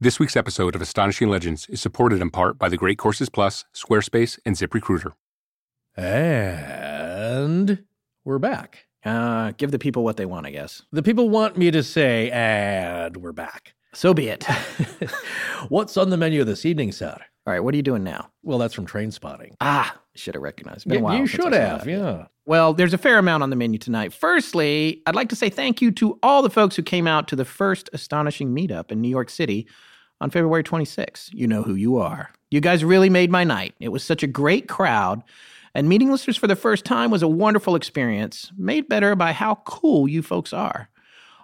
This week's episode of Astonishing Legends is supported in part by the Great Courses Plus, Squarespace, and ZipRecruiter. And we're back. Uh, give the people what they want, I guess. The people want me to say, and we're back. So be it. What's on the menu this evening, sir? All right, what are you doing now? Well, that's from Train Spotting. Ah, should have recognized. Been a Y- while you should have, that. yeah. Well, there's a fair amount on the menu tonight. Firstly, I'd like to say thank you to all the folks who came out to the first astonishing meetup in New York City on February 26th. You know who you are. You guys really made my night. It was such a great crowd, and meeting listeners for the first time was a wonderful experience, made better by how cool you folks are.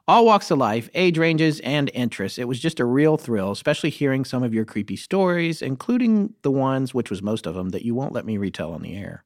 All walks of life, age ranges, and interests. It was just a real thrill, especially hearing some of your creepy stories, including the ones, which was most of them, that you won't let me retell on the air.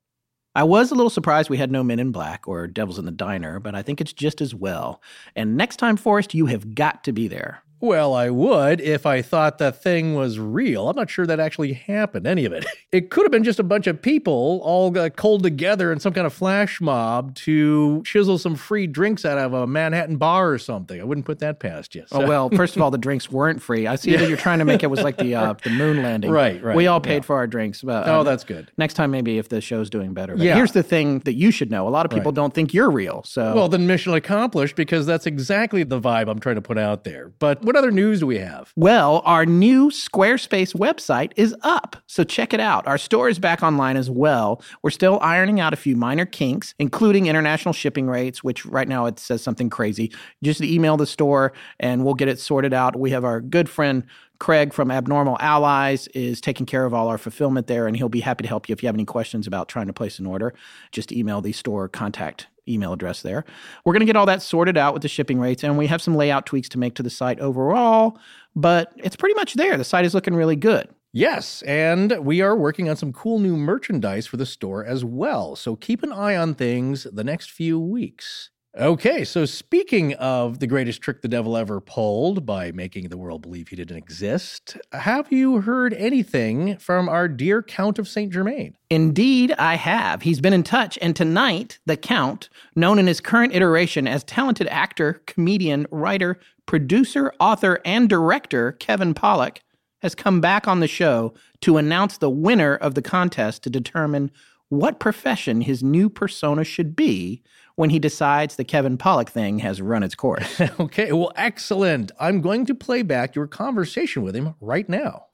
I was a little surprised we had no Men in Black or Devils in the Diner, but I think it's just as well. And next time, Forrest, you have got to be there. Well, I would if I thought the thing was real. I'm not sure that actually happened, any of it. It could have been just a bunch of people all got cold together in some kind of flash mob to chisel some free drinks out of a Manhattan bar or something. I wouldn't put that past you. Oh well, first of all, the drinks weren't free. I see that you're trying to make it was like the uh, the moon landing. Right, right, We all paid yeah. for our drinks. But, Oh, uh, that's good. Next time, maybe if the show's doing better. But Yeah. here's the thing that you should know: a lot of people Right. don't think you're real. So Well, then mission accomplished because that's exactly the vibe I'm trying to put out there. But what other news do we have? Well, our new Squarespace website is up, so check it out. Our store is back online as well. We're still ironing out a few minor kinks, including international shipping rates, which right now it says something crazy. Just email the store and we'll get it sorted out. We have our good friend Craig from Abnormal Allies is taking care of all our fulfillment there, and he'll be happy to help you if you have any questions about trying to place an order. Just email the store contact email address there. We're going to get all that sorted out with the shipping rates, and we have some layout tweaks to make to the site overall, but it's pretty much there. The site is looking really good. Yes, and we are working on some cool new merchandise for the store as well. So keep an eye on things the next few weeks. Okay, so speaking of the greatest trick the devil ever pulled by making the world believe he didn't exist, have you heard anything from our dear Count of St. Germain? Indeed, I have. He's been in touch, and tonight, the Count, known in his current iteration as talented actor, comedian, writer, producer, author, and director Kevin Pollak, has come back on the show to announce the winner of the contest to determine what profession his new persona should be when he decides the Kevin Pollak thing has run its course. Okay, well, excellent. I'm going to play back your conversation with him right now.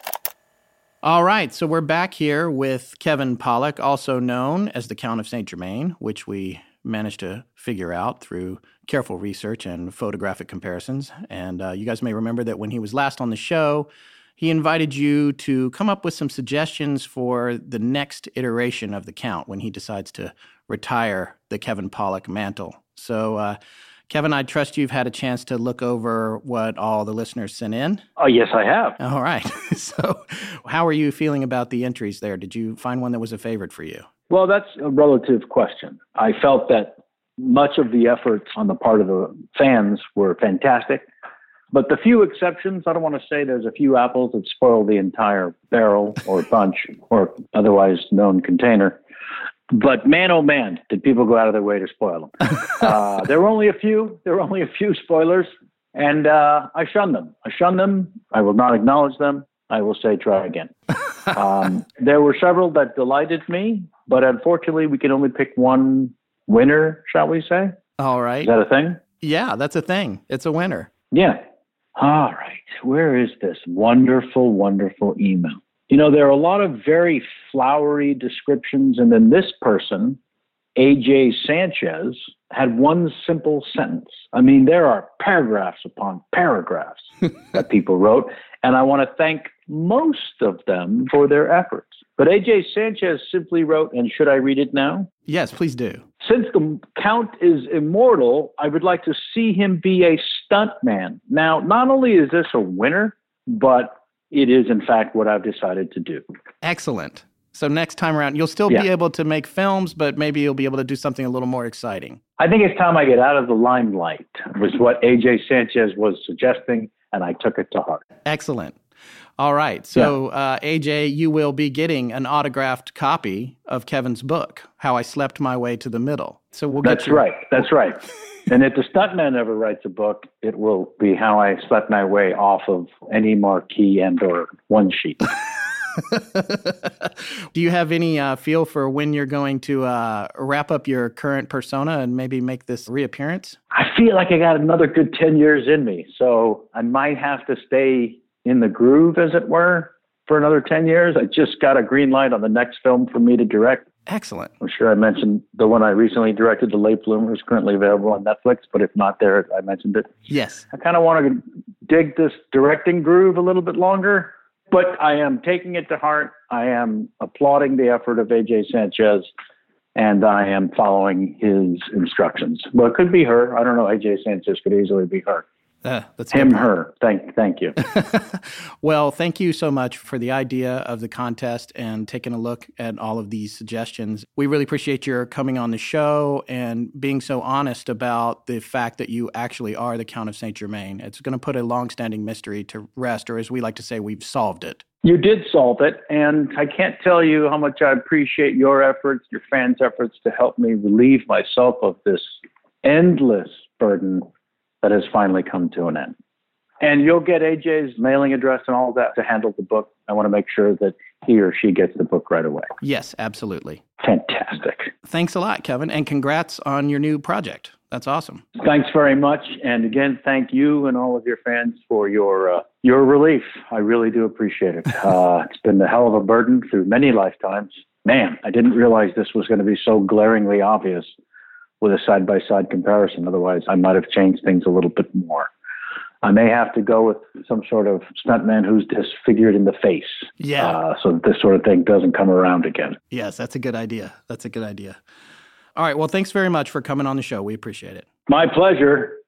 All right, so we're back here with Kevin Pollak, also known as the Count of Saint Germain, which we managed to figure out through careful research and photographic comparisons. And uh, you guys may remember that when he was last on the show, he invited you to come up with some suggestions for the next iteration of the Count when he decides to retire the Kevin Pollak mantle. So, uh, Kevin, I trust you've had a chance to look over what all the listeners sent in. Oh, yes, I have. All right. so, how are you feeling about the entries there? Did you find one that was a favorite for you? Well, that's a relative question. I felt that much of the efforts on the part of the fans were fantastic. But the few exceptions, I don't want to say there's a few apples that spoil the entire barrel or bunch or otherwise known container. But man, oh man, did people go out of their way to spoil them? uh, there were only a few. There were only a few spoilers, and uh, I shun them. I shun them. I will not acknowledge them. I will say try again. um, there were several that delighted me, but unfortunately, we can only pick one winner. Shall we say? All right. Is that a thing? Yeah, that's a thing. It's a winner. Yeah. All right. Where is this wonderful, wonderful email? You know, there are a lot of very flowery descriptions, and then this person, AJ Sanchez, had one simple sentence. I mean, there are paragraphs upon paragraphs that people wrote, and I want to thank most of them for their efforts. But AJ Sanchez simply wrote, and should I read it now? Yes, please do. Since the Count is immortal, I would like to see him be a stuntman. Now, not only is this a winner, but it is, in fact, what I've decided to do. Excellent. So, next time around, you'll still be able to make films, but maybe you'll be able to do something a little more exciting. I think it's time I get out of the limelight, was what AJ Sanchez was suggesting, and I took it to heart. Excellent. All right. So, uh, AJ, you will be getting an autographed copy of Kevin's book, How I Slept My Way to the Middle. So we'll That's get you. right. That's right. and if the stuntman ever writes a book, it will be how I slept my way off of any marquee and or one sheet. Do you have any uh, feel for when you're going to uh, wrap up your current persona and maybe make this reappearance? I feel like I got another good 10 years in me. So I might have to stay in the groove, as it were, for another 10 years. I just got a green light on the next film for me to direct. Excellent. I'm sure I mentioned the one I recently directed, The Late Bloomer, is currently available on Netflix, but if not there, I mentioned it. Yes. I kind of want to dig this directing groove a little bit longer, but I am taking it to heart. I am applauding the effort of AJ Sanchez, and I am following his instructions. Well, it could be her. I don't know. AJ Sanchez could easily be her. Uh, that's Him, her. Thank, thank you. well, thank you so much for the idea of the contest and taking a look at all of these suggestions. We really appreciate your coming on the show and being so honest about the fact that you actually are the Count of Saint Germain. It's going to put a longstanding mystery to rest, or as we like to say, we've solved it. You did solve it, and I can't tell you how much I appreciate your efforts, your fans' efforts to help me relieve myself of this endless burden that has finally come to an end. And you'll get AJ's mailing address and all that to handle the book. I want to make sure that he or she gets the book right away. Yes, absolutely. Fantastic. Thanks a lot, Kevin, and congrats on your new project. That's awesome. Thanks very much, and again, thank you and all of your fans for your uh, your relief. I really do appreciate it. Uh, it's been a hell of a burden through many lifetimes. Man, I didn't realize this was going to be so glaringly obvious with a side by side comparison. Otherwise, I might have changed things a little bit more. I may have to go with some sort of stuntman who's disfigured in the face. Yeah. Uh, so that this sort of thing doesn't come around again. Yes, that's a good idea. That's a good idea. All right. Well, thanks very much for coming on the show. We appreciate it. My pleasure.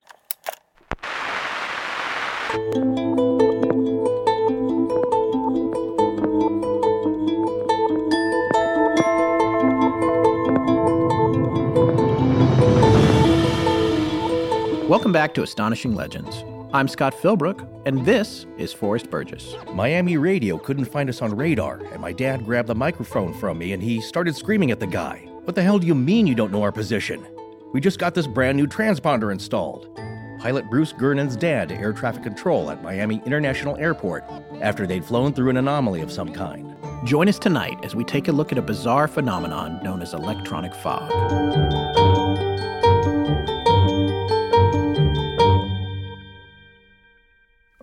Welcome back to Astonishing Legends. I'm Scott Philbrook, and this is Forrest Burgess. Miami radio couldn't find us on radar, and my dad grabbed the microphone from me and he started screaming at the guy. What the hell do you mean you don't know our position? We just got this brand new transponder installed. Pilot Bruce Gernon's dad to air traffic control at Miami International Airport after they'd flown through an anomaly of some kind. Join us tonight as we take a look at a bizarre phenomenon known as electronic fog.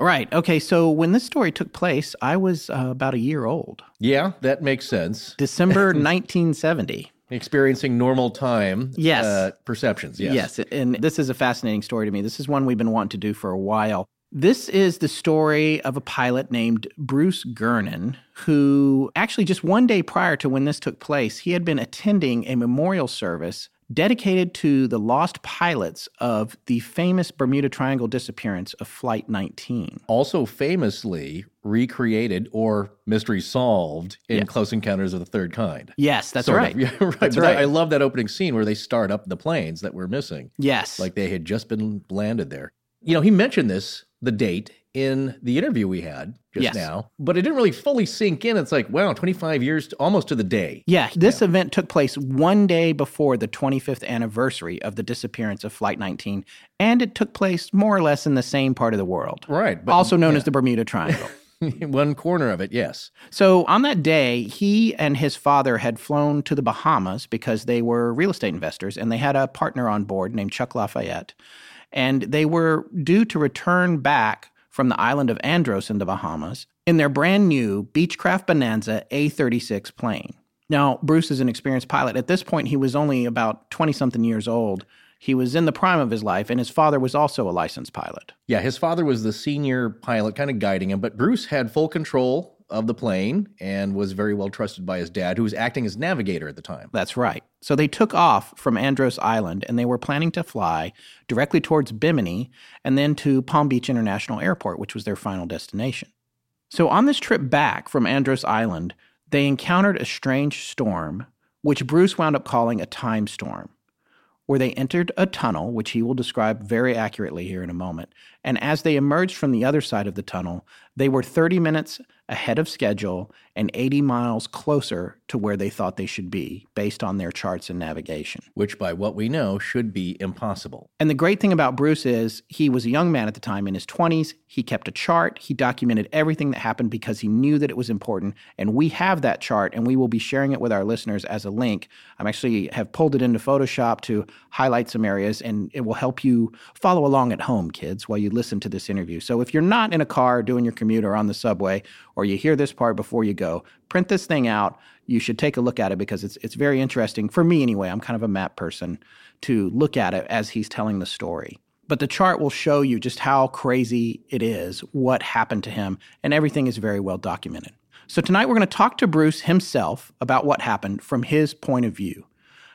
Right. Okay. So when this story took place, I was uh, about a year old. Yeah, that makes sense. December 1970. Experiencing normal time Yes. uh, perceptions. Yes. Yes, and this is a fascinating story to me. This is one we've been wanting to do for a while. This is the story of a pilot named Bruce Gernon, who actually just one day prior to when this took place, he had been attending a memorial service dedicated to the lost pilots of the famous Bermuda Triangle disappearance of Flight 19. Also famously recreated or mystery solved in Yeah. Close Encounters of the Third Kind. Yes, that's Sort right. Yeah, right. That's right. I love that opening scene where they start up the planes that were missing, Yes. like they had just been landed there. You know, he mentioned this, the date, in the interview we had just Yes. now, but it didn't really fully sink in. It's like, wow, 25 years, to, almost to the day. Yeah, this event took place one day before the 25th anniversary of the disappearance of Flight 19, and it took place more or less in the same part of the world, Right. But also known yeah. as the Bermuda Triangle. one corner of it, yes. so on that day, he and his father had flown to the Bahamas because they were real estate investors, and they had a partner on board named Chuck Lafayette, and they were due to return back from the island of Andros in the Bahamas in their brand new Beechcraft Bonanza A36 plane. Now, Bruce is an experienced pilot. At this point, he was only about 20 something years old. He was in the prime of his life, and his father was also a licensed pilot. Yeah, his father was the senior pilot, kind of guiding him, but Bruce had full control of the plane and was very well trusted by his dad, who was acting as navigator at the time. That's right. So they took off from Andros Island and they were planning to fly directly towards Bimini and then to Palm Beach International Airport, which was their final destination. So on this trip back from Andros Island, they encountered a strange storm, which Bruce wound up calling a time storm, where they entered a tunnel, which he will describe very accurately here in a moment, And as they emerged from the other side of the tunnel, they were 30 minutes ahead of schedule and 80 miles closer to where they thought they should be based on their charts and navigation. Which, by what we know, should be impossible. And the great thing about Bruce is he was a young man at the time in his 20s. He kept a chart. He documented everything that happened because he knew that it was important. And we have that chart and we will be sharing it with our listeners as a link. I'm actually have pulled it into Photoshop to highlight some areas and it will help you follow along at home, kids, while you listen to this interview. So if you're not in a car doing your commute or on the subway or you hear this part before you go, print this thing out. You should take a look at it because it's it's very interesting for me anyway. I'm kind of a map person to look at it as he's telling the story. But the chart will show you just how crazy it is, what happened to him, and everything is very well documented. So tonight we're going to talk to Bruce himself about what happened from his point of view.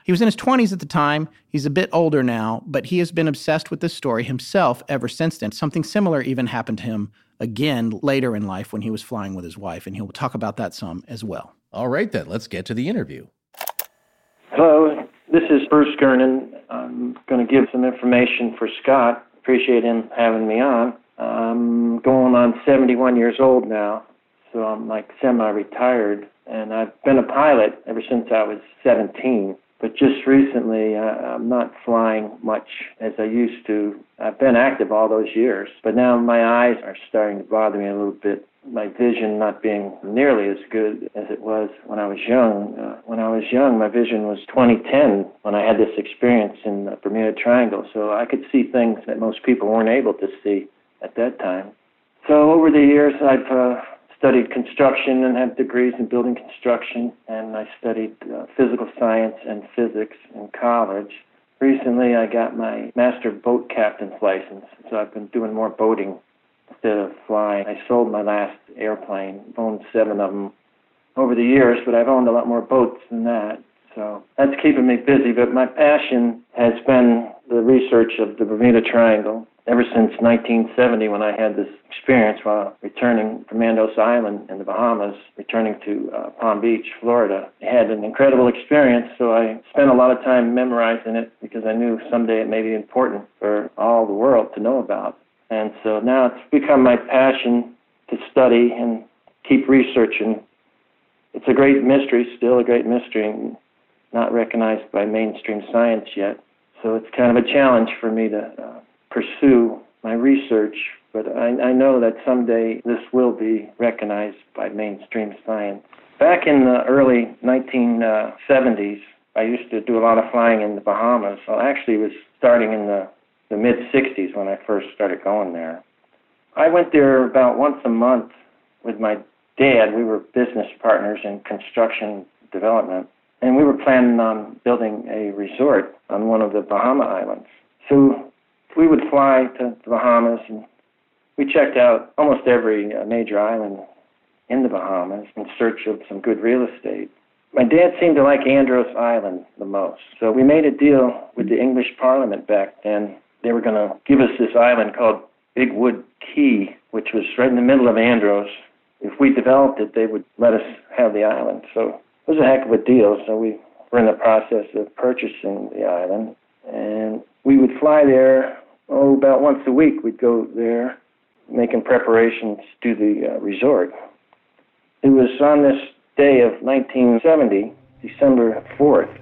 He was in his 20s at the time. He's a bit older now, but he has been obsessed with this story himself ever since then. Something similar even happened to him again later in life when he was flying with his wife, and he'll talk about that some as well. All right, then, let's get to the interview. Hello, this is Bruce Gernon. I'm going to give some information for Scott. Appreciate him having me on. I'm going on 71 years old now, so I'm like semi retired, and I've been a pilot ever since I was 17. But just recently, uh, I'm not flying much as I used to. I've been active all those years, but now my eyes are starting to bother me a little bit. My vision not being nearly as good as it was when I was young. Uh, when I was young, my vision was 2010 when I had this experience in the Bermuda Triangle, so I could see things that most people weren't able to see at that time. So over the years, I've uh, studied construction and have degrees in building construction, and I studied uh, physical science and physics in college. Recently, I got my master boat captain's license, so I've been doing more boating instead of flying. I sold my last airplane, owned seven of them over the years, but I've owned a lot more boats than that. So that's keeping me busy. But my passion has been the research of the Bermuda Triangle ever since 1970 when I had this experience while returning from Andros Island in the Bahamas, returning to uh, Palm Beach, Florida. I had an incredible experience, so I spent a lot of time memorizing it because I knew someday it may be important for all the world to know about. And so now it's become my passion to study and keep researching. It's a great mystery, still a great mystery, and not recognized by mainstream science yet. So it's kind of a challenge for me to uh, pursue my research, but I, I know that someday this will be recognized by mainstream science. Back in the early 1970s, I used to do a lot of flying in the Bahamas. Well, actually, it was starting in the, the mid 60s when I first started going there. I went there about once a month with my dad. We were business partners in construction development, and we were planning on building a resort on one of the Bahama islands. So we would fly to the Bahamas and we checked out almost every uh, major island in the Bahamas in search of some good real estate. My dad seemed to like Andros Island the most, so we made a deal with the English Parliament back then. They were going to give us this island called Big Wood Cay, which was right in the middle of Andros. If we developed it, they would let us have the island. So it was a heck of a deal. So we were in the process of purchasing the island, and we would fly there oh, about once a week. We'd go there making preparations to the uh, resort. It was on this day of 1970, December 4th,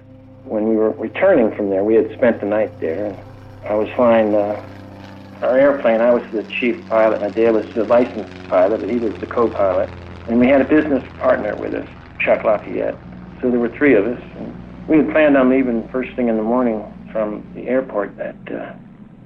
when we were returning from there. We had spent the night there, and I was flying uh, our airplane. I was the chief pilot. My dad was the licensed pilot, but he was the co-pilot. And we had a business partner with us, Chuck Lafayette. So there were three of us. And we had planned on leaving first thing in the morning from the airport that uh,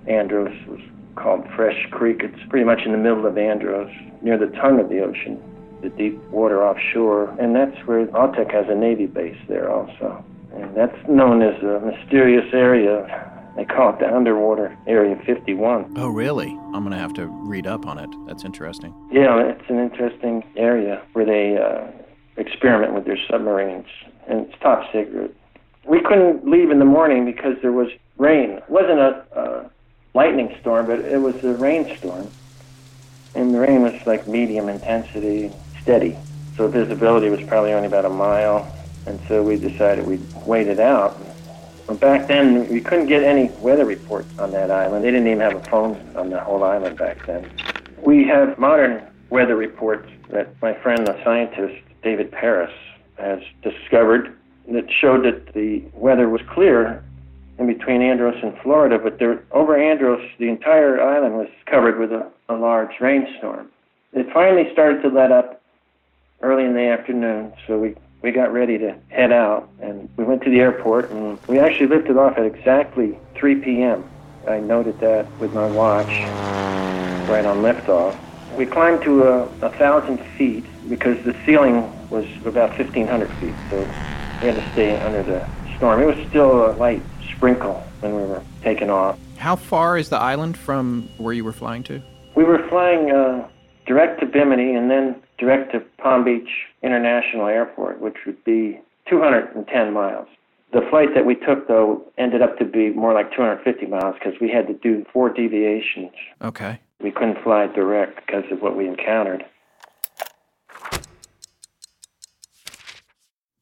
Andros was called Fresh Creek. It's pretty much in the middle of Andros, near the tongue of the ocean, the deep water offshore. And that's where AUTEC has a Navy base there also. And that's known as a mysterious area. They call it the underwater Area 51. Oh, really? I'm going to have to read up on it. That's interesting. Yeah, it's an interesting area where they uh, experiment with their submarines. And it's top secret. We couldn't leave in the morning because there was rain. It wasn't a, a lightning storm, but it was a rainstorm. And the rain was like medium intensity, steady. So visibility was probably only about a mile. And so we decided we'd wait it out. Back then, we couldn't get any weather reports on that island. They didn't even have a phone on the whole island back then. We have modern weather reports that my friend, the scientist David Paris, has discovered that showed that the weather was clear in between Andros and Florida, but there, over Andros, the entire island was covered with a, a large rainstorm. It finally started to let up early in the afternoon, so we we got ready to head out, and we went to the airport, and we actually lifted off at exactly 3 p.m. I noted that with my watch right on liftoff. We climbed to a, a thousand feet because the ceiling was about 1,500 feet, so we had to stay under the storm. It was still a light sprinkle when we were taking off. How far is the island from where you were flying to? We were flying uh, direct to Bimini and then direct to Palm Beach International Airport, which would be 210 miles. The flight that we took, though, ended up to be more like 250 miles because we had to do four deviations. Okay. We couldn't fly direct because of what we encountered.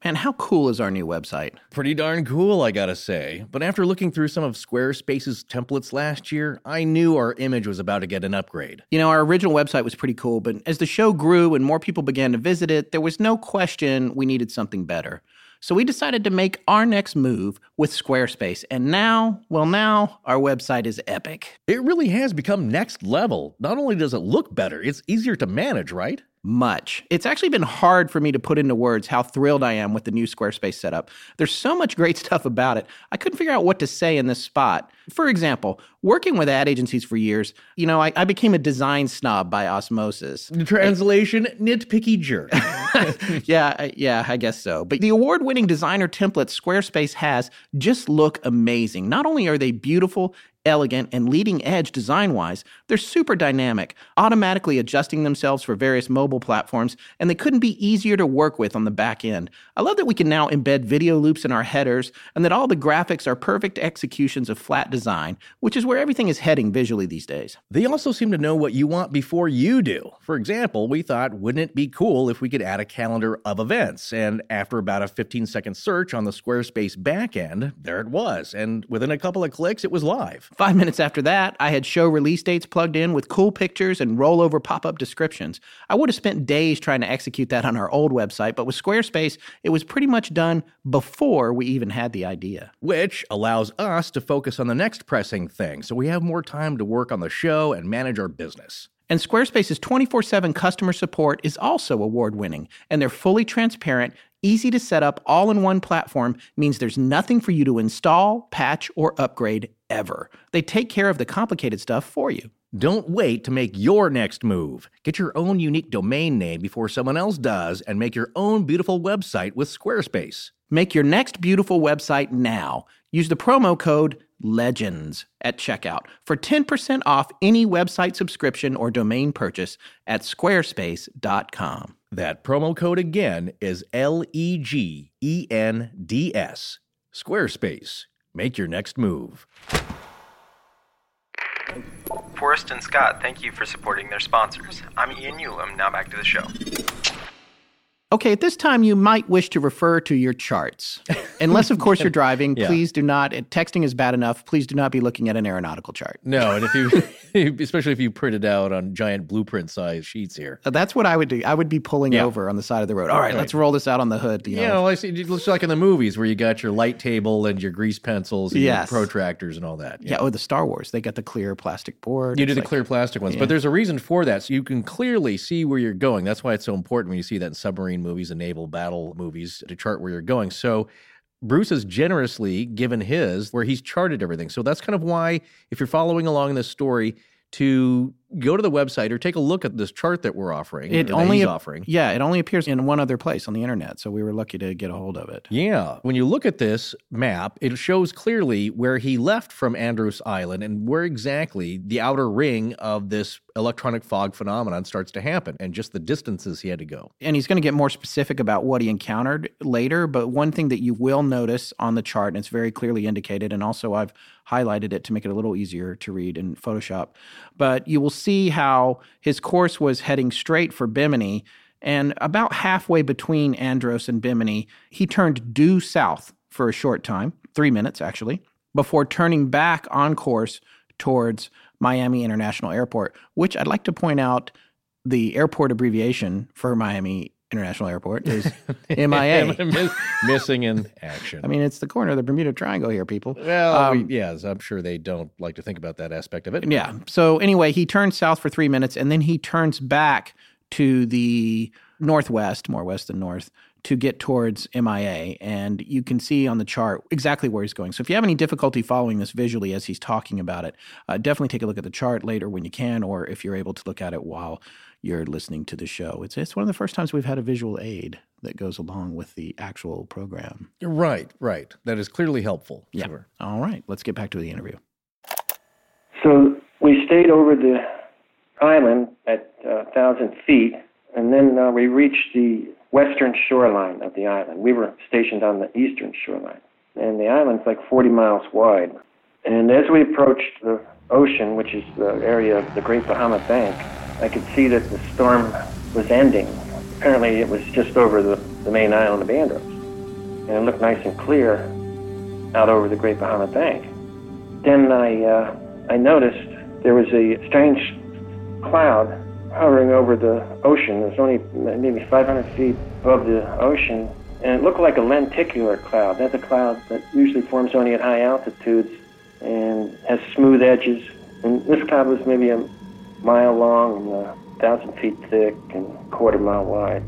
Man, how cool is our new website? Pretty darn cool, I gotta say. But after looking through some of Squarespace's templates last year, I knew our image was about to get an upgrade. You know, our original website was pretty cool, but as the show grew and more people began to visit it, there was no question we needed something better. So we decided to make our next move with Squarespace. And now, well, now our website is epic. It really has become next level. Not only does it look better, it's easier to manage, right? Much. It's actually been hard for me to put into words how thrilled I am with the new Squarespace setup. There's so much great stuff about it. I couldn't figure out what to say in this spot. For example, working with ad agencies for years, you know, I, I became a design snob by osmosis. The translation, nitpicky jerk. yeah, yeah, I guess so. But the award winning designer templates Squarespace has just look amazing. Not only are they beautiful, elegant, and leading edge design wise, they're super dynamic, automatically adjusting themselves for various mobile platforms, and they couldn't be easier to work with on the back end. I love that we can now embed video loops in our headers and that all the graphics are perfect executions of flat design, which is where everything is heading visually these days. They also seem to know what you want before you do. For example, we thought, wouldn't it be cool if we could add a calendar of events? And after about a 15 second search on the Squarespace backend, there it was. And within a couple of clicks, it was live. Five minutes after that, I had show release dates plugged in with cool pictures and rollover pop up descriptions. I would have spent days trying to execute that on our old website, but with Squarespace, it was pretty much done before we even had the idea. Which allows us to focus on the next pressing thing, so we have more time to work on the show and manage our business. And Squarespace's 24 7 customer support is also award winning, and they're fully transparent Easy to set up all in one platform means there's nothing for you to install, patch, or upgrade ever. They take care of the complicated stuff for you. Don't wait to make your next move. Get your own unique domain name before someone else does and make your own beautiful website with Squarespace. Make your next beautiful website now. Use the promo code LEGENDS at checkout for 10% off any website subscription or domain purchase at squarespace.com. That promo code again is L E G E N D S. Squarespace. Make your next move. Forrest and Scott, thank you for supporting their sponsors. I'm Ian Ulam. Now back to the show. Okay, at this time, you might wish to refer to your charts. Unless, of course, you're driving, yeah. please do not, texting is bad enough. Please do not be looking at an aeronautical chart. No, and if you, especially if you print it out on giant blueprint size sheets here. Uh, that's what I would do. I would be pulling yeah. over on the side of the road. All right, right, let's roll this out on the hood. You know, yeah, well, I see, it looks like in the movies where you got your light table and your grease pencils and yes. your protractors and all that. Yeah. yeah, oh, the Star Wars. They got the clear plastic board. You do the like, clear plastic ones, but there's a reason for that. So you can clearly see where you're going. That's why it's so important when you see that in submarine movies and naval battle movies to chart where you're going. So Bruce has generously given his where he's charted everything. So that's kind of why, if you're following along in this story, to go to the website or take a look at this chart that we're offering. It only offering. Yeah, it only appears in one other place on the internet, so we were lucky to get a hold of it. Yeah, when you look at this map, it shows clearly where he left from Andros Island and where exactly the outer ring of this electronic fog phenomenon starts to happen and just the distances he had to go. And he's going to get more specific about what he encountered later, but one thing that you will notice on the chart and it's very clearly indicated and also I've highlighted it to make it a little easier to read in Photoshop, but you will see how his course was heading straight for Bimini. And about halfway between Andros and Bimini, he turned due south for a short time, three minutes actually, before turning back on course towards Miami International Airport, which I'd like to point out the airport abbreviation for Miami International Airport is MIA. Missing in action. I mean, it's the corner of the Bermuda Triangle here, people. well, Um, we- yes, I'm sure they don't like to think about that aspect of it. Yeah. So anyway, he turns south for three minutes and then he turns back to the northwest, more west than north, to get towards MIA. And you can see on the chart exactly where he's going. So if you have any difficulty following this visually as he's talking about it, uh, definitely take a look at the chart later when you can, or if you're able to look at it while you're listening to the show. It's, it's one of the first times we've had a visual aid that goes along with the actual program. Right, right. That is clearly helpful. Yeah. Sure. All right. Let's get back to the interview. So we stayed over the island at uh, 1,000 feet, and then uh, we reached the western shoreline of the island. We were stationed on the eastern shoreline, and the island's like 40 miles wide. And as we approached the ocean, which is the area of the Great Bahama Bank, I could see that the storm was ending. Apparently, it was just over the, the main island of Andros, and it looked nice and clear out over the Great Bahama Bank. Then I uh, I noticed there was a strange cloud hovering over the ocean. It was only maybe 500 feet above the ocean, and it looked like a lenticular cloud. That's a cloud that usually forms only at high altitudes and has smooth edges. And this cloud was maybe a mile long and a thousand feet thick and quarter mile wide.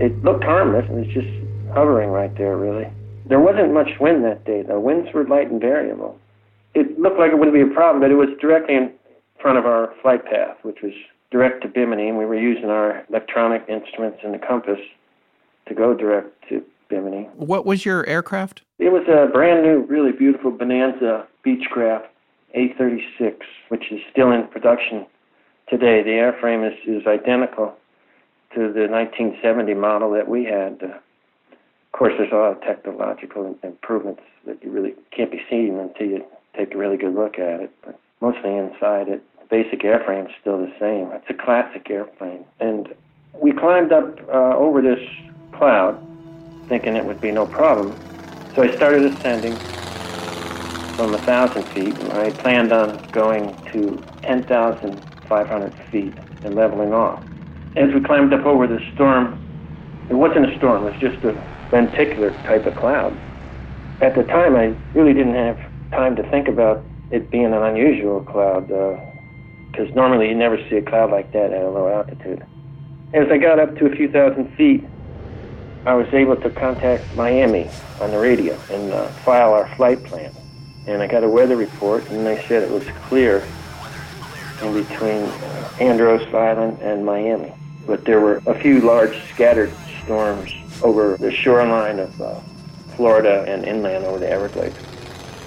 It looked harmless and was just hovering right there, really. There wasn't much wind that day, though. Winds were light and variable it looked like it wouldn't be a problem, but it was directly in front of our flight path, which was direct to Bimini, and we were using our electronic instruments and the compass to go direct to Bimini. What was your aircraft? It was a brand new, really beautiful Bonanza Beechcraft A36, which is still in production today. The airframe is, is identical to the 1970 model that we had. Uh, of course, there's a lot of technological improvements that you really can't be seen until you take a really good look at it. But mostly inside it, basic airframe is still the same. It's a classic airplane. And we climbed up uh, over this cloud, thinking it would be no problem. So I started ascending from a thousand feet. I planned on going to 10,500 feet and leveling off. As we climbed up over the storm, it wasn't a storm, it was just a lenticular type of cloud. At the time, I really didn't have time to think about it being an unusual cloud, because normally you never see a cloud like that at a low altitude. As I got up to a few thousand feet, I was able to contact Miami on the radio and uh, file our flight plan. And I got a weather report, and they said it was clear in between Andros Island and Miami. But there were a few large scattered storms over the shoreline of uh, Florida and inland over the Everglades.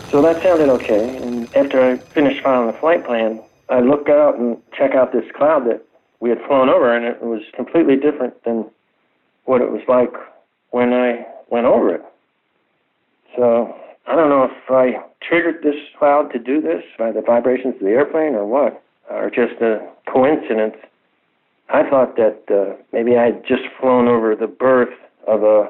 So that sounded okay. And after I finished filing the flight plan, I look out and check out this cloud that we had flown over, and it was completely different than what it was like when I went over it. So I don't know if I triggered this cloud to do this by the vibrations of the airplane or what, or just a coincidence. I thought that uh, maybe I had just flown over the birth of a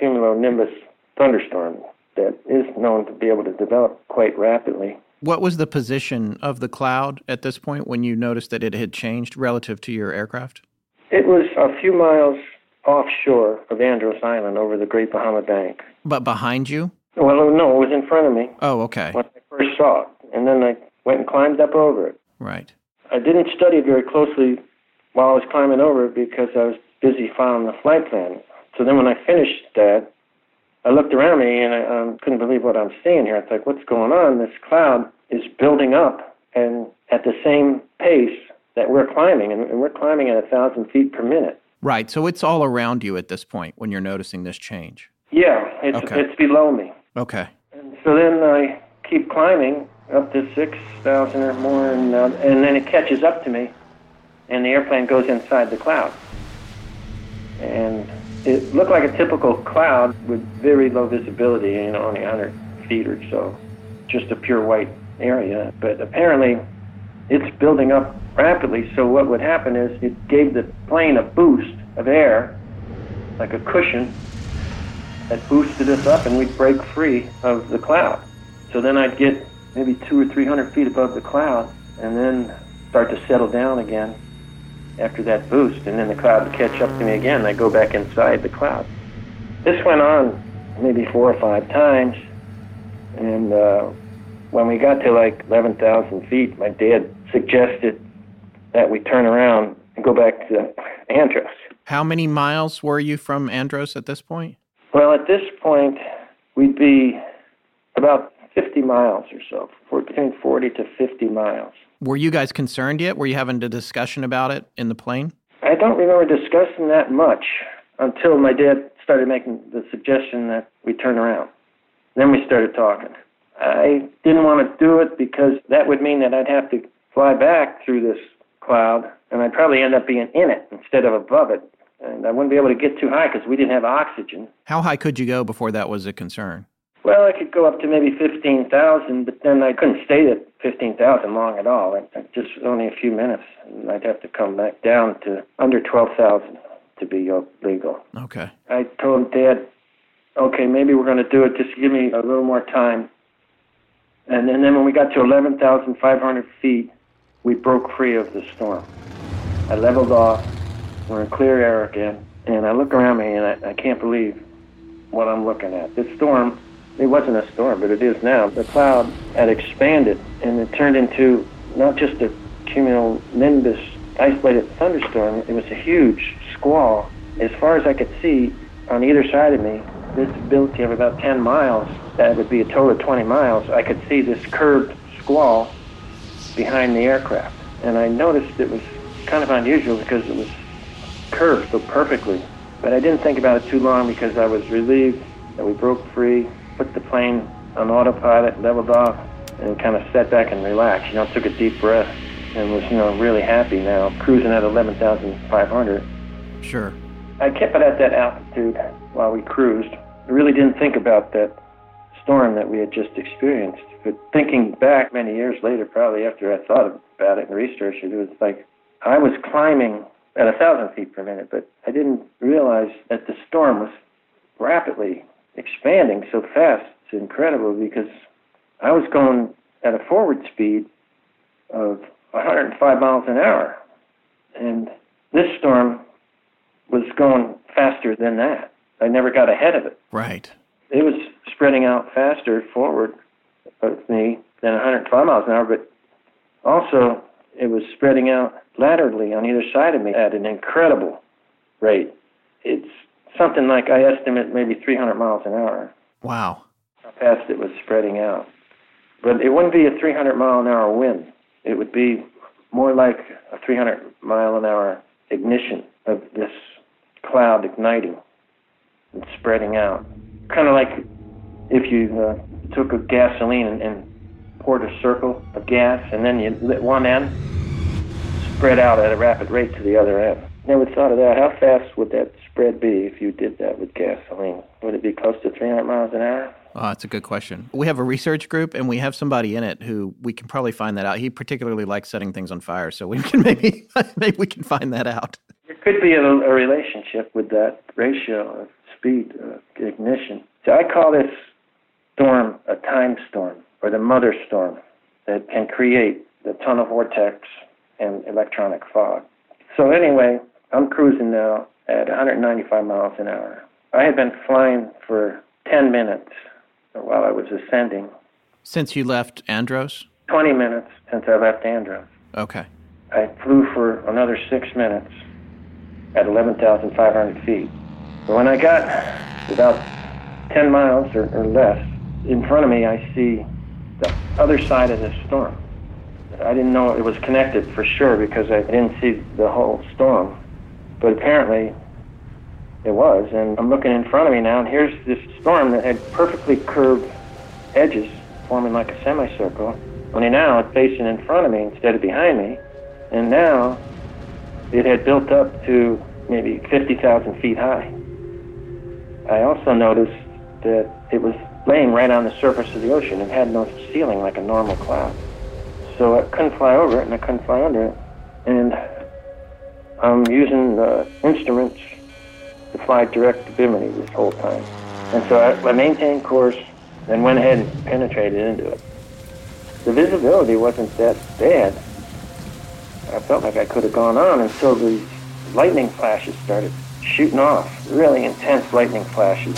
cumulonimbus thunderstorm that is known to be able to develop quite rapidly. What was the position of the cloud at this point when you noticed that it had changed relative to your aircraft? It was a few miles offshore of Andros Island over the Great Bahama Bank. But behind you? Well, no, it was in front of me Oh, okay. when I first saw it, and then I went and climbed up over it. Right. I didn't study it very closely while I was climbing over it because I was busy filing the flight plan. So then when I finished that, I looked around me and I um, couldn't believe what I'm seeing here. It's like, what's going on? This cloud is building up and at the same pace that we're climbing, and, and we're climbing at a thousand feet per minute. Right. So it's all around you at this point when you're noticing this change. Yeah, it's Okay. it's below me. Okay. And so then I keep climbing up to 6,000 or more, and, uh, and then it catches up to me, and the airplane goes inside the cloud. And it looked like a typical cloud with very low visibility, you know, only 100 feet or so, just a pure white area. But apparently, it's building up rapidly, so what would happen is it gave the plane a boost of air, like a cushion, that boosted us up and we'd break free of the cloud. So then I'd get maybe two or three hundred feet above the cloud, and then start to settle down again after that boost, and then the cloud would catch up to me again. I'd go back inside the cloud. This went on maybe four or five times, and uh, when we got to like 11,000 feet, my dad suggested that we turn around and go back to Andros. How many miles were you from Andros at this point? Well, at this point, we'd be about 50 miles or so, for between 40 to 50 miles. Were you guys concerned yet? Were you having a discussion about it in the plane? I don't remember discussing that much until my dad started making the suggestion that we turn around. Then we started talking. I didn't want to do it because that would mean that I'd have to fly back through this cloud, and I'd probably end up being in it instead of above it. And I wouldn't be able to get too high because we didn't have oxygen. How high could you go before that was a concern? Well, I could go up to maybe 15,000, but then I couldn't stay at 15,000 long at all. Just only a few minutes. And I'd have to come back down to under 12,000 to be legal. Okay. I told Dad, okay, maybe we're going to do it. Just give me a little more time. And, and then when we got to 11,500 feet, we broke free of the storm. I leveled off. We're in clear air again. And I look around me and I, I can't believe what I'm looking at. This storm, it wasn't a storm, but it is now. The cloud had expanded and it turned into not just a cumulonimbus isolated thunderstorm, it was a huge squall. As far as I could see, on either side of me, visibility of about 10 miles, that would be a total of 20 miles, I could see this curved squall behind the aircraft. And I noticed it was kind of unusual because it was curved so perfectly. But I didn't think about it too long because I was relieved that we broke free, put the plane on autopilot, leveled off, and kind of sat back and relaxed. You know, took a deep breath and was, you know, really happy now, cruising at 11,500. Sure. I kept it at that altitude while we cruised. I really didn't think about that storm that we had just experienced. But thinking back many years later, probably after I thought about it and researched it, it was like I was climbing at a thousand feet per minute, but I didn't realize that the storm was rapidly expanding so fast. It's incredible because I was going at a forward speed of 105 miles an hour. And this storm was going faster than that. I never got ahead of it. Right. It was spreading out faster forward of me than 105 miles an hour, but also it was spreading out laterally on either side of me at an incredible rate. Something like I estimate maybe 300 miles an hour. Wow. How fast it was spreading out. But it wouldn't be a 300 mile an hour wind. It would be more like a 300 mile an hour ignition of this cloud igniting and spreading out. Kind of like if you uh, took a gasoline and, and poured a circle of gas and then you lit one end, spread out at a rapid rate to the other end. Never thought of that. How fast would that spread be if you did that with gasoline? Would it be close to 300 miles an hour? Oh, that's a good question. We have a research group, and we have somebody in it who we can probably find that out. He particularly likes setting things on fire, so we can maybe maybe we can find that out. There could be a, a relationship with that ratio of speed of ignition. So I call this storm a time storm, or the mother storm, that can create the tunnel vortex and electronic fog. So anyway, I'm cruising now at 195 miles an hour. I had been flying for 10 minutes while I was ascending. Since you left Andros? 20 minutes since I left Andros. Okay. I flew for another six minutes at 11,500 feet. But when I got about 10 miles or, or less, in front of me I see the other side of the storm. I didn't know it was connected for sure because I didn't see the whole storm. But apparently it was. And I'm looking in front of me now, and here's this storm that had perfectly curved edges forming like a semicircle. Only now it's facing in front of me instead of behind me. And now it had built up to maybe 50,000 feet high. I also noticed that it was laying right on the surface of the ocean. It had no ceiling like a normal cloud. So I couldn't fly over it and I couldn't fly under it. And I'm using the instruments to fly direct to Bimini this whole time. And so I, I maintained course and went ahead and penetrated into it. The visibility wasn't that bad. I felt like I could have gone on until the lightning flashes started shooting off. Really intense lightning flashes.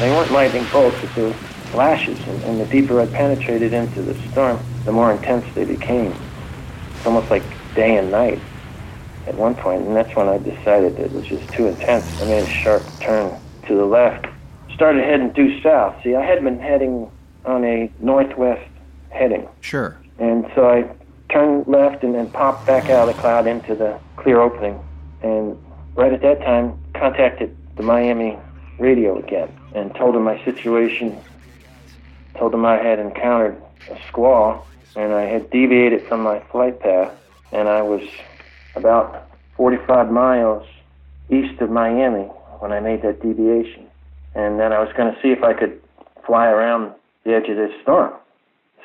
They weren't lightning bolts, but they were flashes. And, and the deeper I penetrated into the storm, the more intense they became. It's almost like day and night at one point, and that's when I decided that it was just too intense. I made a sharp turn to the left, started heading due south. See, I had been heading on a northwest heading. Sure. And so I turned left and then popped back out of the cloud into the clear opening. And right at that time, contacted the Miami radio again and told them my situation. Told them I had encountered a squall and I had deviated from my flight path and I was about 45 miles east of Miami when I made that deviation. And then I was going to see if I could fly around the edge of this storm.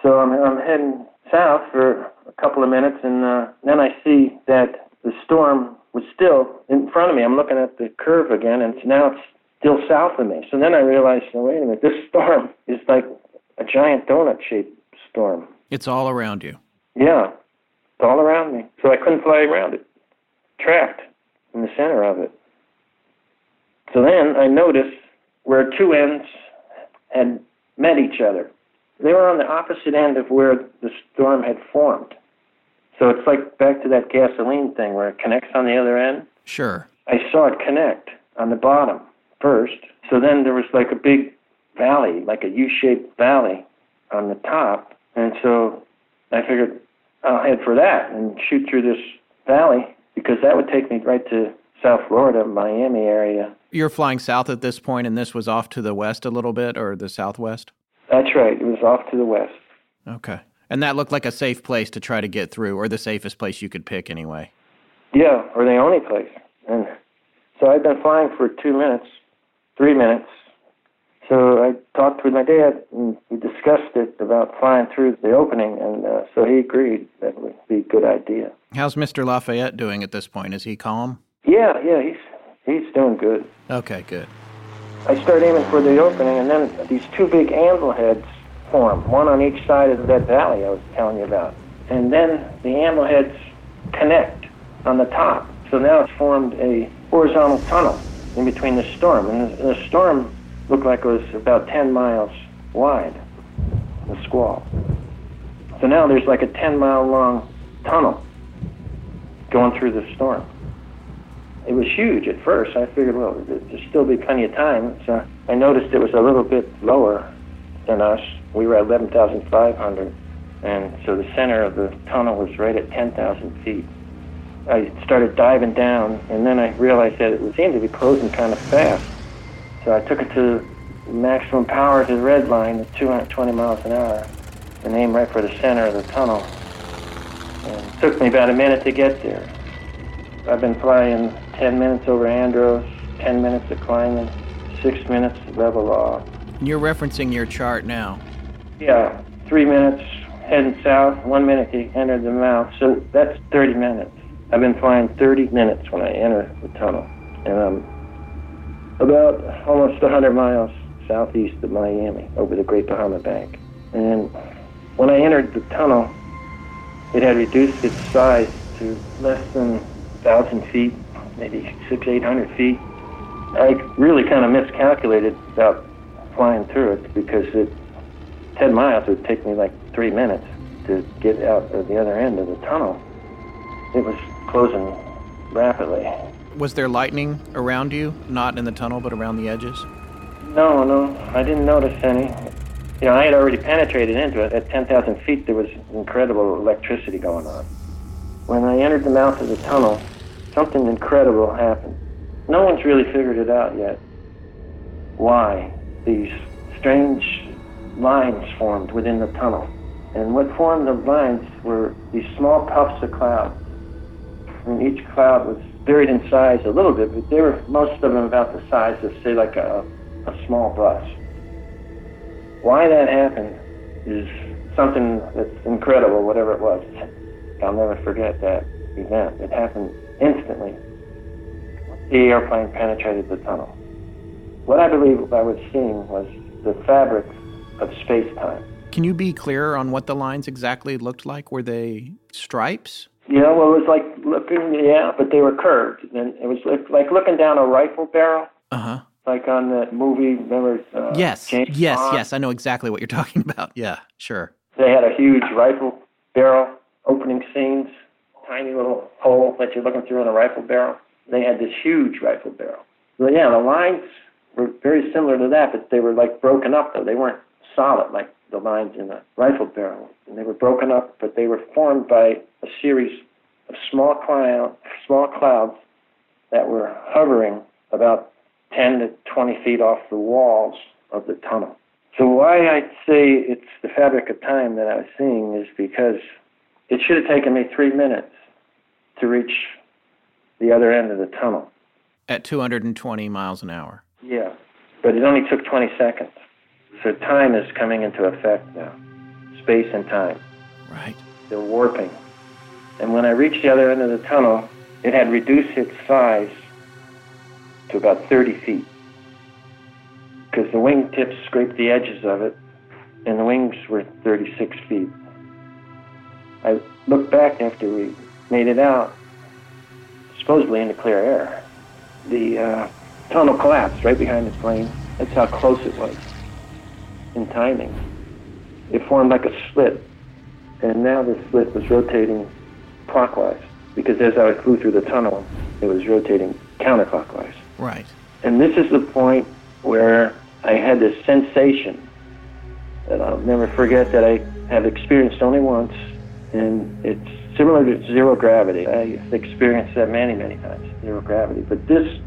So I'm, I'm heading south for a couple of minutes, and uh, then I see that the storm was still in front of me. I'm looking at the curve again, and now it's still south of me. So then I realized, oh, wait a minute, this storm is like a giant donut-shaped storm. It's all around you. Yeah, it's all around me. So I couldn't fly around it. Trapped in the center of it. So then I noticed where two ends had met each other. They were on the opposite end of where the storm had formed. So it's like back to that gasoline thing where it connects on the other end. Sure. I saw it connect on the bottom first. So then there was like a big valley, like a U shaped valley on the top. And so I figured I'll head for that and shoot through this valley because that would take me right to South Florida, Miami area. You're flying south at this point, and this was off to the west a little bit, or the southwest? That's right. It was off to the west. Okay. And that looked like a safe place to try to get through, or the safest place you could pick anyway. Yeah, or the only place. And so I'd been flying for two minutes, three minutes. So I talked with my dad, and we discussed it about flying through the opening, and uh, so he agreed that would be a good idea. How's Mr. Lafayette doing at this point? Is he calm? Yeah, yeah, he's he's doing good. Okay, good. I start aiming for the opening, and then these two big anvil heads form, one on each side of that valley I was telling you about. And then the anvil heads connect on the top. So now it's formed a horizontal tunnel in between the storm. And the, the storm looked like it was about 10 miles wide, the squall. So now there's like a 10 mile long tunnel going through the storm. It was huge at first. I figured, well, there'd still be plenty of time. So I noticed it was a little bit lower than us. We were at 11,500. And so the center of the tunnel was right at 10,000 feet. I started diving down, and then I realized that it seemed to be closing kind of fast. So I took it to maximum power to the red line at 220 miles an hour and aimed right for the center of the tunnel. And it took me about a minute to get there. I've been flying 10 minutes over Andros, 10 minutes of climbing, 6 minutes level off. You're referencing your chart now. Yeah, 3 minutes heading south, 1 minute to enter the mouth. So that's 30 minutes. I've been flying 30 minutes when I enter the tunnel. And I'm about almost 100 miles southeast of Miami over the Great Bahama Bank. And when I entered the tunnel, it had reduced its size to less than 1,000 feet, maybe six, 800 feet. I really kind of miscalculated about flying through it because it, 10 miles would take me like three minutes to get out of the other end of the tunnel. It was closing rapidly. Was there lightning around you? Not in the tunnel, but around the edges? No, no, I didn't notice any. You know, I had already penetrated into it. At 10,000 feet, there was incredible electricity going on. When I entered the mouth of the tunnel, something incredible happened. No one's really figured it out yet. Why these strange lines formed within the tunnel. And what formed the lines were these small puffs of cloud. And each cloud was varied in size a little bit, but they were most of them about the size of, say, like a, a small bus. Why that happened is something that's incredible, whatever it was. I'll never forget that event. It happened instantly. The airplane penetrated the tunnel. What I believe I was seeing was the fabric of space time. Can you be clearer on what the lines exactly looked like? Were they stripes? Yeah, well, it was like looking, yeah, but they were curved. And it was like, like looking down a rifle barrel, Uh huh. like on that movie, remember? Uh, Yes. James yes. Bond? Yes. I know exactly what you're talking about. Yeah. Sure. They had a huge rifle barrel opening scenes, tiny little hole that you're looking through in a rifle barrel. They had this huge rifle barrel. But yeah, the lines were very similar to that, but they were like broken up though. They weren't solid like the lines in a rifle barrel. And they were broken up, but they were formed by a series of small cloud, small clouds that were hovering about 10 to 20 feet off the walls of the tunnel. So why I say it's the fabric of time that I was seeing is because it should have taken me three minutes to reach the other end of the tunnel. At 220 miles an hour. Yeah, but it only took 20 seconds. So time is coming into effect now. Space and time. Right. They're warping. And when I reached the other end of the tunnel, it had reduced its size to about 30 feet. Because the wingtips scraped the edges of it, and the wings were 36 feet. I looked back after we made it out, supposedly into clear air. The uh, tunnel collapsed right behind the plane. That's how close it was in timing. It formed like a slit, and now the slit was rotating clockwise because as I flew through the tunnel, it was rotating counterclockwise. Right. And this is the point where I had this sensation that I'll never forget that I have experienced only once, and it's similar to zero gravity. I've experienced that many, many times, zero gravity. But this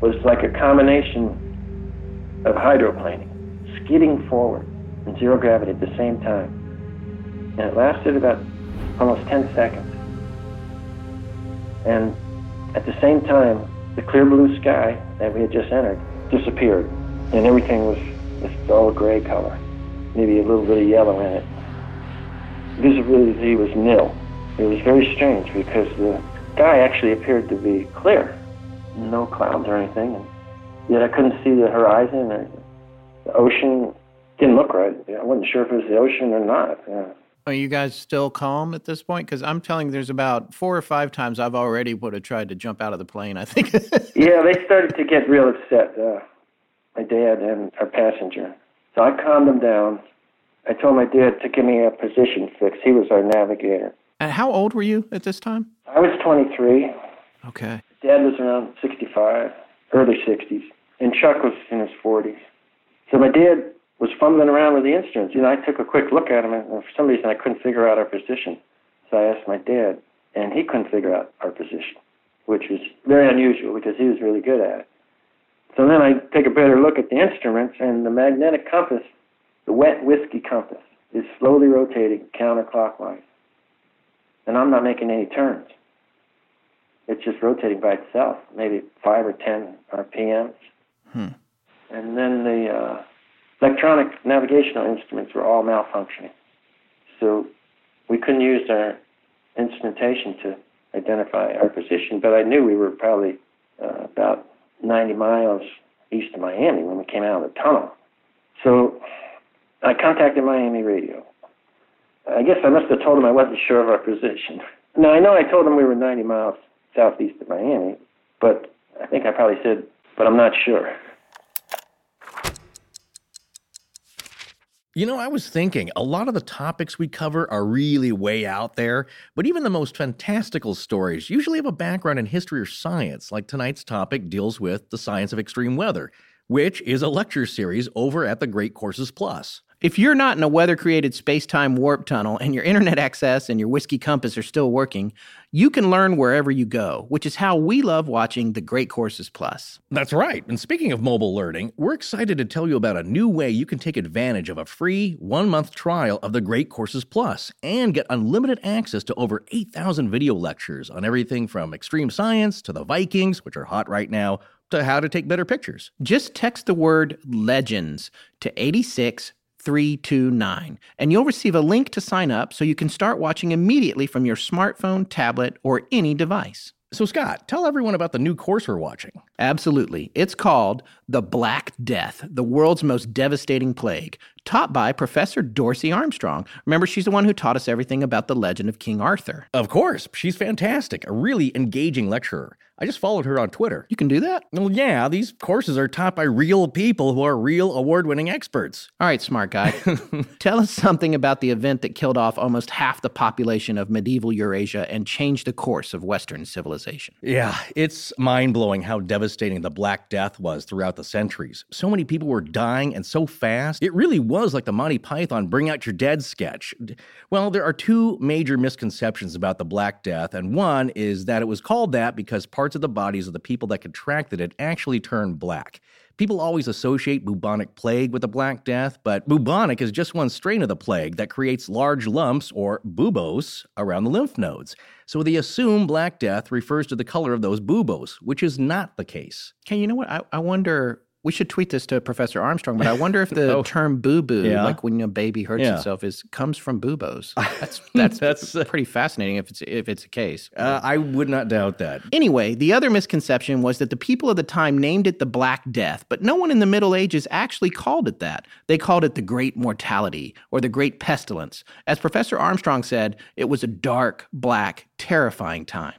was like a combination of hydroplaning, skidding forward, in zero gravity at the same time. And it lasted about almost 10 seconds. And at the same time, the clear blue sky that we had just entered disappeared, and everything was this dull gray color, maybe a little bit of yellow in it. Visibility was nil. It was very strange because the sky actually appeared to be clear, no clouds or anything, and yet I couldn't see the horizon or the ocean. Didn't look right. I wasn't sure if it was the ocean or not. Yeah. Are you guys still calm at this point? Because I'm telling you, there's about four or five times I've already would have tried to jump out of the plane. I think. Yeah, they started to get real upset, uh, my dad and our passenger. So I calmed them down. I told my dad to give me a position fix. He was our navigator. and how old were you at this time? I was 23. Okay. Dad was around 65, early 60s, and Chuck was in his 40s. So my dad was fumbling around with the instruments. You know, I took a quick look at him, and for some reason I couldn't figure out our position. So I asked my dad, and he couldn't figure out our position, which was very unusual because he was really good at it. So then I take a better look at the instruments, and the magnetic compass, the wet whiskey compass, is slowly rotating counterclockwise. And I'm not making any turns. It's just rotating by itself, maybe five or ten RPMs. Hmm. And then the uh, electronic navigational instruments were all malfunctioning. So we couldn't use our instrumentation to identify our position, but I knew we were probably uh, about 90 miles east of Miami when we came out of the tunnel. So I contacted Miami Radio. I guess I must have told them I wasn't sure of our position. Now, I know I told them we were 90 miles southeast of Miami, but I think I probably said, but I'm not sure. You know, I was thinking a lot of the topics we cover are really way out there, but even the most fantastical stories usually have a background in history or science, like tonight's topic deals with the science of extreme weather, which is a lecture series over at the Great Courses Plus. If you're not in a weather created space time warp tunnel and your internet access and your whiskey compass are still working, you can learn wherever you go, which is how we love watching the Great Courses Plus. That's right. And speaking of mobile learning, we're excited to tell you about a new way you can take advantage of a free one month trial of the Great Courses Plus and get unlimited access to over 8,000 video lectures on everything from extreme science to the Vikings, which are hot right now, to how to take better pictures. Just text the word legends to 86329 and you'll receive a link to sign up so you can start watching immediately from your smartphone, tablet, or any device. So, Scott, tell everyone about the new course we're watching. Absolutely. It's called the Black Death, the world's most devastating plague, taught by Professor Dorsey Armstrong. Remember, she's the one who taught us everything about the legend of King Arthur. Of course, she's fantastic, a really engaging lecturer. I just followed her on Twitter. You can do that? Well, yeah, these courses are taught by real people who are real award winning experts. All right, smart guy. Tell us something about the event that killed off almost half the population of medieval Eurasia and changed the course of Western civilization. Yeah, it's mind blowing how devastating the Black Death was throughout the centuries. So many people were dying and so fast. It really was like the Monty Python Bring Out Your Dead sketch. Well, there are two major misconceptions about the Black Death, and one is that it was called that because parts of the bodies of the people that contracted it actually turned black. People always associate bubonic plague with the Black Death, but bubonic is just one strain of the plague that creates large lumps, or buboes, around the lymph nodes. So they assume Black Death refers to the color of those buboes, which is not the case. Hey, you know what? I, I wonder we should tweet this to Professor Armstrong, but I wonder if the oh, term "boo boo," yeah. like when a baby hurts yeah. itself, is comes from boobos. That's that's that's uh, pretty fascinating if it's if it's a case. Uh, I would not doubt that. Anyway, the other misconception was that the people of the time named it the Black Death, but no one in the Middle Ages actually called it that. They called it the Great Mortality or the Great Pestilence. As Professor Armstrong said, it was a dark, black, terrifying time.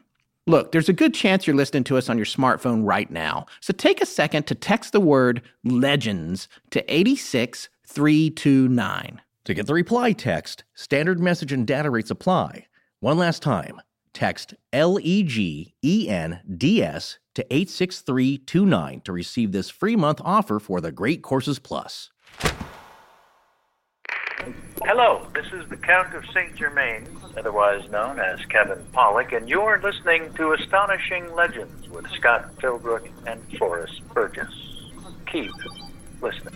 Look, there's a good chance you're listening to us on your smartphone right now. So take a second to text the word legends to 86329. To get the reply text, standard message and data rates apply. One last time, text L E G E N D S to 86329 to receive this free month offer for the Great Courses Plus. Hello, this is the Count of St. Germain, otherwise known as Kevin Pollak, and you're listening to Astonishing Legends with Scott Philbrook and Forrest Burgess. Keep listening.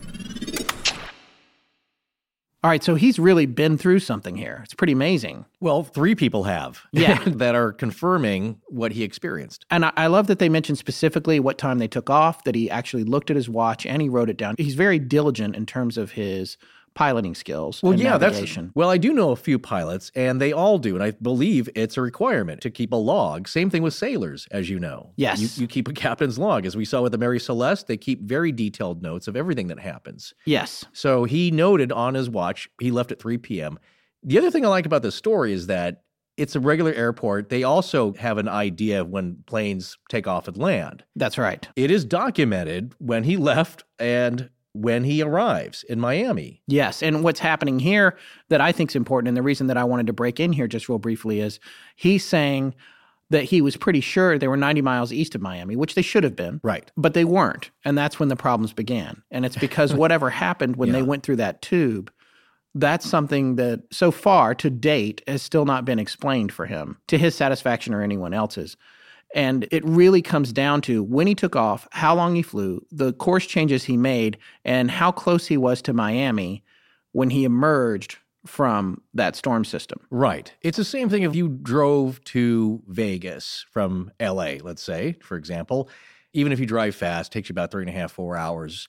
All right, so he's really been through something here. It's pretty amazing. Well, three people have. Yeah. that are confirming what he experienced. And I, I, love that they mentioned specifically what time they took off, that he actually looked at his watch and he wrote it down. He's very diligent in terms of his piloting skills. Well, yeah, navigation. that's well. I do know a few pilots, and they all do, and I believe it's a requirement to keep a log. Same thing with sailors, as you know. Yes, you, you keep a captain's log, as we saw with the Mary Celeste. They keep very detailed notes of everything that happens. Yes. So he noted on his watch he left at 3 p.m. The other thing I like about this story is that it's a regular airport. They also have an idea of when planes take off and land. That's right. It is documented when he left and when he arrives in Miami. Yes. And what's happening here that I think is important, and the reason that I wanted to break in here just real briefly is he's saying that he was pretty sure they were 90 miles east of Miami, which they should have been. Right. But they weren't. And that's when the problems began. And it's because whatever happened when yeah. they went through that tube, that's something that so far to date has still not been explained for him to his satisfaction or anyone else's. And it really comes down to when he took off, how long he flew, the course changes he made, and how close he was to Miami when he emerged from that storm system. Right. It's the same thing if you drove to Vegas from LA, let's say, for example. Even if you drive fast, takes you about three and a half, four hours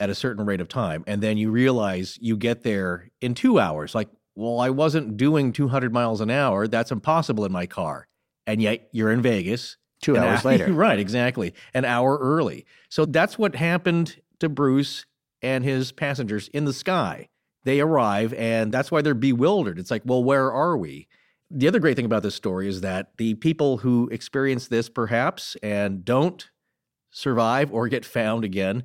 at a certain rate of time. And then you realize you get there in two hours. Like, well, I wasn't doing 200 miles an hour. That's impossible in my car. And yet you're in Vegas two hours hour, later. Right, exactly. An hour early. So that's what happened to Bruce and his passengers in the sky. They arrive, and that's why they're bewildered. It's like, well, where are we? The other great thing about this story is that the people who experience this perhaps and don't survive or get found again,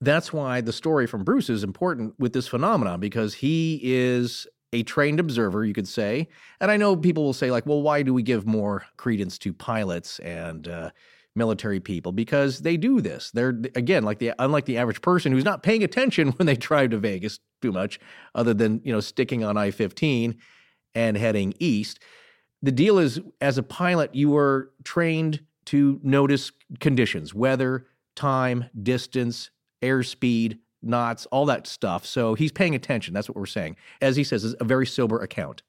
that's why the story from Bruce is important with this phenomenon because he is a trained observer, you could say. And I know people will say, like, well, why do we give more credence to pilots and uh, military people? Because they do this. They're again like the unlike the average person who's not paying attention when they drive to Vegas too much, other than you know sticking on I fifteen and heading east. The deal is, as a pilot, you are trained to notice conditions, weather, time, distance, airspeed, knots, all that stuff. So he's paying attention. That's what we're saying. As he says, it's a very sober account.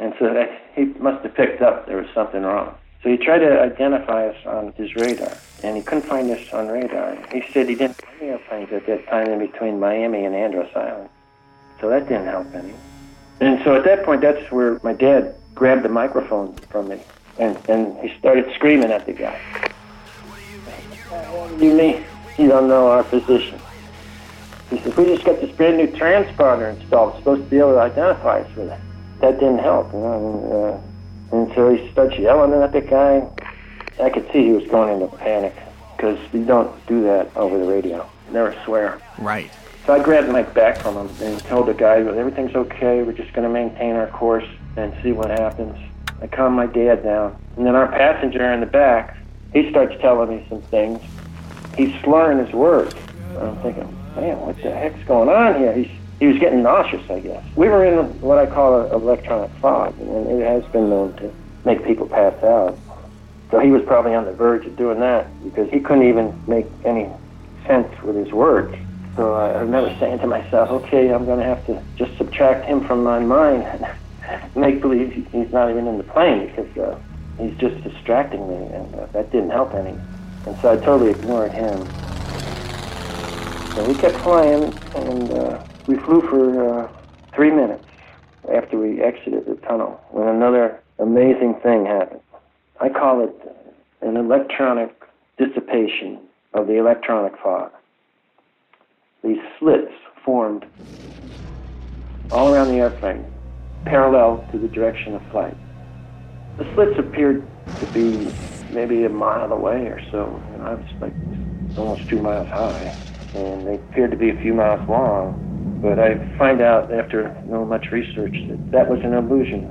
And so he must have picked up there was something wrong. So he tried to identify us on his radar, and he couldn't find us on radar. He said he didn't any airplanes at that time in between Miami and Andros Island. So that didn't help any. And so at that point, that's where my dad grabbed the microphone from me, and, and he started screaming at the guy. You mean you don't know our position? He says, we just got this brand new transponder installed. It's supposed to be able to identify us with it. That didn't help, you know. And, uh, and so he starts yelling at the guy. I could see he was going into panic because you don't do that over the radio. Never swear. Right. So I grabbed mic back from him and told the guy, everything's okay. We're just going to maintain our course and see what happens. I calmed my dad down. And then our passenger in the back, he starts telling me some things. He's slurring his words. I'm thinking, man, what the heck's going on here? He's, he was getting nauseous, I guess. We were in what I call an electronic fog, and it has been known to make people pass out. So he was probably on the verge of doing that because he couldn't even make any sense with his words. So I remember saying to myself, okay, I'm going to have to just subtract him from my mind and make believe he's not even in the plane because uh, he's just distracting me, and uh, that didn't help any. And so I totally ignored him. So we kept flying, and uh, we flew for uh, three minutes after we exited the tunnel when another amazing thing happened. I call it an electronic dissipation of the electronic fog. These slits formed all around the airplane, parallel to the direction of flight. The slits appeared to be maybe a mile away or so. Know, I was like almost two miles high and they appeared to be a few miles long. But I find out after no much research that that was an illusion.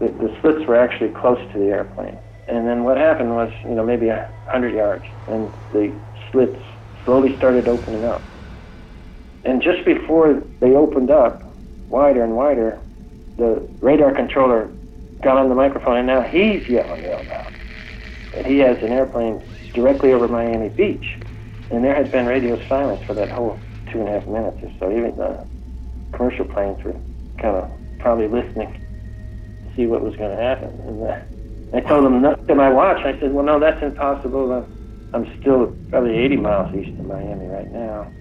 That the slits were actually close to the airplane. And then what happened was, you know, maybe a hundred yards, and the slits slowly started opening up. And just before they opened up, wider and wider, the radar controller got on the microphone, and now he's yelling out that he has an airplane directly over Miami Beach. And there had been radio silence for that whole two and a half minutes or so. Even the commercial planes were kind of probably listening to see what was going to happen. And uh, I told them, not to my watch, I said, well, no, that's impossible. Uh, I'm still probably 80 miles east of Miami right now.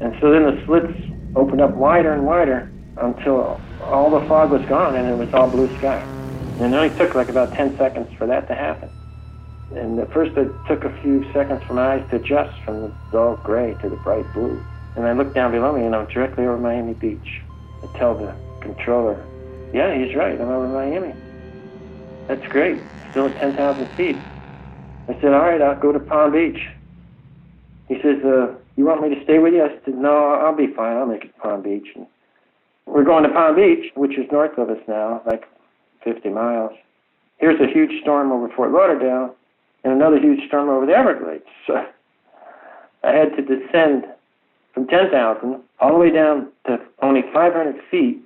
And so then the slits opened up wider and wider until all the fog was gone and it was all blue sky. And it only took like about 10 seconds for that to happen. And at first it took a few seconds for my eyes to adjust from the dull gray to the bright blue. And I looked down below me and I'm directly over Miami Beach. I tell the controller, yeah, he's right, I'm over Miami. That's great, still at 10,000 feet. I said, all right, I'll go to Palm Beach. He says, uh, you want me to stay with you? I said, no, I'll be fine. I'll make it to Palm Beach. And we're going to Palm Beach, which is north of us now, like 50 miles. Here's a huge storm over Fort Lauderdale and another huge storm over the Everglades. So I had to descend from 10,000 all the way down to only 500 feet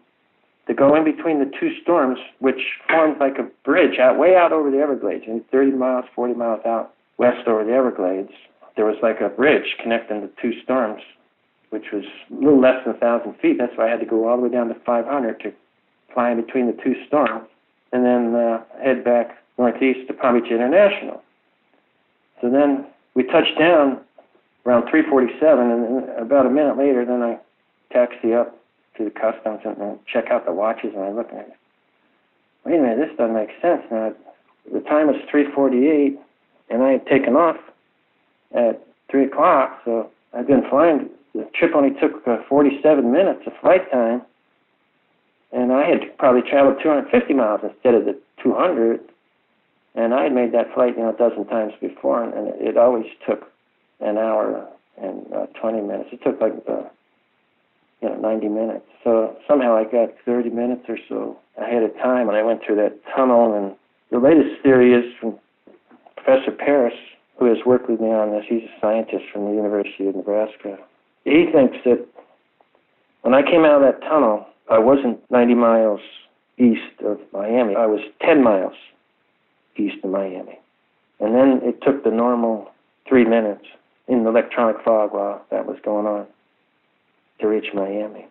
to go in between the two storms, which formed like a bridge out way out over the Everglades, and 30 miles, 40 miles out west over the Everglades. There was like a bridge connecting the two storms, which was a little less than 1,000 feet. That's why I had to go all the way down to 500 to fly in between the two storms, and then uh, head back northeast to Palm Beach International. So then we touched down around 3:47, and about a minute later, then I taxi up to the customs and, and check out the watches, and I look at it. Wait a minute, this doesn't make sense. Now the time was 3:48, and I had taken off at three o'clock, so I've been flying. The trip only took uh, 47 minutes of flight time, and I had probably traveled 250 miles instead of the 200. And I had made that flight, you know, a dozen times before, and, and it, always took an hour and uh, 20 minutes. It took like, uh, you know, 90 minutes. So somehow I got 30 minutes or so ahead of time, and I went through that tunnel. And the latest theory is from Professor Paris, who has worked with me on this. He's a scientist from the University of Nebraska. He thinks that when I came out of that tunnel, I wasn't 90 miles east of Miami. I was 10 miles east of Miami. And then it took the normal three minutes in the electronic fog while that was going on to reach Miami.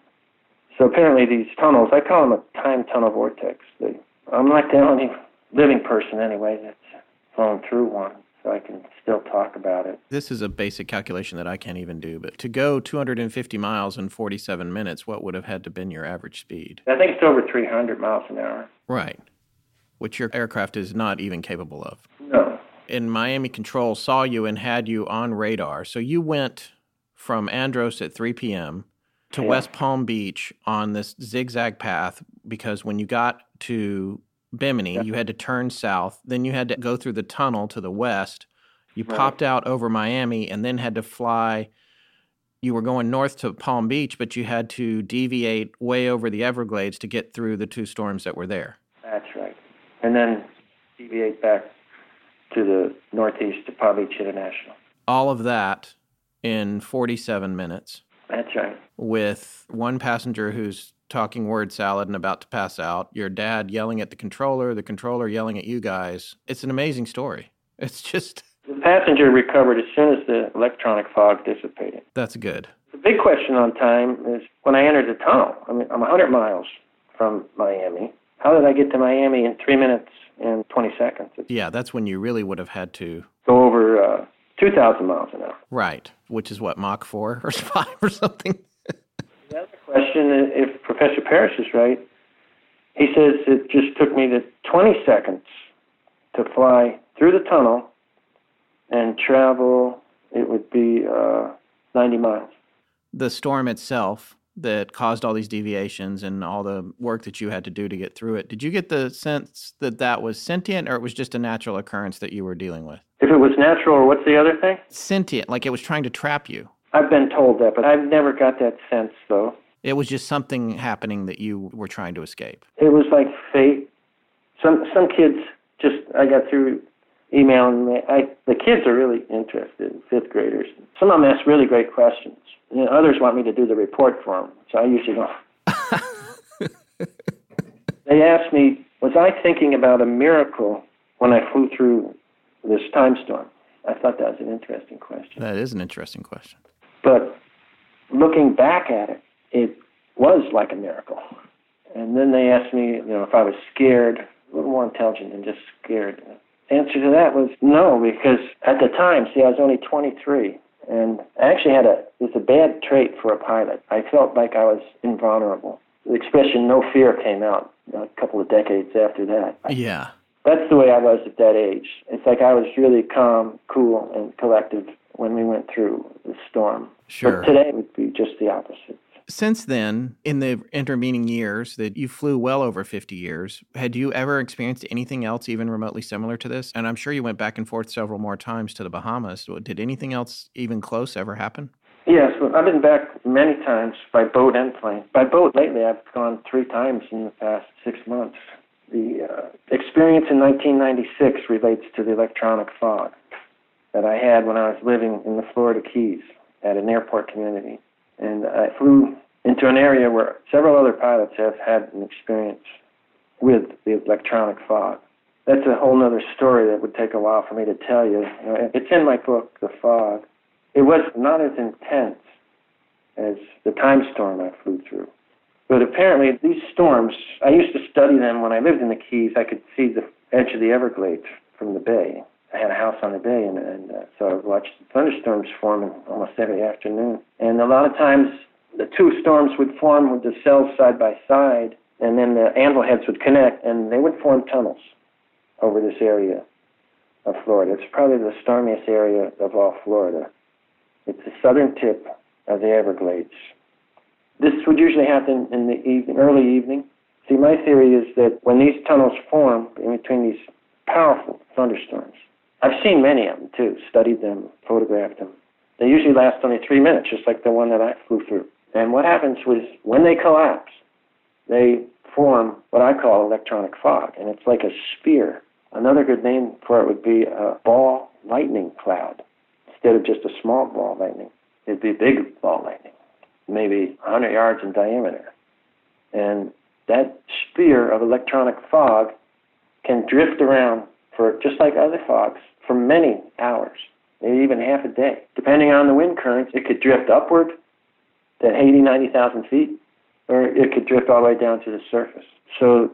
So apparently these tunnels, I call them a time tunnel vortex. They, I'm not the only living person anyway that's flown through one, so I can still talk about it. This is a basic calculation that I can't even do, but to go 250 miles in 47 minutes, what would have had to been your average speed? I think it's over 300 miles an hour. Right which your aircraft is not even capable of. No, in Miami Control saw you and had you on radar. So you went from Andros at 3 p.m. to Yeah. West Palm Beach on this zigzag path because when you got to Bimini, Yeah. you had to turn south. Then you had to go through the tunnel to the west. You Right. popped out over Miami and then had to fly. You were going north to Palm Beach, but you had to deviate way over the Everglades to get through the two storms that were there. And then deviate back to the northeast to Palm Beach International. All of that in 47 minutes. That's right. with one passenger who's talking word salad and about to pass out, your dad yelling at the controller, the controller yelling at you guys. It's an amazing story. It's just, The passenger recovered as soon as the electronic fog dissipated. that's good. The big question on time is when I entered the tunnel. I mean, I'm 100 miles from Miami. How did I get to Miami in three minutes and 20 seconds? Yeah, that's when you really would have had to. go over uh, 2,000 miles an hour. Right, which is what, Mach 4 or 5 or something? The other question, if Professor Parrish is right, he says it just took me the 20 seconds to fly through the tunnel and travel, it would be uh, 90 miles. The storm itself that caused all these deviations and all the work that you had to do to get through it, did you get the sense that that was sentient or it was just a natural occurrence that you were dealing with? If it was natural, or what's the other thing? Sentient, like it was trying to trap you. I've been told that, but I've never got that sense, though. It was just something happening that you were trying to escape. It was like fate. Some some kids just I got through emailing me. I the kids are really interested, fifth graders. Some of them ask really great questions. And others want me to do the report for them, so I usually don't. they asked me, was I thinking about a miracle when I flew through this time storm? I thought that was an interesting question. That is an interesting question. But looking back at it, it was like a miracle. And then they asked me, you know, if I was scared, a little more intelligent than just scared. Answer to that was no, because at the time, see, I was only 23, and I actually had a it's a bad trait for a pilot. I felt like I was invulnerable. The expression "no fear" came out a couple of decades after that. Yeah. That's the way I was at that age. It's like I was really calm, cool, and collected when we went through the storm. Sure. But today would be just the opposite. Since then, in the intervening years that you flew well over 50 years, had you ever experienced anything else even remotely similar to this? And I'm sure you went back and forth several more times to the Bahamas. Did anything else even close ever happen? Yes, I've been back many times by boat and plane. By boat lately, I've gone three times in the past six months. The uh, experience in 1996 relates to the electronic fog that I had when I was living in the Florida Keys at an airport community. And I flew into an area where several other pilots have had an experience with the electronic fog. That's a whole other story that would take a while for me to tell you. you know, it's in my book, The Fog. It was not as intense as the time storm I flew through. But apparently, these storms, I used to study them when I lived in the Keys. I could see the edge of the Everglades from the bay. I had a house on the bay, and, and uh, so I watched thunderstorms forming almost every afternoon. And a lot of times, the two storms would form with the cells side by side, and then the anvil heads would connect, and they would form tunnels over this area of Florida. It's probably the stormiest area of all Florida. It's the southern tip of the Everglades. This would usually happen in the evening, early evening. See, my theory is that when these tunnels form in between these powerful thunderstorms, I've seen many of them too, studied them, photographed them. They usually last only three minutes, just like the one that I flew through. And what happens was when they collapse, they form what I call electronic fog, and it's like a spear. Another good name for it would be a ball lightning cloud. Instead of just a small ball lightning, it'd be a big ball lightning, maybe 100 yards in diameter. And that spear of electronic fog can drift around for just like other fogs for many hours, maybe even half a day. Depending on the wind currents, it could drift upward to 80, 90,000 feet, or it could drift all the way down to the surface. So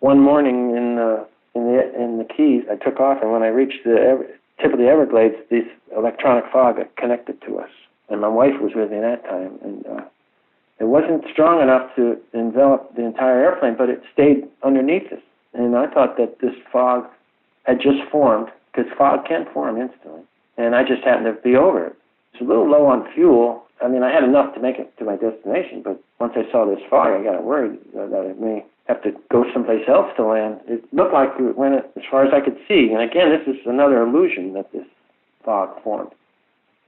one morning in the in the in the Keys, I took off, and when I reached the Ever- tip of the Everglades, this electronic fog connected to us, and my wife was with me at that time, and uh, it wasn't strong enough to envelop the entire airplane, but it stayed underneath us, and I thought that this fog had just formed because fog can form instantly. And I just happened to be over it. It's a little low on fuel. I mean, I had enough to make it to my destination, but once I saw this fog, I got worried that I may have to go someplace else to land. It looked like it went as far as I could see. And again, this is another illusion that this fog formed.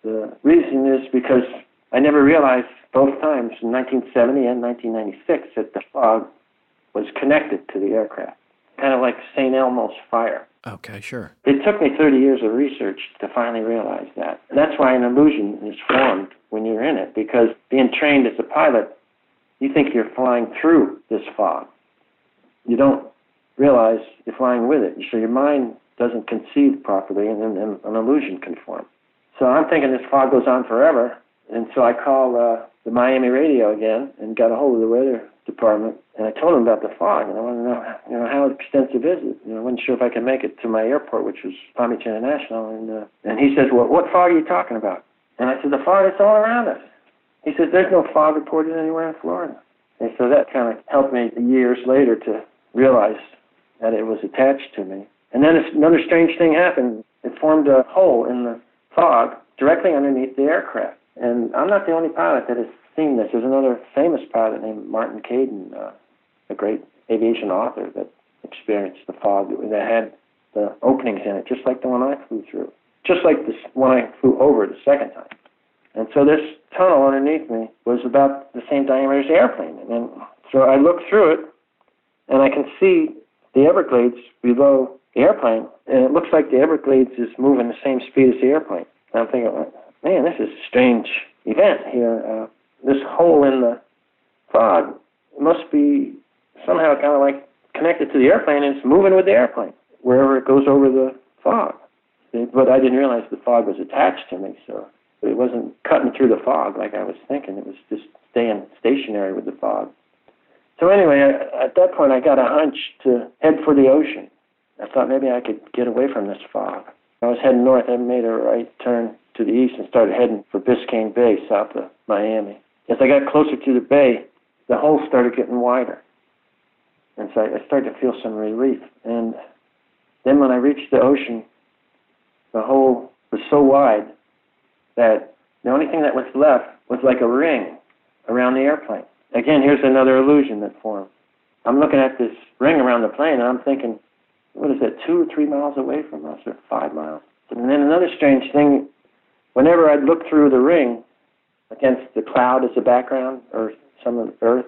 The reason is because I never realized both times, in 1970 and 1996, that the fog was connected to the aircraft, kind of like St. Elmo's fire. Okay, sure. It took me 30 years of research to finally realize that. That's why an illusion is formed when you're in it, because being trained as a pilot, you think you're flying through this fog. You don't realize you're flying with it. So your mind doesn't conceive properly, and then an illusion can form. So I'm thinking this fog goes on forever, and so I call uh, the Miami radio again and got a hold of the weather department, and I told him about the fog, and I wanted to know, you know, how extensive is it? Know, I wasn't sure if I could make it to my airport, which was Palm Beach International, and uh, and he says, well, what fog are you talking about? And I said, the fog that's all around us. He says, there's no fog reported anywhere in Florida. And so that kind of helped me years later to realize that it was attached to me. And then another strange thing happened. It formed a hole in the fog directly underneath the aircraft. And I'm not the only pilot that has seen this. There's another famous pilot named Martin Caidin, uh, a great aviation author that experienced the fog that had the openings in it, just like the one I flew through, just like this one I flew over the second time. And so this tunnel underneath me was about the same diameter as the airplane. And so I look through it, and I can see the Everglades below the airplane, and it looks like the Everglades is moving the same speed as the airplane. And I'm thinking, man, this is a strange event here. Uh, this hole in the fog must be somehow kind of like connected to the airplane and it's moving with the airplane wherever it goes over the fog. But I didn't realize the fog was attached to me, so it wasn't cutting through the fog like I was thinking. It was just staying stationary with the fog. So anyway, I, at that point, I got a hunch to head for the ocean. I thought maybe I could get away from this fog. I was heading north. I made a right turn to the east and started heading for Biscayne Bay, south of Miami. As I got closer to the bay, the hole started getting wider. And so I started to feel some relief. And then when I reached the ocean, the hole was so wide that the only thing that was left was like a ring around the airplane. Again, here's another illusion that formed. I'm looking at this ring around the plane, and I'm thinking, what is that, two or three miles away from us, or five miles? And then another strange thing, whenever I'd look through the ring against the cloud as a background, or some of the earth,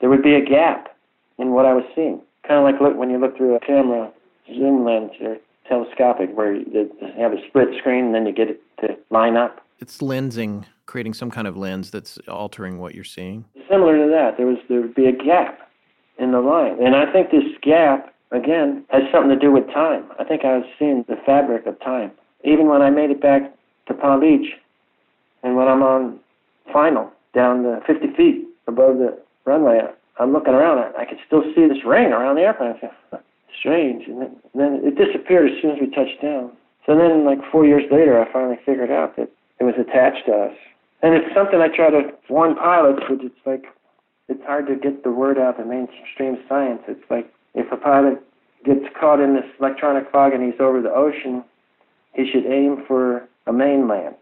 there would be a gap in what I was seeing. Kind of like look, when you look through a camera zoom lens or telescopic, where you have a split screen and then you get it to line up. It's lensing creating some kind of lens that's altering what you're seeing? Similar to that, there was there would be a gap in the line, and I think this gap again has something to do with time. I think I was seeing the fabric of time. Even when I made it back to Palm Beach, and when I'm on final down the 50 feet above the runway, I'm looking around. I, I could still see this ring around the airplane. Strange, and then, and then it disappeared as soon as we touched down. So then, like four years later, I finally figured out that it was attached to us. And it's something I try to warn pilots, but it's like it's hard to get the word out in mainstream science. It's like if a pilot gets caught in this electronic fog and he's over the ocean, he should aim for a mainland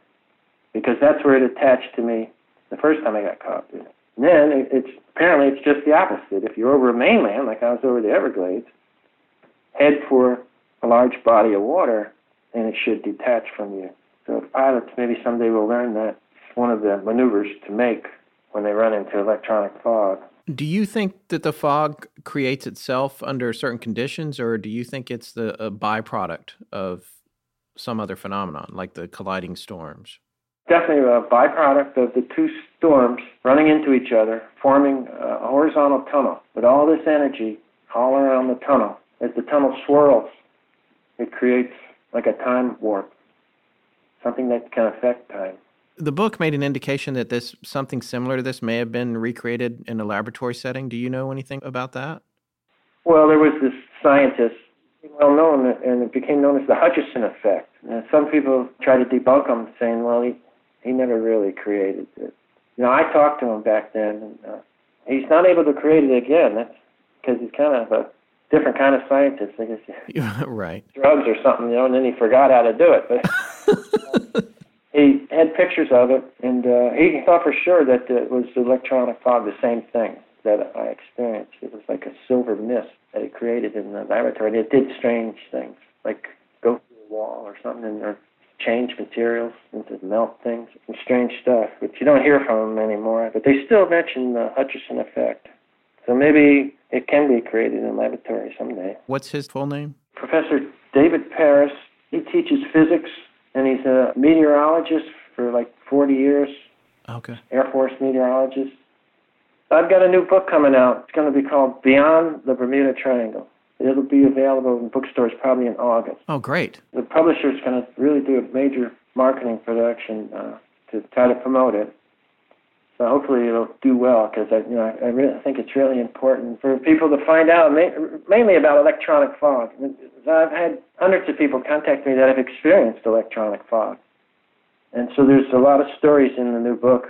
because that's where it attached to me the first time I got caught. And then it's apparently it's just the opposite. If you're over a mainland, like I was over the Everglades, head for a large body of water, and it should detach from you. So pilots maybe someday will learn that one of the maneuvers to make when they run into electronic fog. Do you think that the fog creates itself under certain conditions, or do you think it's the a byproduct of some other phenomenon, like the colliding storms? Definitely a byproduct of the two storms running into each other, forming a horizontal tunnel with all this energy all around the tunnel. As the tunnel swirls, it creates like a time warp, something that can affect time the book made an indication that this something similar to this may have been recreated in a laboratory setting. Do you know anything about that? Well, there was this scientist, well known, and it became known as the Hutchison effect. And some people try to debunk him, saying, "Well, he he never really created it." You know, I talked to him back then, and uh, he's not able to create it again. That's because he's kind of a different kind of scientist. I guess right. drugs or something, you know, and then he forgot how to do it. But he had pictures of it, and uh, he thought for sure that it was electronic fog, the same thing that I experienced. It was like a silver mist that he created in the laboratory, and it did strange things, like go through the wall or something, and or change materials into melt things and strange stuff, which you don't hear from them anymore. But they still mention the Hutchison effect. So maybe it can be created in a laboratory someday. What's his full name? Professor David Paris. He teaches physics, and he's a meteorologist for like 40 years, Okay. Air Force meteorologist. I've got a new book coming out. It's going to be called Beyond the Bermuda Triangle. It'll be available in bookstores probably in August. Oh, great. The publisher's going to really do a major marketing production uh, to try to promote it. So hopefully it'll do well because I, you know, I, I really think it's really important for people to find out ma- mainly about electronic fog. I've had hundreds of people contact me that have experienced electronic fog, and so there's a lot of stories in the new book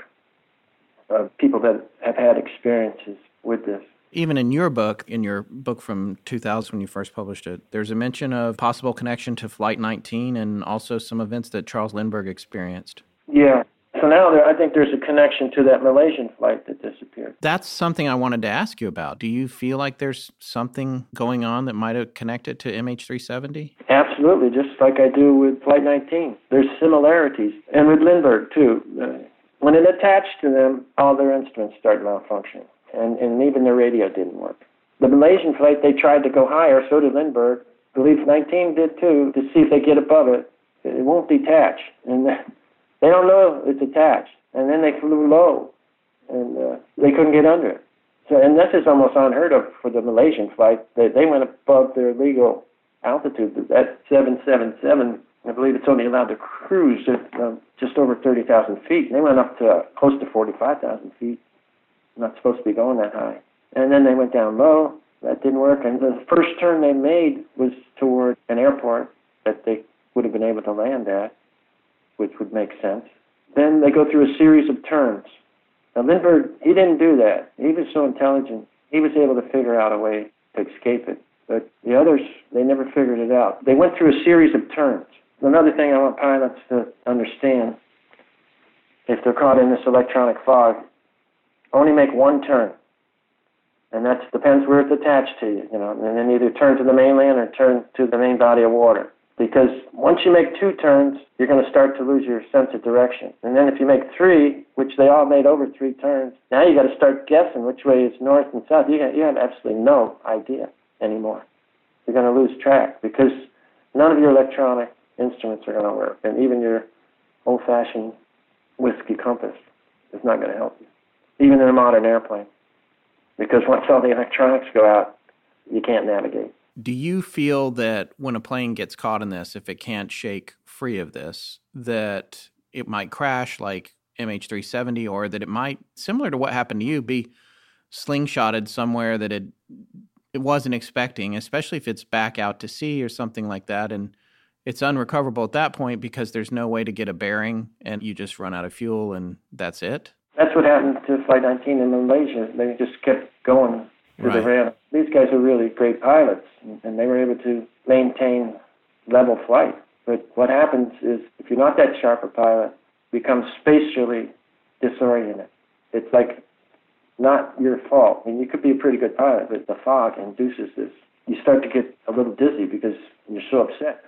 of people that have had experiences with this. Even in your book, in your book from 2000 when you first published it, there's a mention of possible connection to Flight 19 and also some events that Charles Lindbergh experienced. Yeah. So now there, I think there's a connection to that Malaysian flight that disappeared. That's something I wanted to ask you about. Do you feel like there's something going on that might have connected to MH370? Absolutely, just like I do with Flight 19. There's similarities. And with Lindbergh, too. Uh, When it attached to them, all their instruments started malfunctioning, and, and even their radio didn't work. The Malaysian flight, they tried to go higher, so did Lindbergh. Believe 19 did too, to see if they get above it. It won't detach. And they don't know it's attached. And then they flew low, and uh, they couldn't get under it. So, and this is almost unheard of for the Malaysian flight. They, they went above their legal altitude. At 777, I believe it's only allowed to cruise at uh, just over 30,000 feet. They went up to uh, close to 45,000 feet. Not supposed to be going that high. And then they went down low. That didn't work. And the first turn they made was toward an airport that they would have been able to land at, which would make sense. Then they go through a series of turns. Now, Lindbergh, he didn't do that. He was so intelligent. He was able to figure out a way to escape it. But the others, they never figured it out. They went through a series of turns. Another thing I want pilots to understand, if they're caught in this electronic fog, only make one turn. And that depends where it's attached to you, you know, and then either turn to the mainland or turn to the main body of water. Because once you make two turns, you're going to start to lose your sense of direction. And then if you make three, which they all made over three turns, now you got to start guessing which way is north and south. You, got, you have absolutely no idea anymore. You're going to lose track because none of your electronic instruments are going to work, and even your old-fashioned whiskey compass is not going to help you, even in a modern airplane, because once all the electronics go out, you can't navigate. Do you feel that when a plane gets caught in this, if it can't shake free of this, that it might crash like MH370, or that it might, similar to what happened to you, be slingshotted somewhere that it it wasn't expecting, especially if it's back out to sea or something like that, and it's unrecoverable at that point because there's no way to get a bearing, and you just run out of fuel, and that's it. That's what happened to Flight 19 in Malaysia. They just kept going through Right. the rail. These guys are really great pilots, and they were able to maintain level flight. But what happens is, if you're not that sharp a pilot, you become spatially disoriented. It's like not your fault. I mean, you could be a pretty good pilot, but the fog induces this. You start to get a little dizzy because you're so upset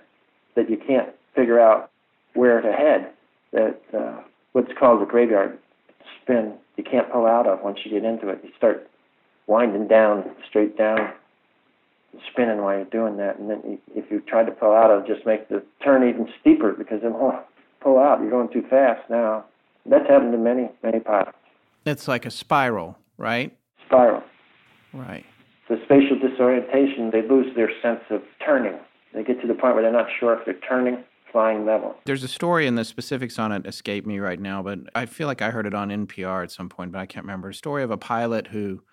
that you can't figure out where to head. That uh, what's called the graveyard spin you can't pull out of once you get into it. You start winding down, straight down, spinning while you're doing that. And then you, if you try to pull out of, just make the turn even steeper because then oh, pull out. You're going too fast now. That's happened to many, many pilots. It's like a spiral, right? Spiral. Right. The spatial disorientation, they lose their sense of turning. They get to the point where they're not sure if they're turning, flying level. There's a story, and the specifics on it escape me right now, but I feel like I heard it on NPR at some point, but I can't remember. A story of a pilot who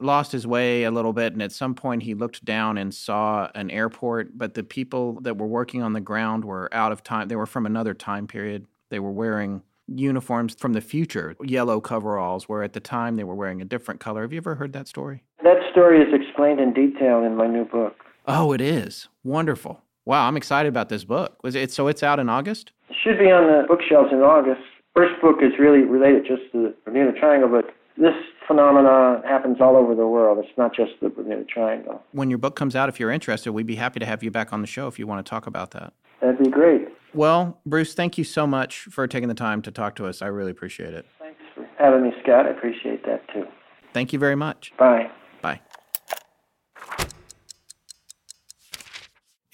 lost his way a little bit, and at some point he looked down and saw an airport, but the people that were working on the ground were out of time. They were from another time period. They were wearing uniforms from the future, yellow coveralls, where at the time they were wearing a different color. Have you ever heard that story? That story is explained in detail in my new book. Oh, it is. Wonderful. Wow, I'm excited about this book. Was it so it's out in August? It should be on the bookshelves in August. First book is really related just to the Bermuda Triangle, but this phenomena happens all over the world. It's not just the Bermuda Triangle. When your book comes out, if you're interested, we'd be happy to have you back on the show if you want to talk about that. That'd be great. Well, Bruce, thank you so much for taking the time to talk to us. I really appreciate it. Thanks for having me, Scott. I appreciate that too. Thank you very much. Bye.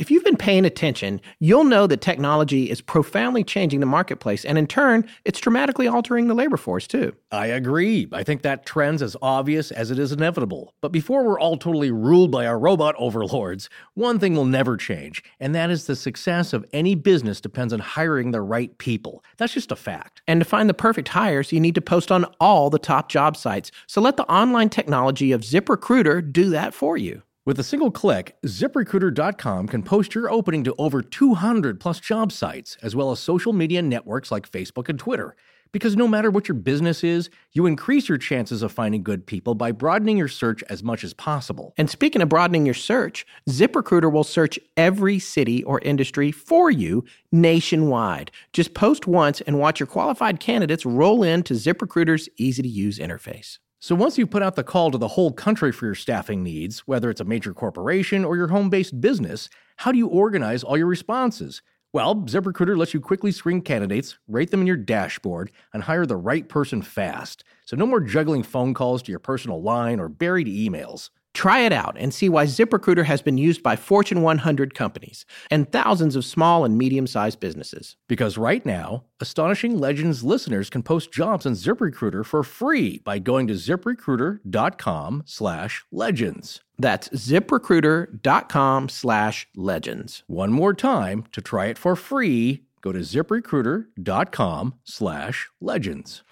If you've been paying attention, you'll know that technology is profoundly changing the marketplace, and in turn, it's dramatically altering the labor force, too. I agree. I think that trend's as obvious as it is inevitable. But before we're all totally ruled by our robot overlords, one thing will never change, and that is the success of any business depends on hiring the right people. That's just a fact. And to find the perfect hires, you need to post on all the top job sites. So let the online technology of ZipRecruiter do that for you. With a single click, ziprecruiter.com can post your opening to over 200 plus job sites, as well as social media networks like Facebook and Twitter. Because no matter what your business is, you increase your chances of finding good people by broadening your search as much as possible. And speaking of broadening your search, ZipRecruiter will search every city or industry for you nationwide. Just post once and watch your qualified candidates roll in to ZipRecruiter's easy to use interface. So once you've put out the call to the whole country for your staffing needs, whether it's a major corporation or your home based business, how do you organize all your responses? Well, ZipRecruiter lets you quickly screen candidates, rate them in your dashboard, and hire the right person fast. So no more juggling phone calls to your personal line or buried emails. Try it out and see why ZipRecruiter has been used by Fortune 100 companies and thousands of small and medium sized businesses. Because right now, Astonishing Legends listeners can post jobs on ZipRecruiter for free by going to ziprecruiter.com slash legends. That's ziprecruiter.com slash legends. One more time, to try it for free, go to ziprecruiter.com slash legends.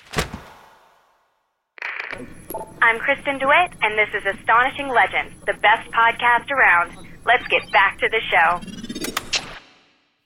I'm Kristen DeWitt, and this is Astonishing Legends, the best podcast around. Let's get back to the show.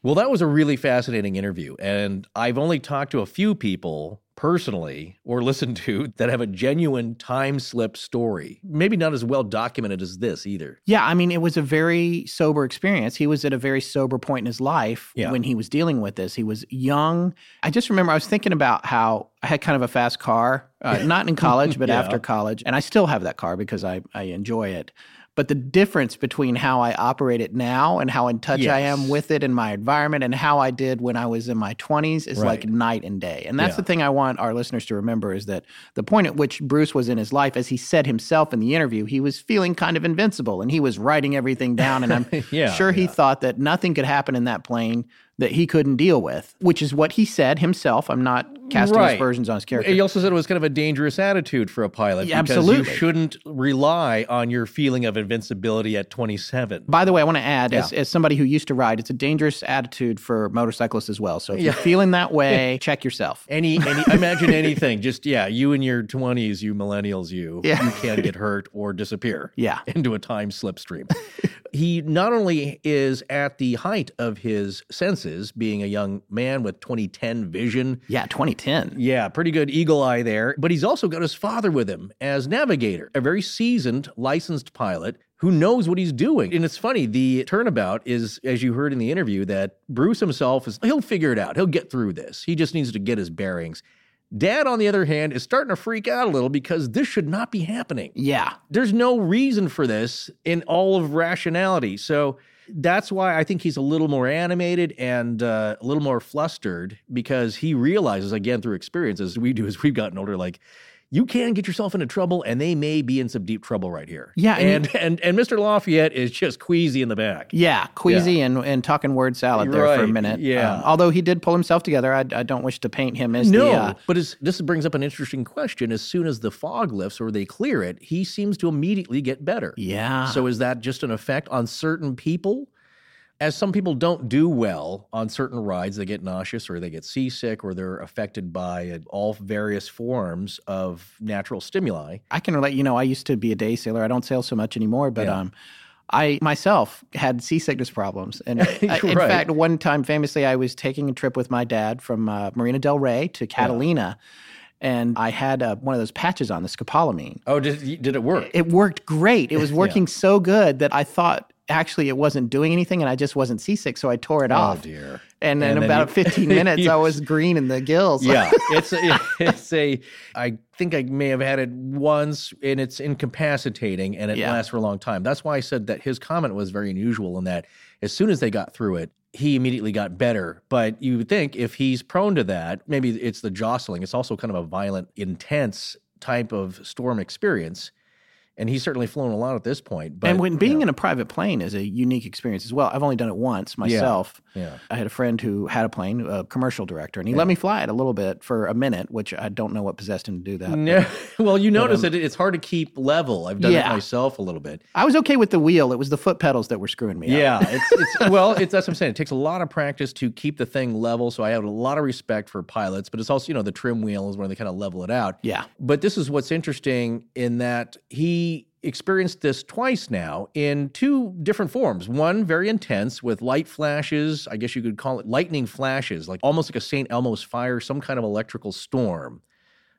Well, that was a really fascinating interview. And I've only talked to a few people personally or listened to that have a genuine time slip story. Maybe not as well documented as this either. Yeah, I mean, it was a very sober experience. He was at a very sober point in his life Yeah. when he was dealing with this. He was young. I just remember I was thinking about how I had kind of a fast car, uh, not in college, but Yeah. after college. And I still have that car because I, I enjoy it. But the difference between how I operate it now and how in touch I am with it in my environment and how I did when I was in my 20s is like night and day. And that's Yeah. the thing I want our listeners to remember is that the point at which Bruce was in his life, as he said himself in the interview, he was feeling kind of invincible and he was writing everything down. And I'm Yeah, sure he yeah. thought that nothing could happen in that plane that he couldn't deal with, which is what he said himself. I'm not casting Right. aspersions on his character. He also said it was kind of a dangerous attitude for a pilot Yeah, because absolutely. you shouldn't rely on your feeling of invincibility at 27. By the way, I want to add, as, Yeah. as somebody who used to ride, it's a dangerous attitude for motorcyclists as well. So if you're feeling that way, check yourself. Any, any, imagine anything. Just yeah, you in your twenties, you millennials, you, Yeah. you can get hurt or disappear. Yeah. into a time slipstream. he not only is at the height of his senses, being a young man with 2010 vision. Yeah, 2010. Yeah, pretty good eagle eye there. But he's also got his father with him as navigator, a very seasoned, licensed pilot who knows what he's doing. And it's funny, the turnabout is, as you heard in the interview, that Bruce himself is, he'll figure it out. He'll get through this. He just needs to get his bearings. Dad, on the other hand, is starting to freak out a little because this should not be happening. Yeah. There's no reason for this in all of rationality. So that's why I think he's a little more animated and uh, a little more flustered because he realizes, again, through experience, as we do as we've gotten older, like, you can get yourself into trouble, and they may be in some deep trouble right here. Yeah, and and and, and Mr. Lafayette is just queasy in the back. Yeah, queasy And, and talking word salad there for a minute. yeah. Um, although he did pull himself together, I, I don't wish to paint him as No, the. Uh, but this brings up an interesting question. As soon as the fog lifts or they clear it, he seems to immediately get better. yeah. So is that just an effect on certain people? As some people don't do well on certain rides, they get nauseous or they get seasick or they're affected by uh, all various forms of natural stimuli. I can relate. You know, I used to be a day sailor. I don't sail so much anymore, but Yeah. um, I myself had seasickness problems. And I- in fact, one time, famously, I was taking a trip with my dad from uh, Marina Del Rey to Catalina. and I had uh, one of those patches on the scopolamine. Oh, did did it work? It worked great. It was working so good that I thought actually it wasn't doing anything and I just wasn't seasick, so I tore it off. oh off. dear. And in And then about you- 15 minutes, you- I was green in the gills. Yeah, it's a, it's a. I think I may have had it once, and it's incapacitating, and it Yeah. lasts for a long time. That's why I said that his comment was very unusual in that as soon as they got through it, he immediately got better. But you would think if he's prone to that, maybe it's the jostling. It's also kind of a violent, intense type of storm experience, and he's certainly flown a lot at this point. But and when you being know, in a private plane is a unique experience as well. I've only done it once myself. yeah. I had a friend who had a plane, a commercial director, and he let me fly it a little bit for a minute, which I don't know what possessed him to do that. No, well, you notice um, that it's hard to keep level. I've done Yeah. it myself a little bit. I was okay with the wheel. It was the foot pedals that were screwing me up. Yeah, it's, it's well, it's that's what I'm saying. It takes a lot of practice to keep the thing level. So I have a lot of respect for pilots, but it's also you know the trim wheel is where they kind of level it out. Yeah. But this is what's interesting in that he experienced this twice now in two different forms. One very intense with light flashes. I guess you could call it lightning flashes, like almost like a St. Elmo's fire, some kind of electrical storm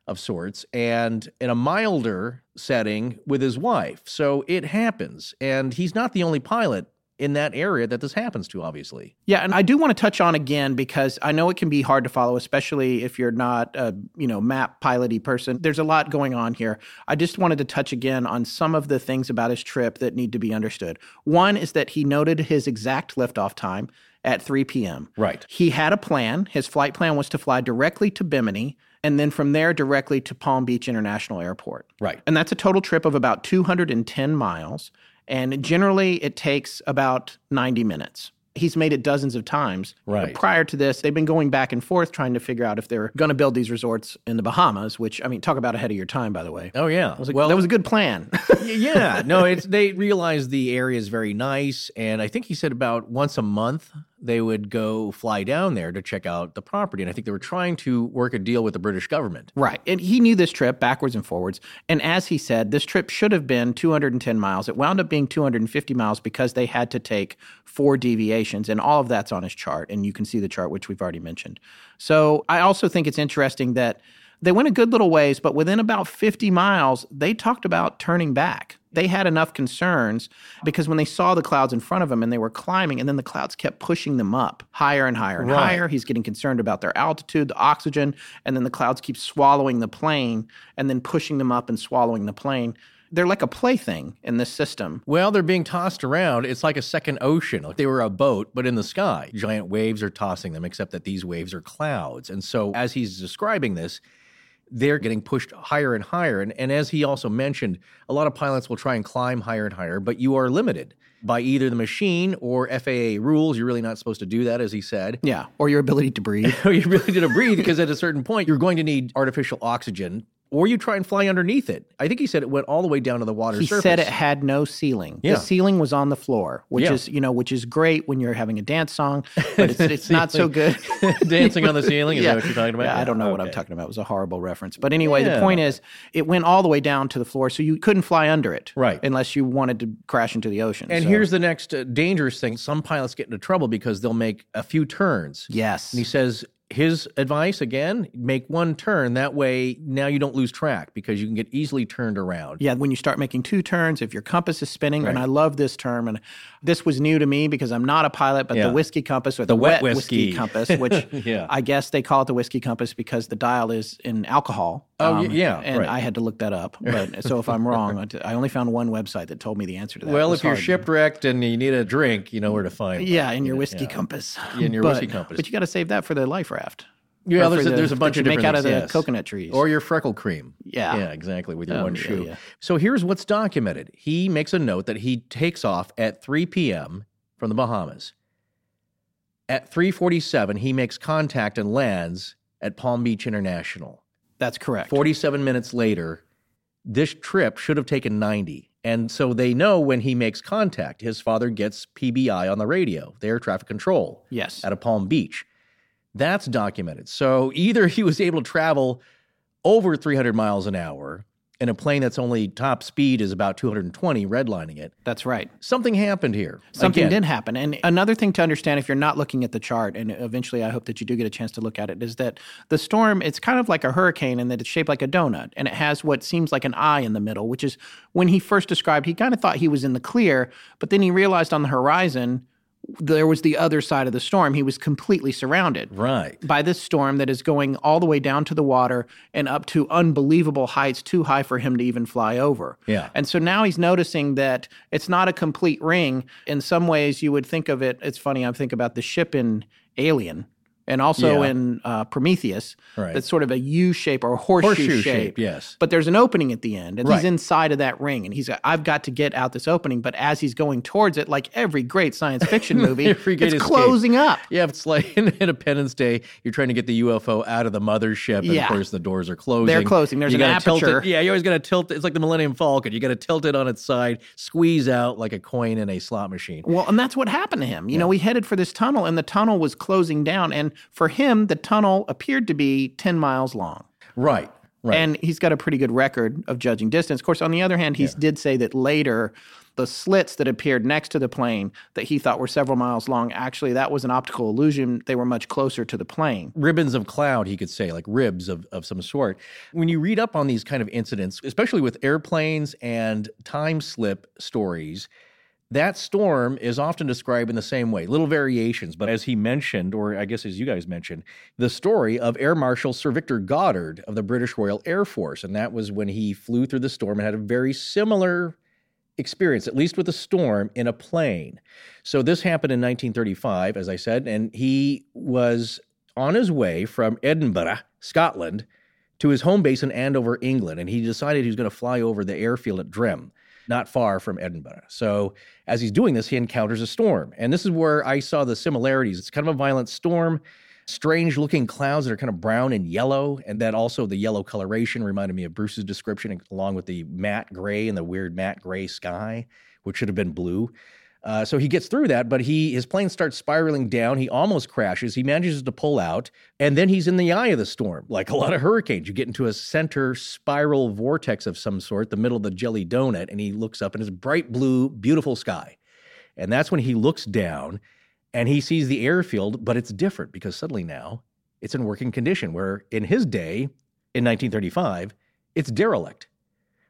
of sorts, and in a milder setting with his wife. So it happens. And he's not the only pilot in that area that this happens to, obviously. Yeah, and I do want to touch on again because I know it can be hard to follow, especially if you're not a you know map piloty person. There's a lot going on here. I just wanted to touch again on some of the things about his trip that need to be understood. One is that he noted his exact liftoff time at 3 p.m. Right. He had a plan. His flight plan was to fly directly to Bimini and then from there directly to Palm Beach International Airport. Right. And that's a total trip of about 210 miles. And generally, it takes about 90 minutes. He's made it dozens of times. Right. Prior to this, they've been going back and forth trying to figure out if they're going to build these resorts in the Bahamas, which, I mean, talk about ahead of your time, by the way. Oh yeah. A, well, that was a good plan. yeah. No, it's they realize the area is very nice, and I think he said about once a month they would go fly down there to check out the property, and I think they were trying to work a deal with the British government. Right. And he knew this trip backwards and forwards. And as he said, this trip should have been 210 miles. It wound up being 250 miles because they had to take four deviations. And all of that's on his chart. And you can see the chart, which we've already mentioned. So I also think it's interesting that they went a good little ways, but within about 50 miles, they talked about turning back. They had enough concerns because when they saw the clouds in front of them and they were climbing, and then the clouds kept pushing them up higher and higher and Right. higher. He's getting concerned about their altitude, the oxygen, and then the clouds keep swallowing the plane and then pushing them up and swallowing the plane. They're like a plaything in this system. Well, they're being tossed around. It's like a second ocean. Like they were a boat, but in the sky. Giant waves are tossing them, except that these waves are clouds. And so, as he's describing this, they're getting pushed higher and higher. And, and as he also mentioned, a lot of pilots will try and climb higher and higher, but you are limited by either the machine or FAA rules. You're really not supposed to do that, as he said. Yeah. Or your ability to breathe. you really need to breathe because at a certain point, you're going to need artificial oxygen. Or you try and fly underneath it. I think he said it went all the way down to the water surface. he surface. said it had no ceiling. Yeah. The ceiling was on the floor, which Yeah. is you know which is great when you're having a dance song, but it's, it's not so good. Dancing on the ceiling? Is that what you're talking about? Yeah, I don't know what I'm talking about. It was a horrible reference. But anyway, Yeah. the point is, it went all the way down to the floor, so you couldn't fly under it, Right. Unless you wanted to crash into the ocean. And So- here's the next uh, dangerous thing. Some pilots get into trouble because they'll make a few turns. yes, And he says his advice again, make one turn. That way now you don't lose track because you can get easily turned around. Yeah, when you start making two turns, if your compass is spinning, and I love this term, and this was new to me because I'm not a pilot, but Yeah. the whiskey compass or the, The wet wet, whiskey. compass, which Yeah. I guess they call it the whiskey compass because the dial is in alcohol. Oh, y- um, yeah, and right. I had to look that up. But so if I'm wrong, I only found one website that told me the answer to that. Well, if you're hard. shipwrecked and you need a drink, you know where to find one. yeah, in your whiskey yeah. compass, In your But- whiskey compass. but you got to save that for the life raft. Yeah, there's a, the- there's a bunch of different make out of the yes. coconut trees. Or your freckle cream. Yeah. Yeah, exactly, with your Oh, one yeah, shoe. yeah. So here's what's documented. He makes a note that he takes off at 3 p.m. from the Bahamas. At 3:47, he makes contact and lands at Palm Beach International. that's correct. 47 minutes later, this trip should have taken 90. And so they know when he makes contact, his father gets PBI on the radio, the air traffic control yes, out of Palm Beach. That's documented. So either he was able to travel over 300 miles an hour in a plane that's only top speed is about 220, redlining it. That's right. Something happened here. Something Again, did happen. And another thing to understand if you're not looking at the chart, and eventually I hope that you do get a chance to look at it, is that the storm, it's kind of like a hurricane in that it's shaped like a donut and it has what seems like an eye in the middle, which is when he first described, he kind of thought he was in the clear, but then he realized on the horizon, there was the other side of the storm. He was completely surrounded Right. by this storm that is going all the way down to the water and up to unbelievable heights, too high for him to even fly over. Yeah. And so now he's noticing that it's not a complete ring. In some ways, you would think of it. It's funny. I think about the ship in Alien. And also Yeah. in uh, Prometheus, Right. that's sort of a U shape or a horseshoe, Horseshoe shape. shape, yes. But there's an opening at the end, and he's inside of that ring, and he's I've got to get out this opening. But as he's going towards it, like every great science fiction movie, Every great it's escape. closing up. Yeah, it's like in Independence Day, you're trying to get the UFO out of the mothership, and Yeah. of course the doors are closing. They're closing. There's you an aperture. Yeah, you always got to tilt. it. It's like the Millennium Falcon. You got to tilt it on its side, squeeze out like a coin in a slot machine. Well, and that's what happened to him. You know, we headed for this tunnel, and the tunnel was closing down. And for him, the tunnel appeared to be 10 miles long. Right. Right. And he's got a pretty good record of judging distance. Of course, on the other hand, he did say that later, the slits that appeared next to the plane that he thought were several miles long, actually, that was an optical illusion. They were much closer to the plane. ribbons of cloud, he could say, like ribs of, of some sort. When you read up on these kind of incidents, especially with airplanes and time slip stories, that storm is often described in the same way, little variations. But as he mentioned, or I guess as you guys mentioned, the story of Air Marshal Sir Victor Goddard of the British Royal Air Force. And that was when he flew through the storm and had a very similar experience, at least with a storm, in a plane. So this happened in 1935, as I said, and he was on his way from Edinburgh, Scotland, to his home base in Andover, England, and he decided he was going to fly over the airfield at Drem, not far from Edinburgh. So as he's doing this, he encounters a storm, and this is where I saw the similarities. It's kind of a violent storm. Strange looking clouds that are kind of brown and yellow, and then also the yellow coloration reminded me of Bruce's description, along with the matte gray and the weird matte gray sky, which should have been blue. Uh, so he gets through that, but he his plane starts spiraling down. He almost crashes. He manages to pull out, and then he's in the eye of the storm. Like a lot of hurricanes, you get into a center spiral vortex of some sort, the middle of the jelly donut, and he looks up and it's bright blue, beautiful sky. And that's when he looks down and he sees the airfield, but it's different because suddenly now it's in working condition. Where in his day, in 1935, it's derelict.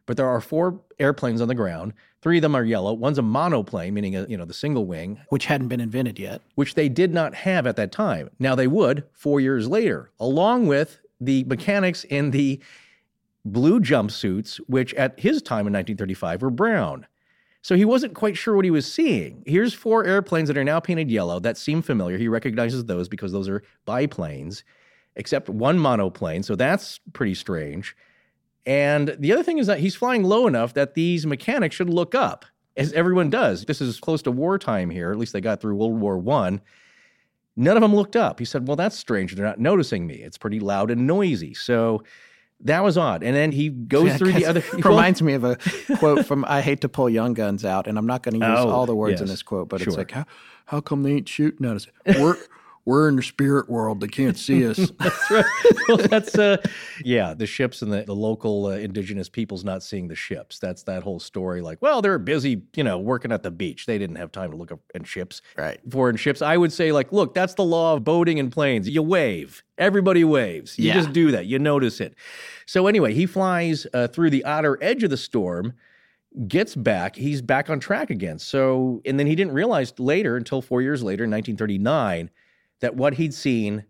But there are four airplanes on the ground. Three of them are yellow. One's a monoplane, meaning a, you know the single wing, which hadn't been invented yet. which they did not have at that time. Now they would four years later, along with the mechanics in the blue jumpsuits, which at his time in 1935 were brown. So he wasn't quite sure what he was seeing. Here's four airplanes that are now painted yellow that seem familiar. He recognizes those because those are biplanes, except one monoplane. So that's pretty strange. And the other thing is that he's flying low enough that these mechanics should look up, as everyone does. This is close to wartime here. At least they got through World War One. None of them looked up. He said, Well, that's strange. They're not noticing me. It's pretty loud and noisy. So that was odd. And then he goes Yeah, through the other. it reminds me of a quote from I hate to pull young guns out, and I'm not going to use Oh, all the words in this quote, but it's like how how come they ain't shooting at us? We're we're in the spirit world. They can't see us. that's right. Well, that's uh, yeah, the ships and the, the local uh, indigenous peoples not seeing the ships. That's that whole story. Like, well, they're busy, you know, working at the beach. They didn't have time to look up in ships, Right. Foreign ships. I would say, like, look, that's the law of boating and planes. You wave. Everybody waves. You Yeah. just do that. You notice it. So anyway, he flies uh, through the outer edge of the storm gets back, he's back on track again. So, and then he didn't realize later, until four years later, in 1939, that what he'd seen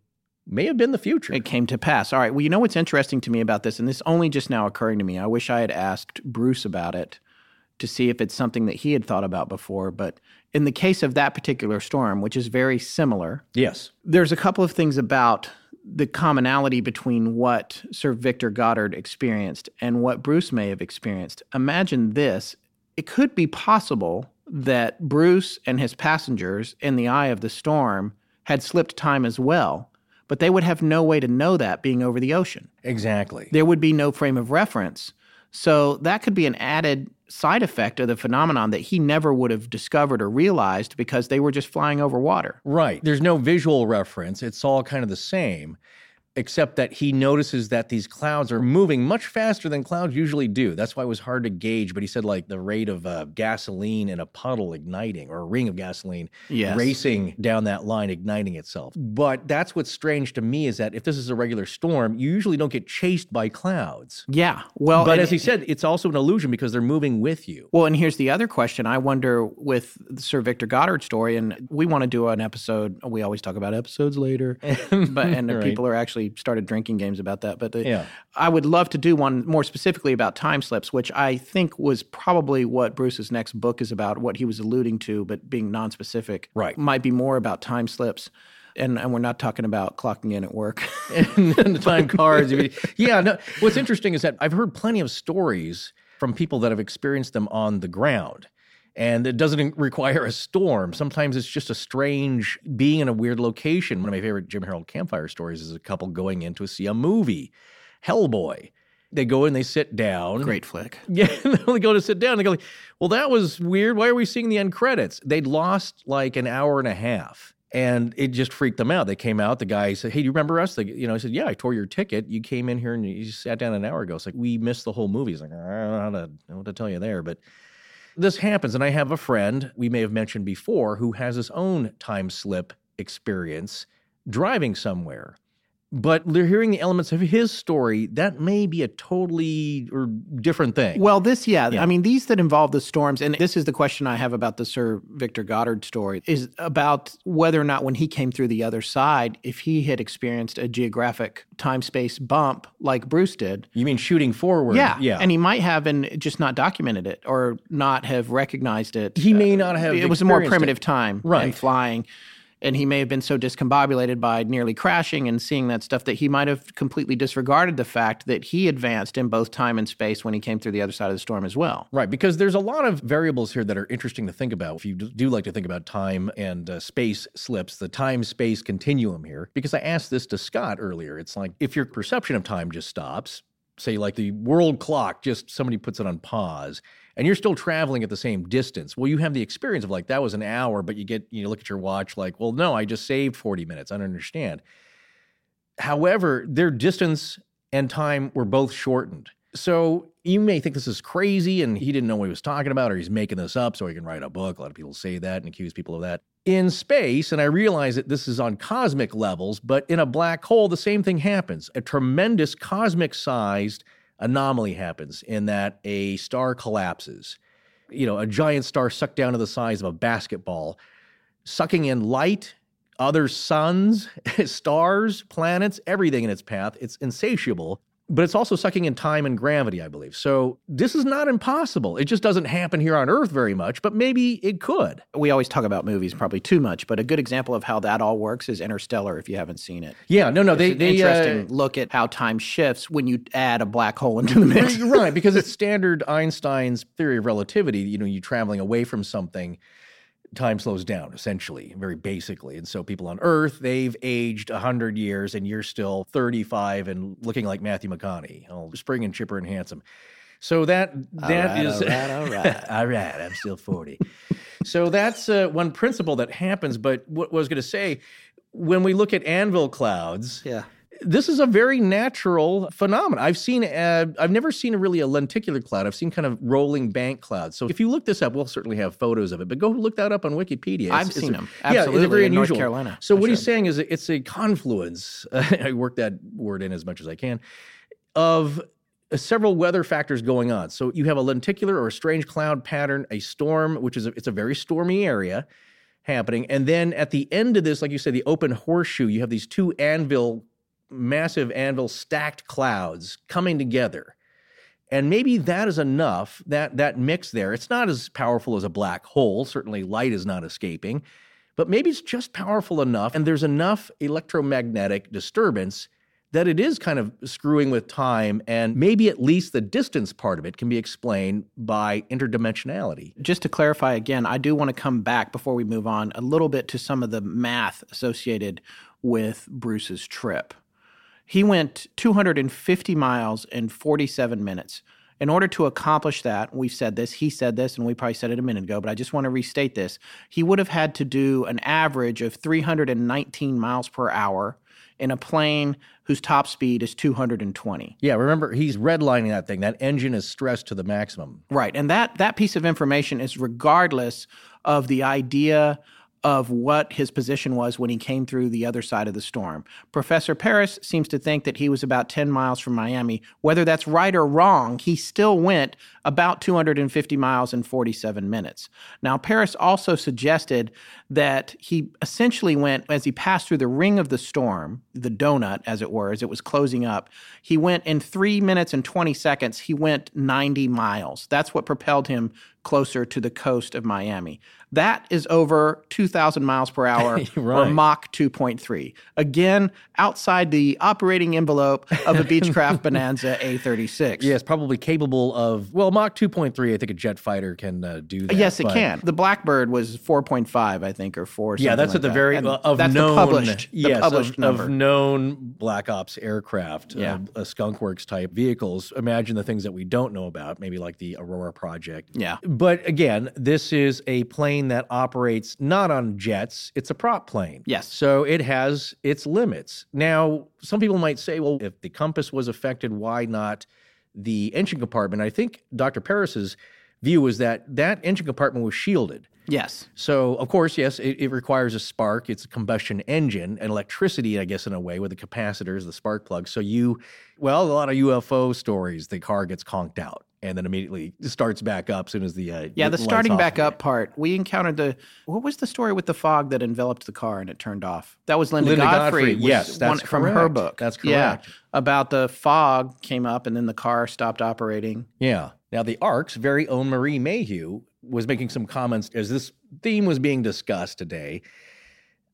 may have been the future. It came to pass. All right. Well, you know what's interesting to me about this, and this only just now occurring to me. I wish I had asked Bruce about it to see if it's something that he had thought about before. But in the case of that particular storm, which is very similar, yes. there's a couple of things about the commonality between what Sir Victor Goddard experienced and what Bruce may have experienced. Imagine this it could be possible that Bruce and his passengers in the eye of the storm had slipped time as well, but they would have no way to know that being over the ocean. Exactly. There would be no frame of reference. So that could be an added side effect of the phenomenon that he never would have discovered or realized because they were just flying over water. Right. There's no visual reference. It's all kind of the same. Except that he notices that these clouds are moving much faster than clouds usually do. That's why it was hard to gauge. But he said, like the rate of uh, gasoline in a puddle igniting or a ring of gasoline Yes. racing down that line, igniting itself. But that's what's strange to me is that if this is a regular storm, you usually don't get chased by clouds. Yeah. Well, but as he said, it's also an illusion because they're moving with you. Well, and here's the other question. I wonder with Sir Victor Goddard story, and we want to do an episode. We always talk about episodes later, but and Right. people are actually started drinking games about that. But the, Yeah. I would love to do one more specifically about time slips, which I think was probably what Bruce's next book is about, what he was alluding to, but being non-specific. Right. Might be more about time slips. And, and we're not talking about clocking in at work. and the time cards. Yeah, no. What's interesting is that I've heard plenty of stories from people that have experienced them on the ground. And it doesn't require a storm. Sometimes it's just a strange being in a weird location. One of my favorite Jim Harold campfire stories is a couple going in to see a movie, Hellboy. They go and they sit down. Great flick. Yeah, they go to sit down. They go, like, well, that was weird. Why are we seeing the end credits? They'd lost like an hour and a half. And it just freaked them out. They came out. The guy said, "Hey, do you remember us?" They, you know, I said, "Yeah, I tore your ticket. You came in here and you sat down an hour ago." It's like we missed the whole movie. He's like, "I don't know how to, to tell you there." But this happens, and I have a friend we may have mentioned before who has his own time slip experience driving somewhere. But they're hearing the elements of his story. That may be a totally or different thing. Well, this, yeah, Yeah. I mean, these that involve the storms, and this is the question I have about the Sir Victor Goddard story, is about whether or not when he came through the other side, if he had experienced a geographic time space bump like Bruce did. You mean shooting forward? Yeah, yeah. and he might have and just not documented it or not have recognized it. He may not have It was a more primitive it. time, Right. And flying, and he may have been so discombobulated by nearly crashing and seeing that stuff that he might have completely disregarded the fact that he advanced in both time and space when he came through the other side of the storm as well. Right, because there's a lot of variables here that are interesting to think about. If you do like to think about time and uh, space slips, the time space continuum here, because I asked this to Scott earlier. It's like if your perception of time just stops, say like the world clock, just somebody puts it on pause, and you're still traveling at the same distance. Well, you have the experience of like that was an hour, but you get you look at your watch like, well, no, I just saved 40 minutes. I don't understand. However, their distance and time were both shortened. So you may think this is crazy and he didn't know what he was talking about or he's making this up so he can write a book. A lot of people say that and accuse people of that. In space, and I realize that this is on cosmic levels, but in a black hole, the same thing happens. A tremendous cosmic sized anomaly happens in that a star collapses. You know, a giant star sucked down to the size of a basketball, sucking in light, other suns, stars, planets, everything in its path. It's insatiable, but it's also sucking in time and gravity, I believe. So this is not impossible. It just doesn't happen here on Earth very much, but maybe it could. We always talk about movies probably too much, but a good example of how that all works is Interstellar. If you haven't seen it, Yeah, no, no, they, it's an they interesting uh, look at how time shifts when you add a black hole into the mix. Right, because it's standard Einstein's theory of relativity. You know, you're traveling away from something, time slows down essentially, very basically. And so people on Earth, they've aged 100 years and you're still 35 and looking like Matthew McConaughey, all spring and chipper and handsome. So that that right, is all right, all right. all right, I'm still 40. so that's uh, one principle that happens. But what I was going to say, when we look at anvil clouds, Yeah. This is a very natural phenomenon. I've seen, uh, I've never seen a really a lenticular cloud. I've seen kind of rolling bank clouds. So if you look this up, we'll certainly have photos of it. But go look that up on Wikipedia. It's- I've it's seen them. Yeah, it's Absolutely, very in North unusual. Carolina. So I what he's saying is it's a confluence. I work that word in as much as I can of uh, several weather factors going on. So you have a lenticular or a strange cloud pattern, a storm, which is a, it's a very stormy area happening, and then at the end of this, like you said, the open horseshoe, you have these two anvil, massive anvil stacked clouds coming together. And maybe that is enough, that that mix there. It's not as powerful as a black hole. Certainly light is not escaping. But maybe it's just powerful enough, and there's enough electromagnetic disturbance that it is kind of screwing with time, and maybe at least the distance part of it can be explained by interdimensionality. Just to clarify again, I do want to come back before we move on a little bit to some of the math associated with Bruce's trip. He went 250 miles in 47 minutes. In order to accomplish that, we've said this, he said this, and we probably said it a minute ago, but I just want to restate this. He would have had to do an average of 319 miles per hour in a plane whose top speed is 220. Yeah, remember he's redlining that thing. That engine is stressed to the maximum. Right. And that that piece of information is regardless of the idea of what his position was when he came through the other side of the storm. Professor Paris seems to think that he was about 10 miles from Miami. Whether that's right or wrong, he still went about 250 miles in 47 minutes. Now, Paris also suggested that he essentially went, as he passed through the ring of the storm, the donut, as it were, as it was closing up, he went in three minutes and 20 seconds, he went 90 miles. That's what propelled him closer to the coast of Miami. That is over 2,000 miles per hour or Mach 2.3. Again, outside the operating envelope of a Beechcraft Bonanza A36. Yes, probably capable of well, Mach 2.3. I think a jet fighter can uh, do that. Yes, it can. The Blackbird was 4.5, I think, or 4. Yeah, that's like at the that. very And uh, of that's known, the published, the yes, published of, number. of known Black Ops aircraft, Yeah. uh, uh, Skunk Works type vehicles. Imagine the things that we don't know about, maybe like the Aurora project. yeah. But again, this is a plane that operates not on jets, it's a prop plane. Yes. So it has its limits. Now, some people might say, well, if the compass was affected, why not the engine compartment? I think Dr. Paris's view was that that engine compartment was shielded. Yes. So, of course, yes, it, it requires a spark. It's a combustion engine and electricity, I guess, in a way, with the capacitors, the spark plugs. So, you, well, a lot of UFO stories, the car gets conked out and then immediately starts back up as soon as the uh, Yeah, the starting back up part. We encountered the what was the story with the fog that enveloped the car and it turned off? That was Linda, Linda Godfrey. Godfrey, yes, that's one from her book. That's Yeah, correct. about the fog came up and then the car stopped operating. Yeah. Now, the ARC's very own Marie Mayhew was making some comments as this theme was being discussed today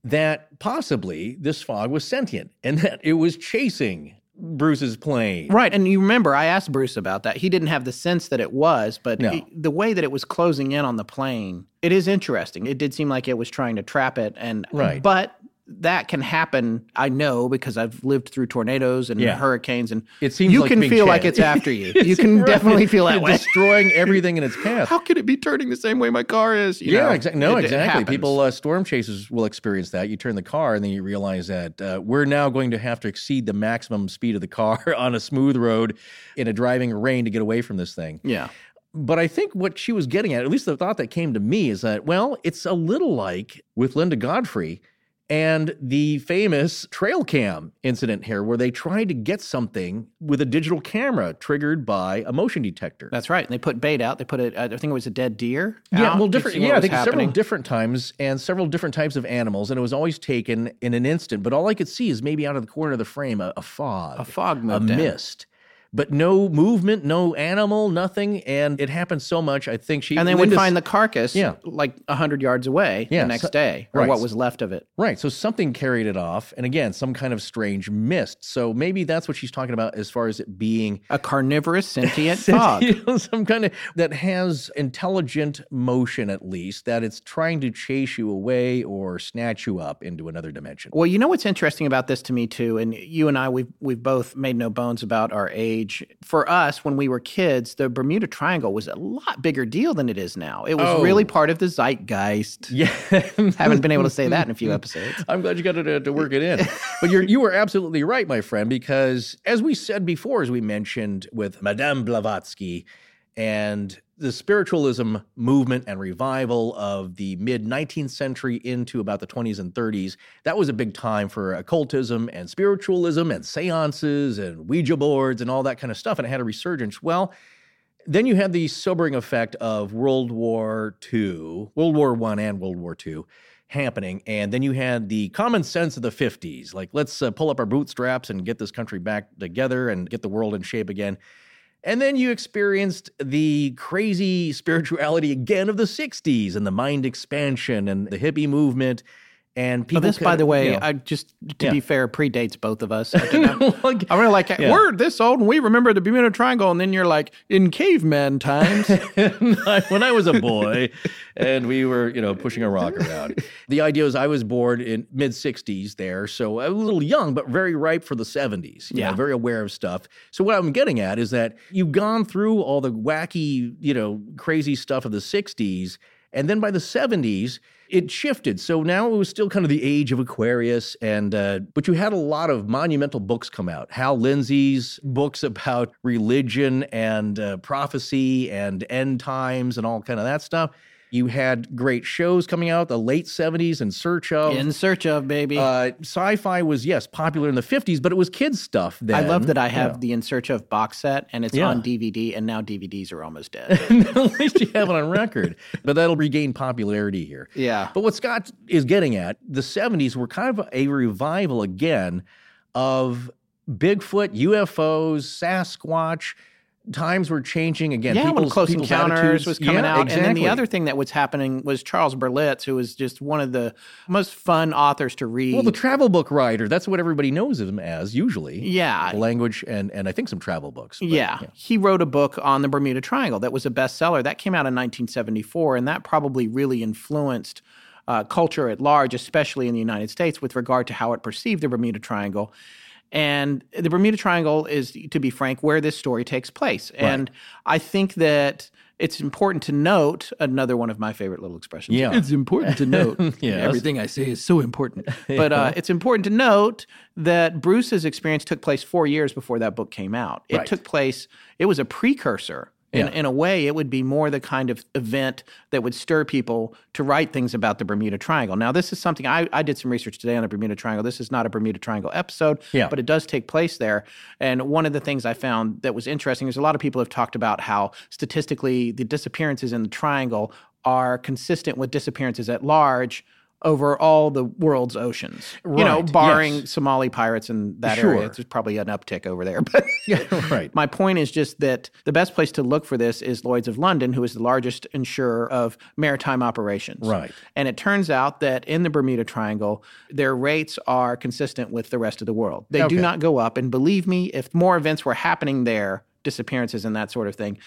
that possibly this fog was sentient and that it was chasing Bruce's plane. Right, and you remember I asked Bruce about that. He didn't have the sense that it was, but No. he- the way that it was closing in on the plane, it is interesting. It did seem like it was trying to trap it, and Right. But that can happen. I know because I've lived through tornadoes and Yeah. hurricanes, and It seems you like can feel like it's after you. You can Right. definitely feel that way. Destroying everything in its path. How could it be turning the same way my car is? You yeah, exactly. No, it- it exactly. happens. People, uh, storm chasers will experience that. You turn the car, and then you realize that uh, we're now going to have to exceed the maximum speed of the car on a smooth road in a driving rain to get away from this thing. yeah. But I think what she was getting at, at least the thought that came to me, is that, well, it's a little like with Linda Godfrey and the famous trail cam incident here, where they tried to get something with a digital camera triggered by a motion detector. That's right. And they put bait out. They put it. I think it was a dead deer. Yeah, well, different. Yeah, I think several different times and several different types of animals, and it was always taken in an instant. But all I could see is maybe out of the corner of the frame a, a fog, A fog a mist, but no movement, no animal, nothing. And it happened so much. I think she and they would find the carcass Yeah. like 100 yards away Yeah, the next so- day, or right. what was left of it. Right. So something carried it off. And again, some kind of strange mist. So maybe that's what she's talking about as far as it being A carnivorous sentient fog. some kind of that has intelligent motion at least, that it's trying to chase you away or snatch you up into another dimension. Well, you know what's interesting about this to me too, and you and I we've we've both made no bones about our age. For us, when we were kids, the Bermuda Triangle was a lot bigger deal than it is now. It was Oh. really part of the zeitgeist. Yeah. Haven't been able to say that in a few episodes. I'm glad you got to, uh, to work it in. But you're, you were absolutely right, my friend, because as we said before, as we mentioned with Madame Blavatsky and the spiritualism movement and revival of the mid 19th century into about the 20s and 30s, that was a big time for occultism and spiritualism and seances and Ouija boards and all that kind of stuff. And it had a resurgence. Well, then you had the sobering effect of World War II, World War One and World War II happening, and then you had the common sense of the 50s, like let's uh, pull up our bootstraps and get this country back together and get the world in shape again. And then you experienced the crazy spirituality again of the 60s and the mind expansion and the hippie movement. And But people, this, by the way, you know, I just to Yeah. be fair, predates both of us. I did like- I'm really like, Yeah. we're this old and we remember the Bermuda Triangle, and then you're like, in caveman times. when I was a boy and we were, you know, pushing a rock around. The idea is I was born in mid 60s there, so a little young, but very ripe for the 70s. you Yeah. know, very aware of stuff. So what I'm getting at is that you've gone through all the wacky, you know, crazy stuff of the 60s. And then by the 70s, it shifted. So now it was still kind of the age of Aquarius, and uh, but you had a lot of monumental books come out. Hal Lindsey's books about religion and uh, prophecy and end times and all kind of that stuff. You had great shows coming out the late 70s in search of. In search of, baby. Uh, sci-fi was yes popular in the 50s, but it was kids stuff. Then I love that I have know. the In Search of box set and it's Yeah. on DVD, and now DVDs are almost dead. At least you have it on record, but that'll regain popularity here. yeah. But what Scott is getting at, the 70s were kind of a revival again of Bigfoot, UFOs, Sasquatch. Times were changing again. yeah, when Close people's Encounters attitudes- was coming Yeah, out, and then the other thing that was happening was Charles Berlitz, who was just one of the most fun authors to read. Well, the travel book writer, that's what everybody knows him as usually. yeah, Language and, and I think some travel books. but, yeah. He wrote a book on the Bermuda Triangle that was a bestseller. That came out in 1974, and that probably really influenced uh, culture at large, especially in the United States, with regard to how it perceived the Bermuda Triangle. And the Bermuda Triangle is, to be frank, where this story takes place. And I think that it's important to note another one of my favorite little expressions. Yeah. It's important to note. Yes. Everything I say is so important. But uh, it's important to note that Bruce's experience took place four years before that book came out. It Right. took place, it was a precursor. In, Yeah. in a way, it would be more the kind of event that would stir people to write things about the Bermuda Triangle. Now, this is something I, I did some research today on the Bermuda Triangle. This is not a Bermuda Triangle episode, Yeah. but it does take place there. And one of the things I found that was interesting is a lot of people have talked about how statistically the disappearances in the triangle are consistent with disappearances at large over all the world's oceans. You know, barring yes. Somali pirates in that Sure. area, there's probably an uptick over there. But right. my point is just that the best place to look for this is Lloyd's of London, who is the largest insurer of maritime operations. Right. And it turns out that in the Bermuda Triangle, their rates are consistent with the rest of the world. They do not go up. And believe me, if more events were happening there, disappearances and that sort of thing,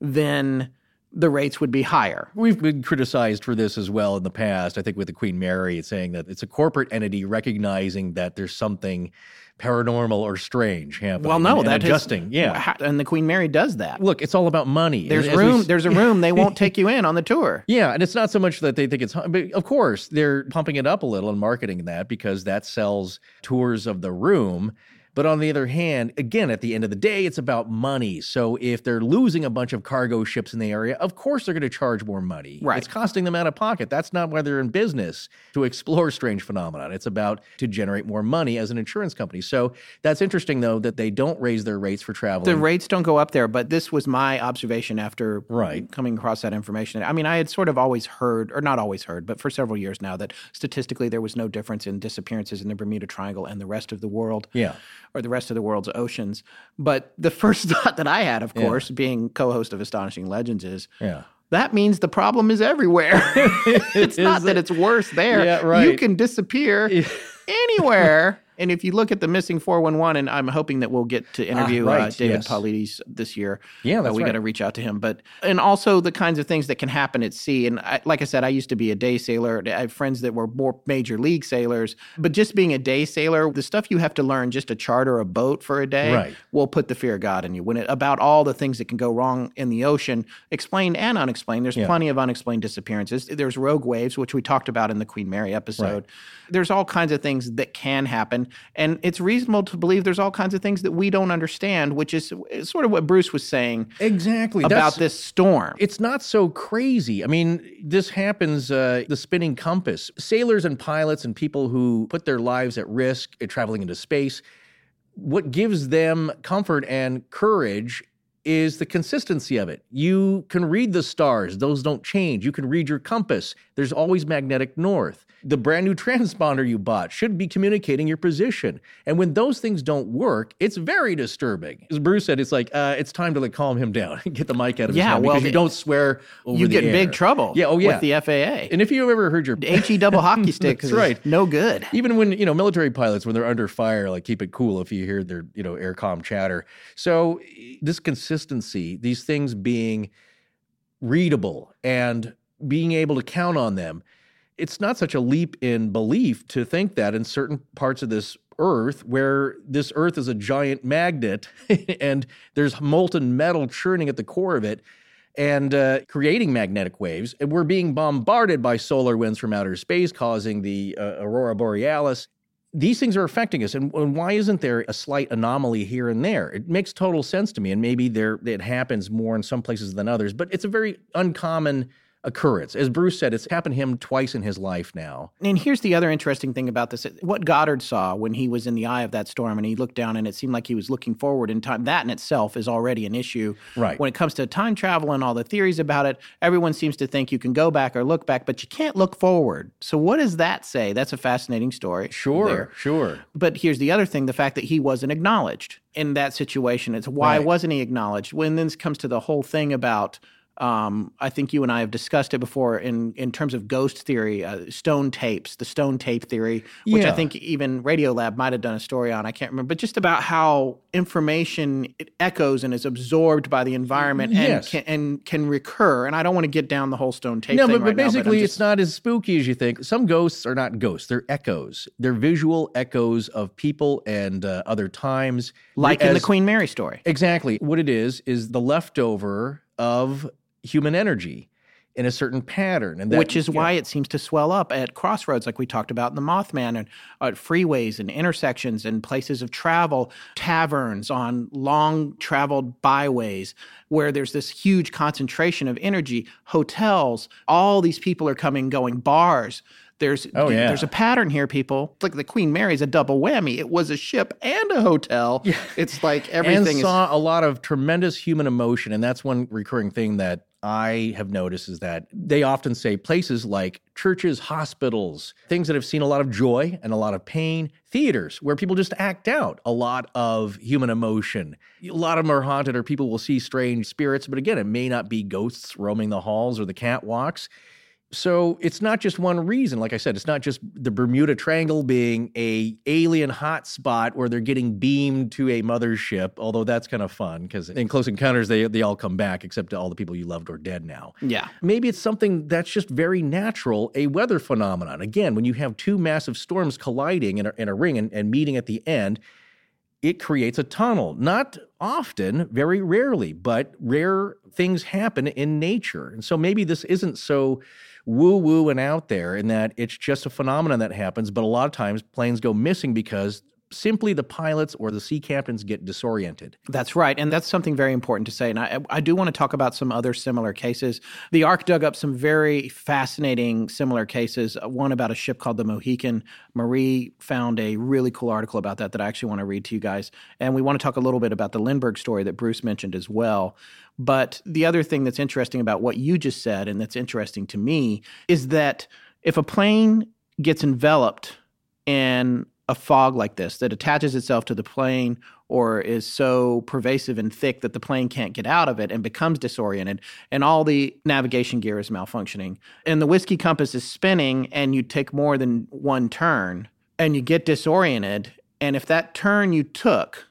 then the rates would be higher. We've been criticized for this as well in the past. I think with the Queen Mary, it's saying that it's a corporate entity recognizing that there's something paranormal or strange happening. Well, no, and that is- adjusting. yeah. And the Queen Mary does that. Look, it's all about money. There's As we room. s- There's a room they won't take you in on the tour. Yeah, and it's not so much that they think it's, but of course they're pumping it up a little and marketing that because that sells tours of the room. But on the other hand, again, at the end of the day, it's about money. So if they're losing a bunch of cargo ships in the area, of course they're going to charge more money. Right. It's costing them out of pocket. That's not why they're in business to explore strange phenomenon. It's about to generate more money as an insurance company. So that's interesting, though, that they don't raise their rates for travel. The rates don't go up there, but this was my observation after Right. coming across that information. I mean, I had sort of always heard, or not always heard, but for several years now, that statistically there was no difference in disappearances in the Bermuda Triangle and the rest of the world. Yeah. Or the rest of the world's oceans. But the first thought that I had, of course, being co host of Astonishing Legends, is Yeah. that means the problem is everywhere. it's not that it's worse there. Yeah, right. You can disappear anywhere. And if you look at the missing 411, and I'm hoping that we'll get to interview uh, Ah, right, David yes. Paulides this year. Yeah, Uh, that's we got to reach out to him. But and also the kinds of things that can happen at sea. And I, like I said, I used to be a day sailor. I have friends that were more major league sailors. But just being a day sailor, the stuff you have to learn just to charter a boat for a day Right. will put the fear of God in you. When it about all the things that can go wrong in the ocean, explained and unexplained. There's Yeah. plenty of unexplained disappearances. There's rogue waves, which we talked about in the Queen Mary episode. There's all kinds of things that can happen, and it's reasonable to believe there's all kinds of things that we don't understand, which is sort of what Bruce was saying Exactly. about That's- this storm. It's not so crazy. I mean, this happens, uh, the spinning compass. Sailors and pilots and people who put their lives at risk traveling into space, what gives them comfort and courage is the consistency of it. You can read the stars, those don't change. You can read your compass, there's always magnetic north. The brand new transponder you bought should be communicating your position. And when those things don't work, it's very disturbing. As Bruce said, it's like, uh, it's time to like calm him down and get the mic out of his Yeah, hand well, because you don't swear over you the get in air. big trouble Yeah, oh yeah. with the FAA. and if you ever heard your HE double hockey stick That's right. no good. even when you know military pilots when they're under fire like keep it cool if you hear their you know aircom chatter so this consistency these things being readable and being able to count on them it's not such a leap in belief to think that in certain parts of this earth where this earth is a giant magnet and there's molten metal churning at the core of it and uh, creating magnetic waves. And we're being bombarded by solar winds from outer space, causing the uh, aurora borealis. These things are affecting us, and, and why isn't there a slight anomaly here and there? It makes total sense to me, and maybe there it happens more in some places than others, but it's a very uncommon occurrence. As Bruce said, it's happened to him twice in his life now. And here's the other interesting thing about this what Goddard saw when he was in the eye of that storm and he looked down and it seemed like he was looking forward in time. That in itself is already an issue. Right. When it comes to time travel and all the theories about it, everyone seems to think you can go back or look back, but you can't look forward. So, what does that say? That's a fascinating story. Sure, there. sure. But here's the other thing the fact that he wasn't acknowledged in that situation. It's why Right. wasn't he acknowledged? When this comes to the whole thing about, um, I think you and I have discussed it before in, in terms of ghost theory, uh, stone tapes, the stone tape theory, which I think even Radiolab might have done a story on. I can't remember, but just about how information it echoes and is absorbed by the environment and, Yes. can, and can recur. And I don't want to get down the whole stone tape no, thing but, but right now, basically, just- it's not as spooky as you think. Some ghosts are not ghosts; they're echoes. They're visual echoes of people and uh, other times. like in the Queen Mary story. Exactly. What it is is the leftover of human energy in a certain pattern, and that, which is why it seems to swell up at crossroads, like we talked about in the Mothman, and at freeways and intersections and places of travel, taverns on long traveled byways, where there's this huge concentration of energy, hotels, all these people are coming, going, bars. There's Oh, yeah. there's a pattern here, people. It's like the Queen Mary's a double whammy. It was a ship and a hotel. Yeah. It's like everything and is saw a lot of tremendous human emotion, and that's one recurring thing that I have noticed is that they often say places like churches, hospitals, things that have seen a lot of joy and a lot of pain, theaters where people just act out a lot of human emotion. A lot of them are haunted, or people will see strange spirits, but again, it may not be ghosts roaming the halls or the catwalks. So it's not just one reason. Like I said, it's not just the Bermuda Triangle being a alien hotspot where they're getting beamed to a mothership. Although that's kind of fun because in Close Encounters they they all come back except all the people you loved are dead now. yeah. Maybe it's something that's just very natural, a weather phenomenon. Again, when you have two massive storms colliding in a, in a ring and, and meeting at the end, it creates a tunnel. Not often, very rarely, but rare things happen in nature. And so maybe this isn't so woo woo and out there in that it's just a phenomenon that happens, but a lot of times planes go missing because simply the pilots or the sea captains get disoriented. That's right. And that's something very important to say. And I, I do want to talk about some other similar cases. The Ark dug up some very fascinating similar cases. Uh, One about a ship called the Mohican. Marie found a really cool article about that that I actually want to read to you guys. And we want to talk a little bit about the Lindbergh story that Bruce mentioned as well. But the other thing that's interesting about what you just said, and that's interesting to me, is that if a plane gets enveloped in a fog like this that attaches itself to the plane or is so pervasive and thick that the plane can't get out of it and becomes disoriented and all the navigation gear is malfunctioning and the whiskey compass is spinning and you take more than one turn and you get disoriented and if that turn you took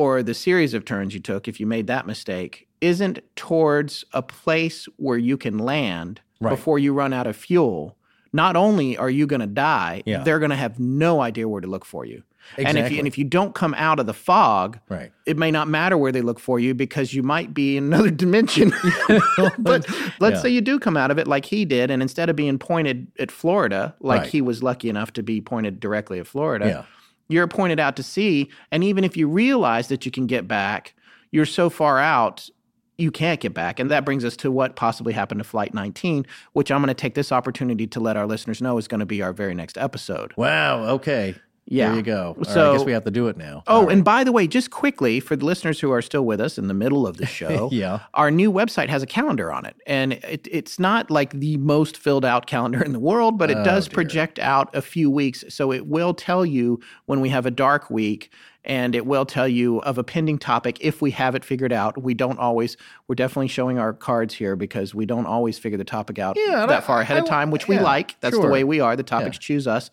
or the series of turns you took if you made that mistake isn't towards a place where you can land Right. before you run out of fuel not only are you going to die Yeah. they're going to have no idea where to look for you and if you and if you don't come out of the fog Right. it may not matter where they look for you because you might be in another dimension. but let's Yeah. say you do come out of it like he did, and instead of being pointed at Florida, like Right. he was lucky enough to be pointed directly at Florida, Yeah. You're pointed out to sea. And even if you realize that you can get back, you're so far out. You can't get back. And that brings us to what possibly happened to Flight 19, which I'm going to take this opportunity to let our listeners know is going to be our very next episode. Wow. Okay. Yeah. There you go. All right, So- I guess we have to do it now. Oh, right. and by the way, just quickly for the listeners who are still with us in the middle of the show, Yeah. our new website has a calendar on it, and it, it's not like the most filled out calendar in the world, but it Oh, does dear. project out a few weeks, so it will tell you when we have a dark week. And it will tell you of a pending topic if we have it figured out. We don't always, we're definitely showing our cards here because we don't always figure the topic out Yeah, that I- far ahead I- of time, which we like. That's sure. the way we are. The topics choose us.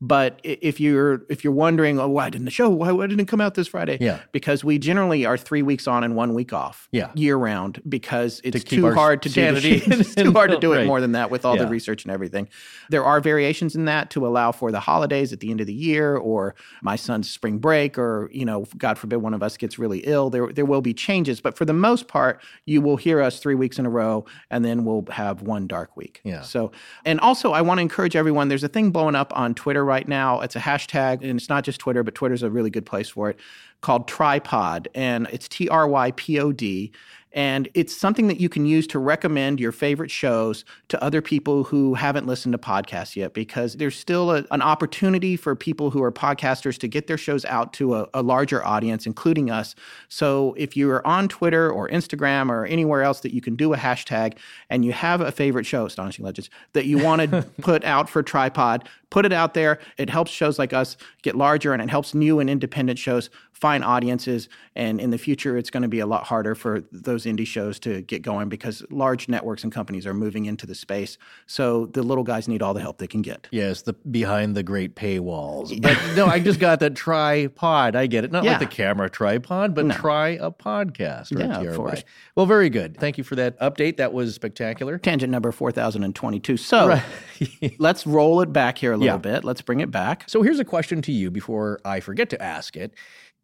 But if you're if you're wondering, oh, why didn't the show? Why, why didn't it come out this Friday? Yeah. because we generally are three weeks on and one week off. Yeah. year round because it's keep too hard to do. The sanity. shoot. it's too hard to do it Right. more than that with all the research and everything. There are variations in that to allow for the holidays at the end of the year, or my son's spring break, or you know, God forbid one of us gets really ill. There there will be changes, but for the most part, you will hear us three weeks in a row, and then we'll have one dark week. Yeah. So, and also, I want to encourage everyone. There's a thing blowing up on Twitter right now. It's a hashtag, and it's not just Twitter, but Twitter's a really good place for it. Called Trypod, and it's T R Y P O D. And it's something that you can use to recommend your favorite shows to other people who haven't listened to podcasts yet, because there's still a, an opportunity for people who are podcasters to get their shows out to a, a larger audience, including us. So if you're on Twitter or Instagram or anywhere else that you can do a hashtag and you have a favorite show, Astonishing Legends, that you want to put out for Trypod, put it out there. It helps shows like us get larger and it helps new and independent shows find audiences. And in the future, it's going to be a lot harder for those indie shows to get going because large networks and companies are moving into the space. So the little guys need all the help they can get. Yes, the behind the great paywalls. But no, I just got that tripod. I get it. Not Yeah. like the camera tripod, but try a podcast. Or Yeah, a of TRY. course. Well, very good. Thank you for that update. That was spectacular. Tangent number 4022. So let's roll it back here a little Yeah. bit. Let's bring it back. So here's a question to you before I forget to ask it.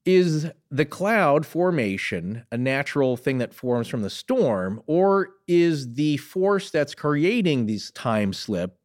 Is the cloud formation a natural thing that forms from the storm, or is the force that's creating these time slip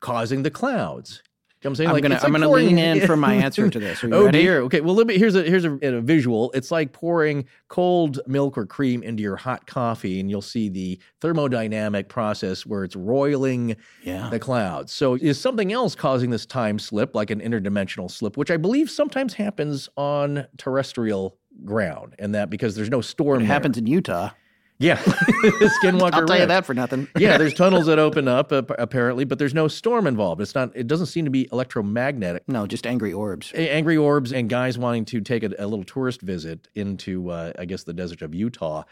causing the clouds? You know I'm saying? I'm Like, gonna- I'm like gonna lean in for my answer to this. Oh ready? dear. Okay. Well, let me, here's a here's a, a visual. It's like pouring cold milk or cream into your hot coffee, and you'll see the thermodynamic process where it's roiling Yeah. the clouds. So is something else causing this time slip, like an interdimensional slip, which I believe sometimes happens on terrestrial ground, and that because there's no storm. It there. happens in Utah. Yeah, Skinwalker. I'll tell you that for nothing. yeah, there's tunnels that open up uh, apparently, but there's no storm involved. It's not. It doesn't seem to be electromagnetic. No, just angry orbs. A- Angry orbs and guys wanting to take a, a little tourist visit into, uh, I guess, the desert of Utah.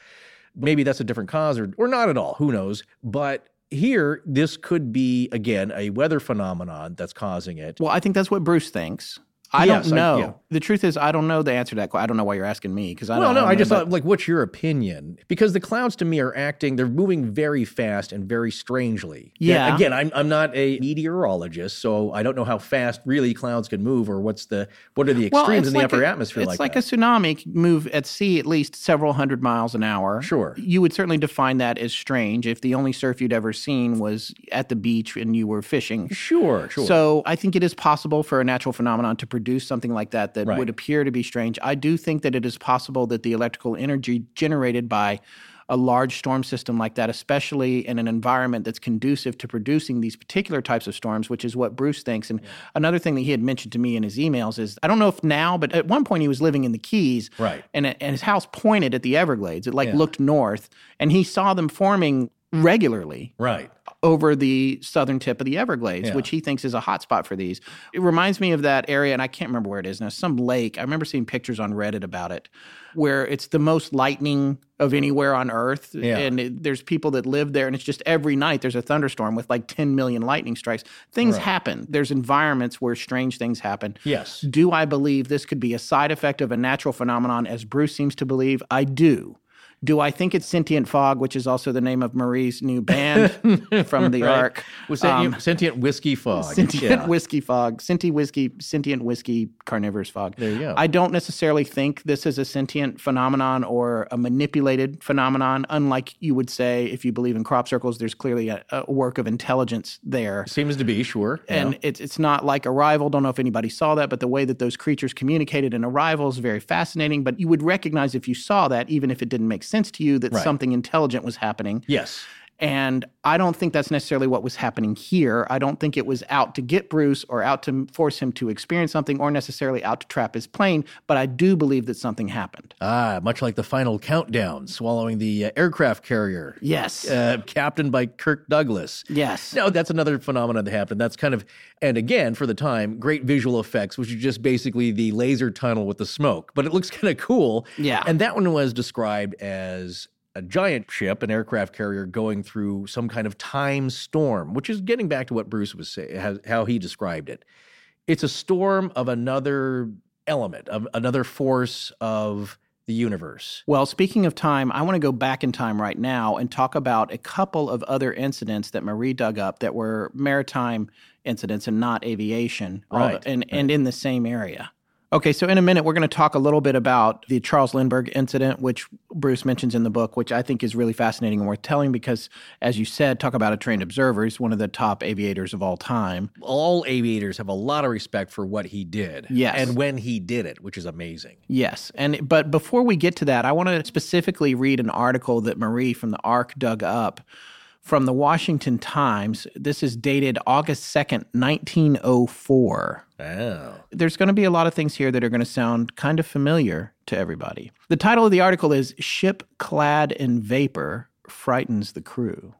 Maybe that's a different cause, or or not at all. Who knows? But here, this could be again a weather phenomenon that's causing it. Well, I think that's what Bruce thinks. I Yes, don't I- know. yeah. The truth is, I don't know the answer to that. I don't know why you're asking me because I well, don't. no, I just thought, like, what's your opinion? Because the clouds to me are acting, they're moving very fast and very strangely. Yeah. Again, I'm, I'm not a meteorologist, so I don't know how fast really clouds can move or what's the, what are the extremes it's in the like upper a- atmosphere It's like, like, that. a tsunami can move at sea at least several hundred miles an hour. Sure. You would certainly define that as strange if the only surf you'd ever seen was at the beach and you were fishing. Sure, sure. So I think it is possible for a natural phenomenon to produce something like that that Right. would appear to be strange. I do think that it is possible that the electrical energy generated by a large storm system like that, especially in an environment that's conducive to producing these particular types of storms, which is what Bruce thinks. And another thing that he had mentioned to me in his emails is I don't know if now, but at one point he was living in the Keys, Right. And, and his house pointed at the Everglades. It like Yeah. looked north, and he saw them forming regularly right. Over the southern tip of the Everglades, Yeah. which he thinks is a hotspot for these. It reminds me of that area, and I can't remember where it is now, some lake. I remember seeing pictures on Reddit about it, where it's the most lightning of anywhere on Earth. Yeah. And it, there's people that live there, and it's just every night there's a thunderstorm with like 10 million lightning strikes. Things happen. There's environments where strange things happen. Yes. Do I believe this could be a side effect of a natural phenomenon, as Bruce seems to believe? I do. Do I think it's Sentient Fog, which is also the name of Marie's new band from the Right. Ark? Was sentient, Um, sentient whiskey fog. Sentient Yeah. whiskey fog, sentient whiskey, sentient whiskey, carnivorous fog. There you go. I don't necessarily think this is a sentient phenomenon or a manipulated phenomenon. Unlike you would say, if you believe in crop circles, there's clearly a, a work of intelligence there. Seems to be, sure. And yeah. it's it's not like Arrival. Don't know if anybody saw that, but the way that those creatures communicated in Arrival is very fascinating. But you would recognize if you saw that, even if it didn't make sense to you, that Right. something intelligent was happening. yes. And I don't think that's necessarily what was happening here. I don't think it was out to get Bruce or out to force him to experience something or necessarily out to trap his plane. But I do believe that something happened. Ah, much like the final countdown, swallowing the uh, aircraft carrier, Yes. uh, captained by Kirk Douglas. yes. No, that's another phenomenon that happened. That's kind of, and again, for the time, great visual effects, which is just basically the laser tunnel with the smoke, but it looks kind of cool. Yeah. And that one was described as a giant ship, an aircraft carrier, going through some kind of time storm, which is getting back to what Bruce was saying, how, he described it. It's a storm of another element, of another force of the universe. Well, speaking of time, I want to go back in time right now and talk about a couple of other incidents that Marie dug up that were maritime incidents and not aviation, Right, and, and in the same area. Okay, so in a minute, we're going to talk a little bit about the Charles Lindbergh incident, which Bruce mentions in the book, which I think is really fascinating and worth telling because, as you said, talk about a trained observer. He's one of the top aviators of all time. All aviators have a lot of respect for what he did. Yes. And when he did it, which is amazing. Yes, and but before we get to that, I want to specifically read an article that Marie from the Ark dug up from the Washington Times. This is dated August 2nd, 1904. Oh. There's going to be a lot of things here that are going to sound kind of familiar to everybody. The title of the article is Ship Clad in Vapor Frightens the Crew.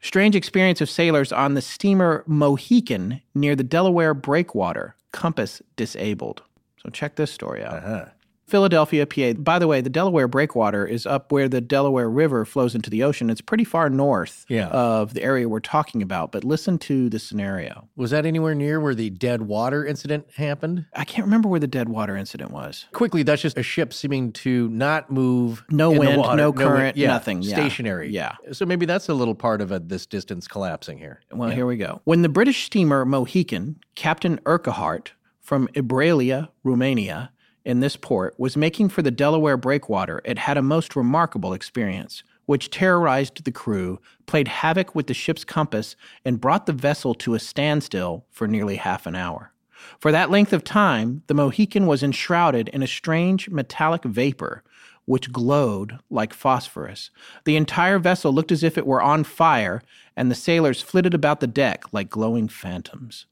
Strange experience of sailors on the steamer Mohican near the Delaware breakwater, compass disabled. So check this story out. Uh-huh. Philadelphia, PA. By the way, the Delaware breakwater is up where the Delaware River flows into the ocean. It's pretty far north Yeah. of the area we're talking about, but listen to the scenario. Was that anywhere near where the dead water incident happened? I can't remember where the dead water incident was. Quickly, that's just a ship seeming to not move. No wind, water. no wind- current, yeah, nothing. Yeah. Stationary. Yeah. So maybe that's a little part of uh this distance collapsing here. Well, here we go. When the British steamer Mohican, Captain Urquhart from Ibralia, Romania, in this port, was making for the Delaware breakwater, it had a most remarkable experience, which terrorized the crew, played havoc with the ship's compass, and brought the vessel to a standstill for nearly half an hour. For that length of time, the Mohican was enshrouded in a strange metallic vapor which glowed like phosphorus. The entire vessel looked as if it were on fire, and the sailors flitted about the deck like glowing phantoms.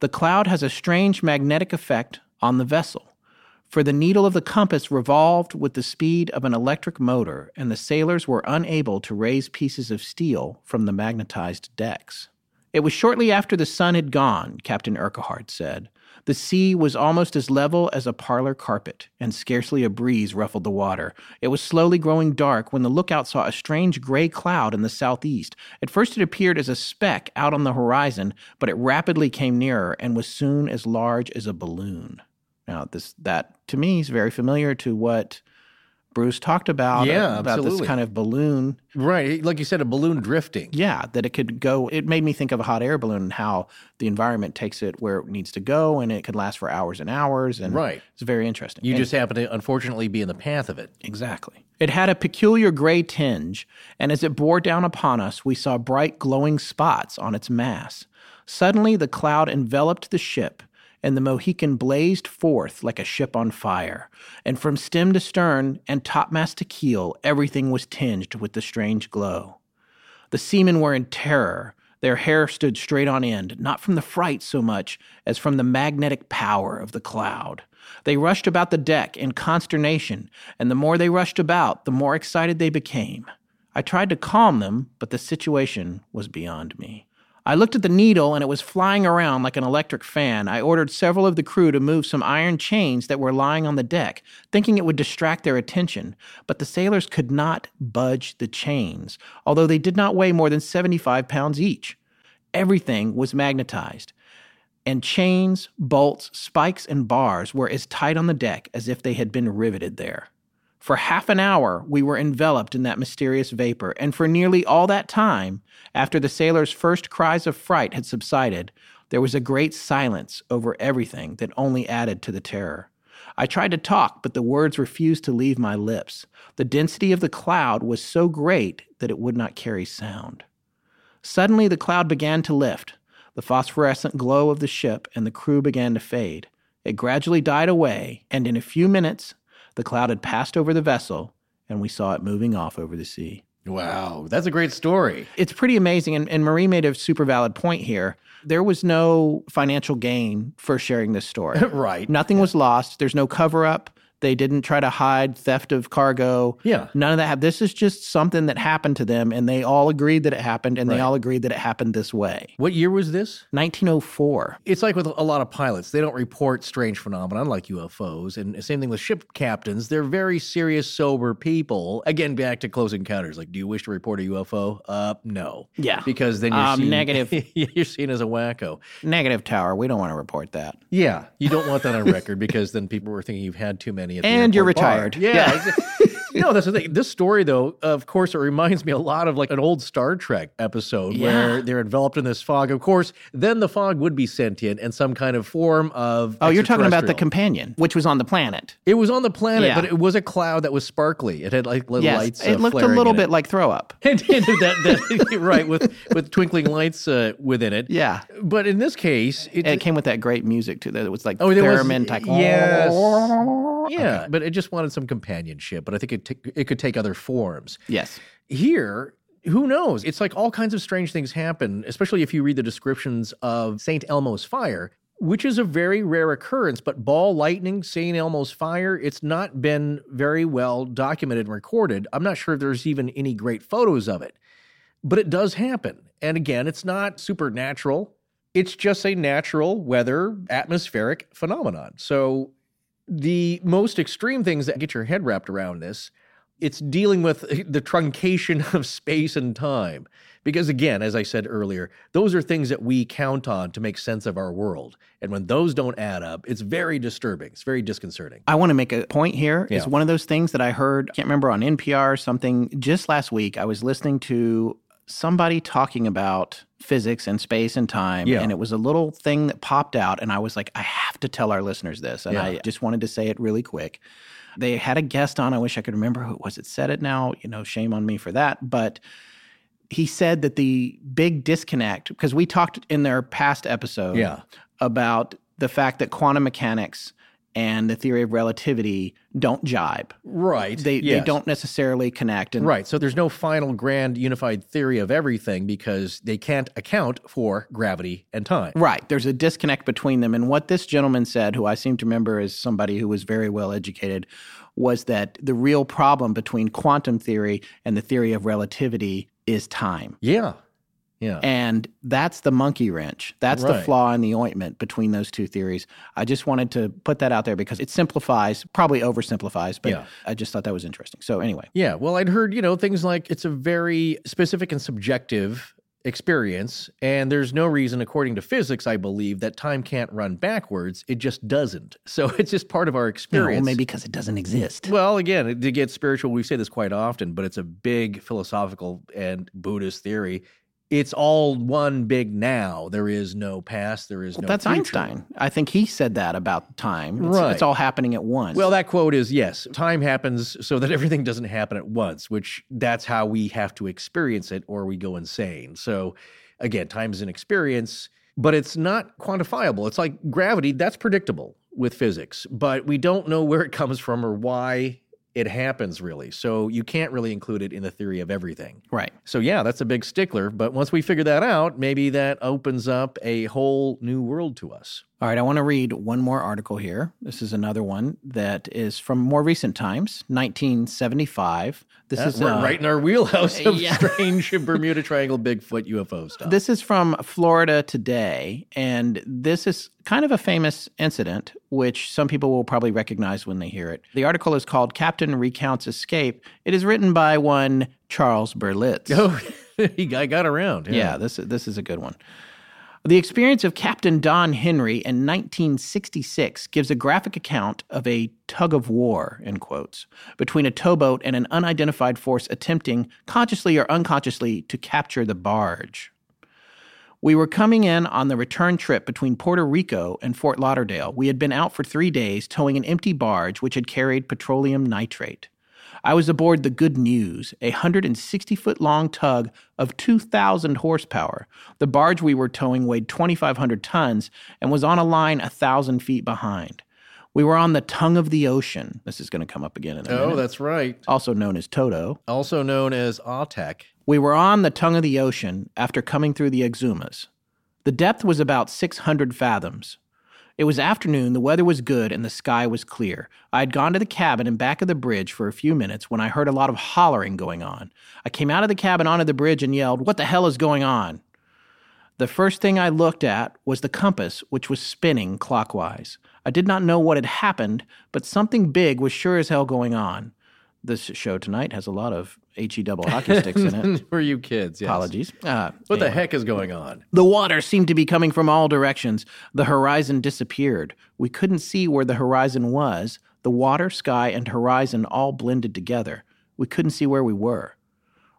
The cloud has a strange magnetic effect on the vessel, for the needle of the compass revolved with the speed of an electric motor, and the sailors were unable to raise pieces of steel from the magnetized decks. It was shortly after the sun had gone, Captain Urquhart said. The sea was almost as level as a parlor carpet, and scarcely a breeze ruffled the water. It was slowly growing dark when the lookout saw a strange gray cloud in the southeast. At first, it appeared as a speck out on the horizon, but it rapidly came nearer and was soon as large as a balloon. Now, this that to me is very familiar to what Bruce talked about. Yeah, about absolutely. this kind of balloon Right. Like you said, a balloon drifting. yeah, that it could go. It made me think of a hot air balloon and how the environment takes it where it needs to go, and it could last for hours and hours. And Right. it's very interesting. You And- just happen to unfortunately be in the path of it. exactly. It had a peculiar gray tinge, and as it bore down upon us, we saw bright glowing spots on its mass. Suddenly, the cloud enveloped the ship, and the Mohican blazed forth like a ship on fire. And from stem to stern and topmast to keel, everything was tinged with the strange glow. The seamen were in terror. Their hair stood straight on end, not from the fright so much as from the magnetic power of the cloud. They rushed about the deck in consternation, and the more they rushed about, the more excited they became. I tried to calm them, but the situation was beyond me. I looked at the needle and it was flying around like an electric fan. I ordered several of the crew to move some iron chains that were lying on the deck, thinking it would distract their attention. But the sailors could not budge the chains, although they did not weigh more than 75 pounds each. Everything was magnetized, and chains, bolts, spikes, and bars were as tight on the deck as if they had been riveted there. For half an hour, we were enveloped in that mysterious vapor, and for nearly all that time, after the sailors' first cries of fright had subsided, there was a great silence over everything that only added to the terror. I tried to talk, but the words refused to leave my lips. The density of the cloud was so great that it would not carry sound. Suddenly, the cloud began to lift. The phosphorescent glow of the ship and the crew began to fade. It gradually died away, and in a few minutes, the cloud had passed over the vessel, and we saw it moving off over the sea. Wow. That's a great story. It's pretty amazing. And, and Marie made a super valid point here. There was no financial gain for sharing this story. right. Nothing was lost. There's no cover up. They didn't try to hide theft of cargo. Yeah. None of that. This is just something that happened to them, and they all agreed that it happened, and Right. they all agreed that it happened this way. What year was this? 1904. It's like with a lot of pilots, they don't report strange phenomena like UFOs. And same thing with ship captains. They're very serious, sober people. Again, back to close encounters. Like, do you wish to report a UFO? Uh, no. Yeah. Because then you're Um, seen, negative. you're seen as a wacko. Negative tower. We don't want to report that. Yeah, you don't want that on record because then people were thinking you've had too many. And you're airport bar. retired. Yeah. Yeah. no, that's the thing. This story, though, of course, it reminds me a lot of like an old Star Trek episode Yeah. where they're enveloped in this fog. Of course, then the fog would be sentient and some kind of form of. Oh, you're talking about the companion, which was on the planet. It was on the planet, Yeah. but it was a cloud that was sparkly. It had like little Yes, lights. it uh, looked a little bit it. like throw up. It did that, that right with with twinkling lights uh, within it. Yeah. But in this case, it, it came with that great music too. That it was like Oh, there was- theremin type. yes. Yeah, but it just wanted some companionship. But I think it t- it could take other forms. Yes. Here, who knows? It's like all kinds of strange things happen, especially if you read the descriptions of St. Elmo's fire, which is a very rare occurrence. But ball lightning, St. Elmo's fire, it's not been very well documented and recorded. I'm not sure if there's even any great photos of it, but it does happen. And again, it's not supernatural. It's just a natural weather atmospheric phenomenon. So the most extreme things that get your head wrapped around this it's dealing with the truncation of space and time because again as i said earlier those are things that we count on to make sense of our world and when those don't add up it's very disturbing it's very disconcerting I want to make a point here. It's one of those things that I heard, I can't remember on NPR or something, just last week. I was listening to somebody talking about physics and space and time. Yeah. And it was a little thing that popped out. And I was like, I have to tell our listeners this. And Yeah. I just wanted to say it really quick. They had a guest on. I wish I could remember who it was that said it now. You know, shame on me for that. But he said that the big disconnect, because we talked in their past episode Yeah. about the fact that quantum mechanics and the theory of relativity don't jibe. right They, they don't necessarily connect. And right so there's no final grand unified theory of everything because they can't account for gravity and time Right. There's a disconnect between them. And what this gentleman said, who I seem to remember as somebody who was very well educated, was that the real problem between quantum theory and the theory of relativity is time. yeah yeah And that's the monkey wrench. That's the flaw in the ointment between those two theories. I just wanted to put that out there because it simplifies, probably oversimplifies, but Yeah. I just thought that was interesting. So, anyway, Yeah, well, I'd heard, you know, things like it's a very specific and subjective experience, and there's no reason, according to physics, I believe, that time can't run backwards. It just doesn't. So it's just part of our experience. well, maybe because it doesn't exist. Well, again, to get spiritual, we say this quite often, but it's a big philosophical and Buddhist theory. It's all one big now. There is no past. There is Well, no. that's future. Einstein. I think he said that about time. It's, Right. it's all happening at once. Well, that quote is yes, time happens so that everything doesn't happen at once, which that's how we have to experience it or we go insane. So, again, time is an experience, but it's not quantifiable. It's like gravity, that's predictable with physics, but we don't know where it comes from or why it happens really. So, you can't really include it in the theory of everything. right. So, yeah, that's a big stickler, but once we figure that out, maybe that opens up a whole new world to us. All right, I want to read one more article here. This is another one that is from more recent times, 1975. This Yeah, is we're uh, right in our wheelhouse of yeah. strange Bermuda Triangle Bigfoot UFO stuff. This is from Florida Today, and this is kind of a famous incident, which some people will probably recognize when they hear it. The article is called Captain Recounts Escape. It is written by one Charles Berlitz. oh, he got around. Yeah, this this is a good one. The experience of Captain Don Henry in 1966 gives a graphic account of a tug of war, in quotes, between a towboat and an unidentified force attempting, consciously or unconsciously, to capture the barge. We were coming in on the return trip between Puerto Rico and Fort Lauderdale. We had been out for three days towing an empty barge which had carried petroleum nitrate. I was aboard the Good News, a 160 foot long tug of 2,000 horsepower. The barge we were towing weighed 2,500 tons and was on a line a thousand feet behind. We were on the tongue of the ocean. This is going to come up again in a Oh, minute. Oh, that's right. also known as Toto. Also known as AUTEC. We were on the tongue of the ocean after coming through the Exumas. The depth was about 600 fathoms. It was afternoon, the weather was good, and the sky was clear. I had gone to the cabin and back of the bridge for a few minutes when I heard a lot of hollering going on. I came out of the cabin onto the bridge and yelled, What the hell is going on? The first thing I looked at was the compass, which was spinning clockwise. I did not know what had happened, but something big was sure as hell going on. This show tonight has a lot of HE double hockey sticks in it. For you kids, yes. Apologies. Uh, What the heck is going on? The water seemed to be coming from all directions. The horizon disappeared. We couldn't see where the horizon was. The water, sky, and horizon all blended together. We couldn't see where we were.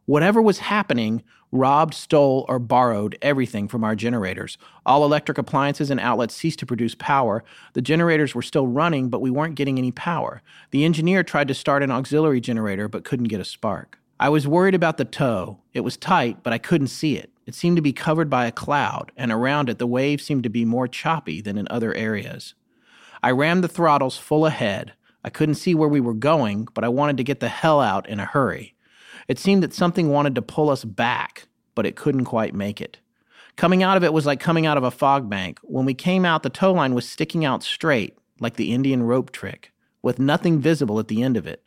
Whatever was happening robbed, stole, or borrowed everything from our generators. All electric appliances and outlets ceased to produce power. The generators were still running, but we weren't getting any power. The engineer tried to start an auxiliary generator, but couldn't get a spark. I was worried about the tow. It was tight, but I couldn't see it. It seemed to be covered by a cloud, and around it the waves seemed to be more choppy than in other areas. I rammed the throttles full ahead. I couldn't see where we were going, but I wanted to get the hell out in a hurry. It seemed that something wanted to pull us back, but it couldn't quite make it. Coming out of it was like coming out of a fog bank. When we came out, the tow line was sticking out straight, like the Indian rope trick, with nothing visible at the end of it,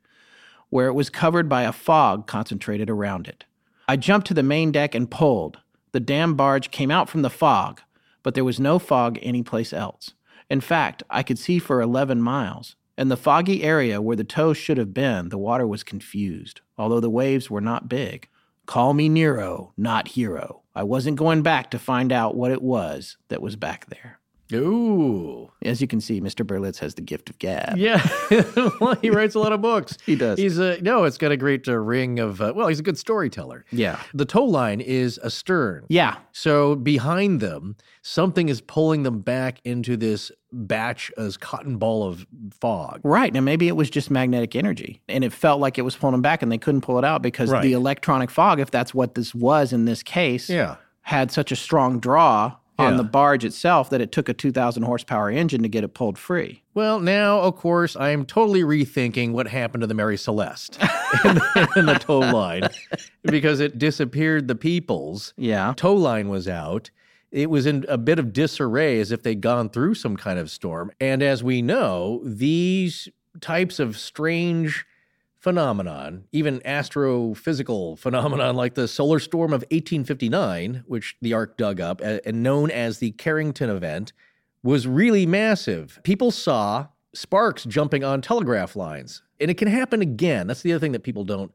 where it was covered by a fog concentrated around it. I jumped to the main deck and pulled. The damn barge came out from the fog, but there was no fog anyplace else. In fact, I could see for 11 miles. In the foggy area where the tow should have been, the water was confused, although the waves were not big. Call me Nero, not hero. I wasn't going back to find out what it was that was back there. Ooh. As you can see, Mr. Berlitz has the gift of gab. Yeah. well, he writes a lot of books. He does. He's a, no, it's got a great uh, ring of, uh, well, he's a good storyteller. Yeah. The tow line is astern. Yeah. So behind them, something is pulling them back into this batch as cotton ball of fog. Right. And maybe it was just magnetic energy and it felt like it was pulling them back and they couldn't pull it out because Right. the electronic fog, if that's what this was in this case, Yeah. had such a strong draw on the barge itself that it took a 2,000 horsepower engine to get it pulled free. Well, now, of course, I am totally rethinking what happened to the Mary Celeste in, the, in the tow line because it disappeared the peoples. Yeah. Tow line was out. It was in a bit of disarray as if they'd gone through some kind of storm. And as we know, these types of strange phenomenon, even astrophysical phenomenon like the solar storm of 1859, which the Ark dug up and known as the Carrington event, was really massive. People saw sparks jumping on telegraph lines. And it can happen again. That's the other thing that people don't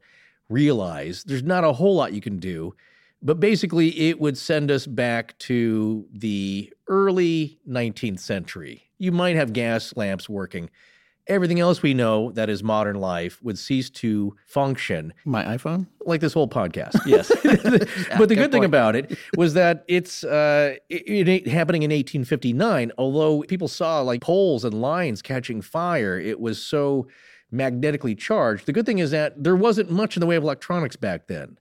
realize. There's not a whole lot you can do. But basically, it would send us back to the early 19th century. You might have gas lamps working. Everything else we know that is modern life would cease to function My iPhone? like this whole podcast. Yes. but the good thing about it was that it's uh, it, it ain't happening in 1859. Although people saw like poles and lines catching fire, it was so magnetically charged. The good thing is that there wasn't much in the way of electronics back then.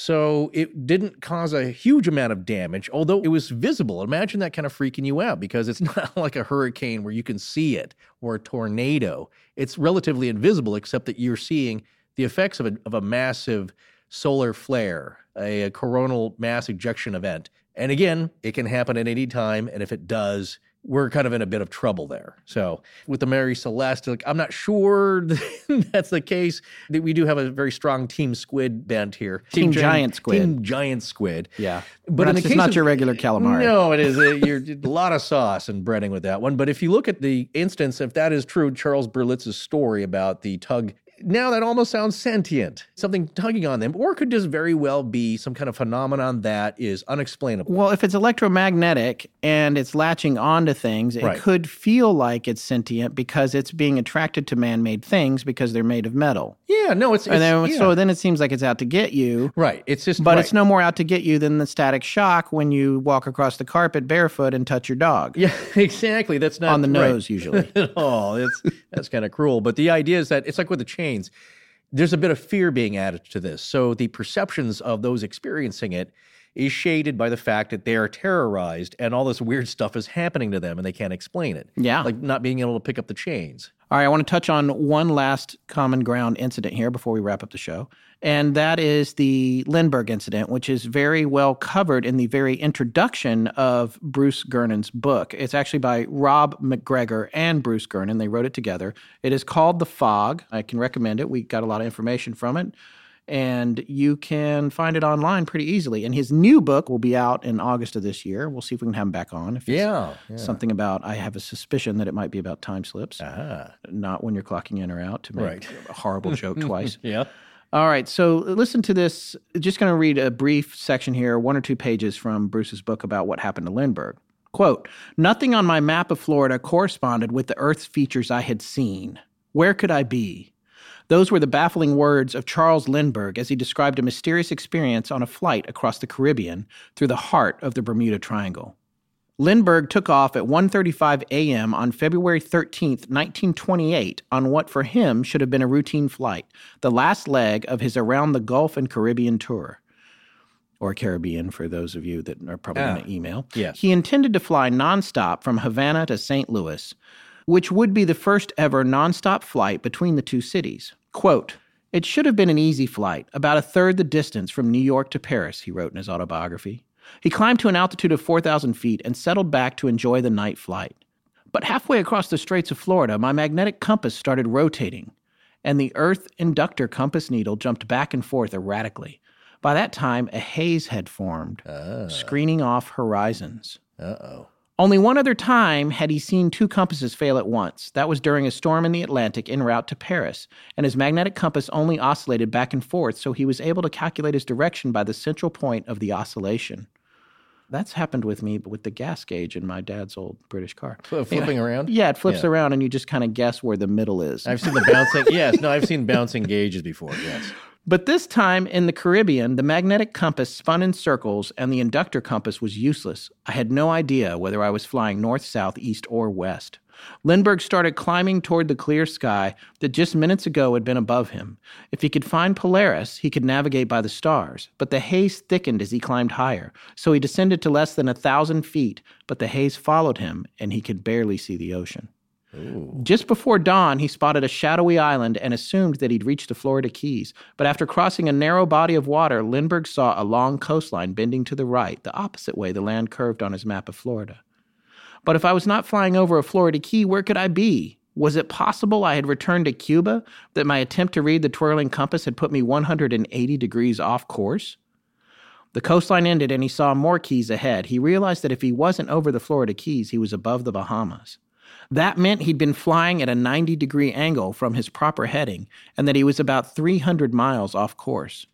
So it didn't cause a huge amount of damage, although it was visible. Imagine that kind of freaking you out because it's not like a hurricane where you can see it or a tornado. It's relatively invisible, except that you're seeing the effects of a, of a massive solar flare, a, a coronal mass ejection event. And again, it can happen at any time. And if it does, we're kind of in a bit of trouble there. So with the Mary Celeste, like, I'm not sure that's the case. That We do have a very strong Team Squid bent here. Team Gi- Giant Squid. Team Giant Squid. Yeah. But But in the it's case not of- your regular calamari. No, it is. A, you're, a lot of sauce and breading with that one. But if you look at the instance, if that is true, Charles Berlitz's story about the tug, now that almost sounds sentient, something tugging on them, or could just very well be some kind of phenomenon that is unexplainable. Well, if it's electromagnetic and it's latching onto things, it Right. could feel like it's sentient because it's being attracted to man-made things because they're made of metal. Yeah, no, it's, it's and then, yeah. so then it seems like it's out to get you. right. It's just, But right. it's no more out to get you than the static shock when you walk across the carpet barefoot and touch your dog. Yeah, exactly. That's not On the right. nose, usually. oh, it's that's kind of cruel. But the idea is that it's like with the There's a bit of fear being added to this. So the perceptions of those experiencing it is shaded by the fact that they are terrorized and all this weird stuff is happening to them and they can't explain it. Yeah. Like not being able to pick up the chains. All right, I want to touch on one last common ground incident here before we wrap up the show. And that is the Lindbergh incident, which is very well covered in the very introduction of Bruce Gernon's book. It's actually by Rob MacGregor and Bruce Gernon. They wrote it together. It is called The Fog. I can recommend it. We got a lot of information from it and you can find it online pretty easily. And his new book will be out in August of this year. We'll see if we can have him back on. If yeah, yeah. something about, I have a suspicion that it might be about time slips, Ah. not when you're clocking in or out to make Right. a horrible joke twice. Yeah. All right, so listen to this. Just going to read a brief section here, one or two pages from Bruce's book about what happened to Lindbergh. Quote Nothing on my map of Florida corresponded with the Earth's features I had seen. Where could I be? Those were the baffling words of Charles Lindbergh as he described a mysterious experience on a flight across the Caribbean through the heart of the Bermuda Triangle. Lindbergh took off at 1:35 a.m. on February 13, 1928, on what for him should have been a routine flight, the last leg of his around the Gulf and Caribbean tour. Or Caribbean for those of you that are probably Ah, going to email. yes. He intended to fly nonstop from Havana to St. Louis, which would be the first ever nonstop flight between the two cities. Quote, it should have been an easy flight, about a third the distance from New York to Paris, he wrote in his autobiography. He climbed to an altitude of 4,000 feet and settled back to enjoy the night flight. But halfway across the Straits of Florida, my magnetic compass started rotating, and the Earth inductor compass needle jumped back and forth erratically. By that time, a haze had formed, screening off horizons. Uh oh. Only one other time had he seen two compasses fail at once. That was during a storm in the Atlantic en route to Paris, and his magnetic compass only oscillated back and forth, so he was able to calculate his direction by the central point of the oscillation. That's happened with me with the gas gauge in my dad's old British car. Flipping around? Yeah, it flips Yeah. around and you just kind of guess where the middle is. I've seen the bouncing. yes, no, I've seen bouncing gauges before. Yes. But this time in the Caribbean, the magnetic compass spun in circles and the inductor compass was useless. I had no idea whether I was flying north, south, east, or west. Lindbergh started climbing toward the clear sky that just minutes ago had been above him. If he could find Polaris, he could navigate by the stars, but the haze thickened as he climbed higher, so he descended to less than a thousand feet, but the haze followed him and he could barely see the ocean. Just before dawn, he spotted a shadowy island and assumed that he'd reached the Florida Keys. But after crossing a narrow body of water, Lindbergh saw a long coastline bending to the right, the opposite way the land curved on his map of Florida. But if I was not flying over a Florida Key, where could I be? Was it possible I had returned to Cuba, that my attempt to read the twirling compass had put me 180 degrees off course? The coastline ended and he saw more keys ahead. He realized that if he wasn't over the Florida Keys, he was above the Bahamas. That meant he'd been flying at a 90 degree angle from his proper heading and that he was about 300 miles off course.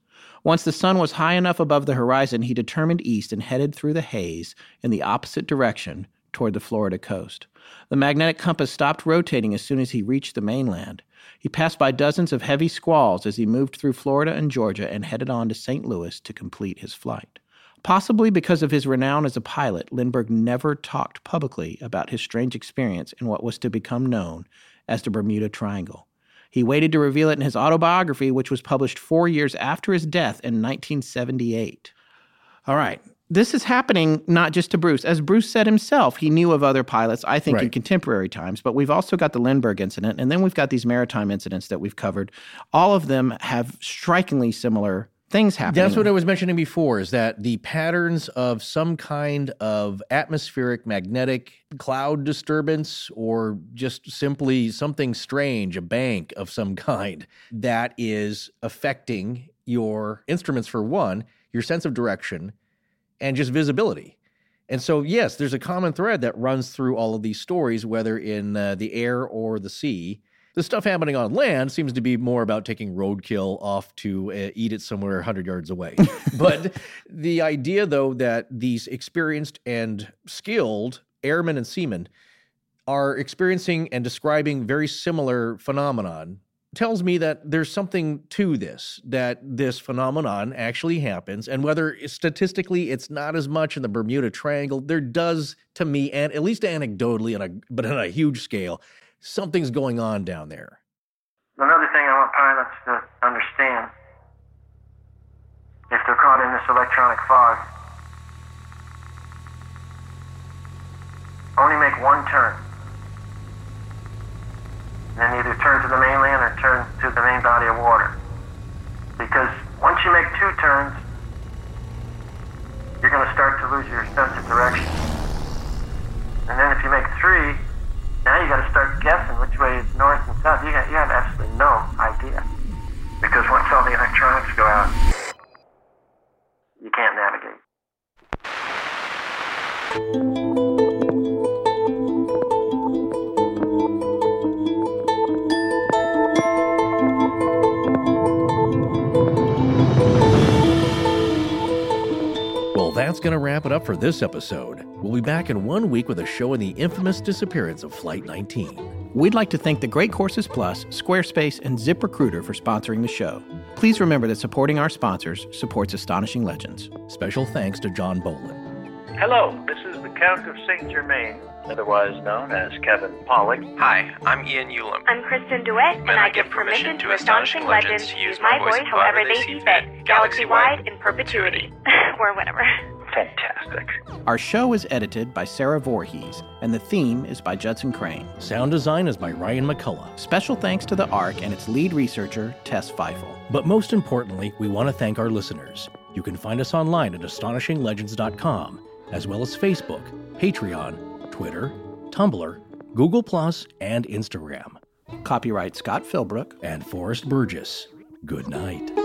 Once the sun was high enough above the horizon, he determined east and headed through the haze in the opposite direction toward the Florida coast. The magnetic compass stopped rotating as soon as he reached the mainland. He passed by dozens of heavy squalls as he moved through Florida and Georgia and headed on to St. Louis to complete his flight. Possibly because of his renown as a pilot, Lindbergh never talked publicly about his strange experience in what was to become known as the Bermuda Triangle. He waited to reveal it in his autobiography, which was published four years after his death in 1978. All right. This is happening not just to Bruce. As Bruce said himself, he knew of other pilots, I think, in contemporary times, but we've also got the Lindbergh incident, and then we've got these maritime incidents that we've covered. All of them have strikingly similar things happening. That's what I was mentioning before is that the patterns of some kind of atmospheric magnetic cloud disturbance or just simply something strange, a bank of some kind that is affecting your instruments for one, your sense of direction, and just visibility. And so, yes, there's a common thread that runs through all of these stories, whether in uh, the air or the sea. The stuff happening on land seems to be more about taking roadkill off to uh, eat it somewhere 100 yards away. but the idea, though, that these experienced and skilled airmen and seamen are experiencing and describing very similar phenomenon tells me that there's something to this that this phenomenon actually happens and whether statistically it's not as much in the bermuda triangle there does to me and at least anecdotally on a but on a huge scale something's going on down there. Another thing I want pilots to understand if they're caught in this electronic fog, only make one turn. Then either turn to the mainland or turn to the main body of water. Because once you make two turns, you're going to start to lose your sense of direction. And then if you make three, now you got to start guessing which way is north and south. You, got, you have absolutely no idea. Because once all the electronics go out, you can't navigate. That's going to wrap it up for this episode. We'll be back in one week with a show on the infamous disappearance of Flight 19. We'd like to thank the Great Courses Plus, Squarespace, and ZipRecruiter for sponsoring the show. Please remember that supporting our sponsors supports Astonishing Legends. Special thanks to John Bolin. Hello, this is the Count of St. Germain, otherwise known as Kevin Pollak. Hi, I'm Ian Ulam. I'm Kristen DeWitt, and, I give permission to Astonishing Legends to use my voice however they see fit, galaxy-wide in perpetuity. or whatever. Fantastic. Our show is edited by Sarah Voorhees, and the theme is by Judson Crane. Sound design is by Ryan McCullough. Special thanks to the ARC and its lead researcher, Tess Feifel. But most importantly, we want to thank our listeners. You can find us online at astonishinglegends.com, as well as Facebook, Patreon, Twitter, Tumblr, Google, and Instagram. Copyright Scott Philbrook. And Forrest Burgess. Good night.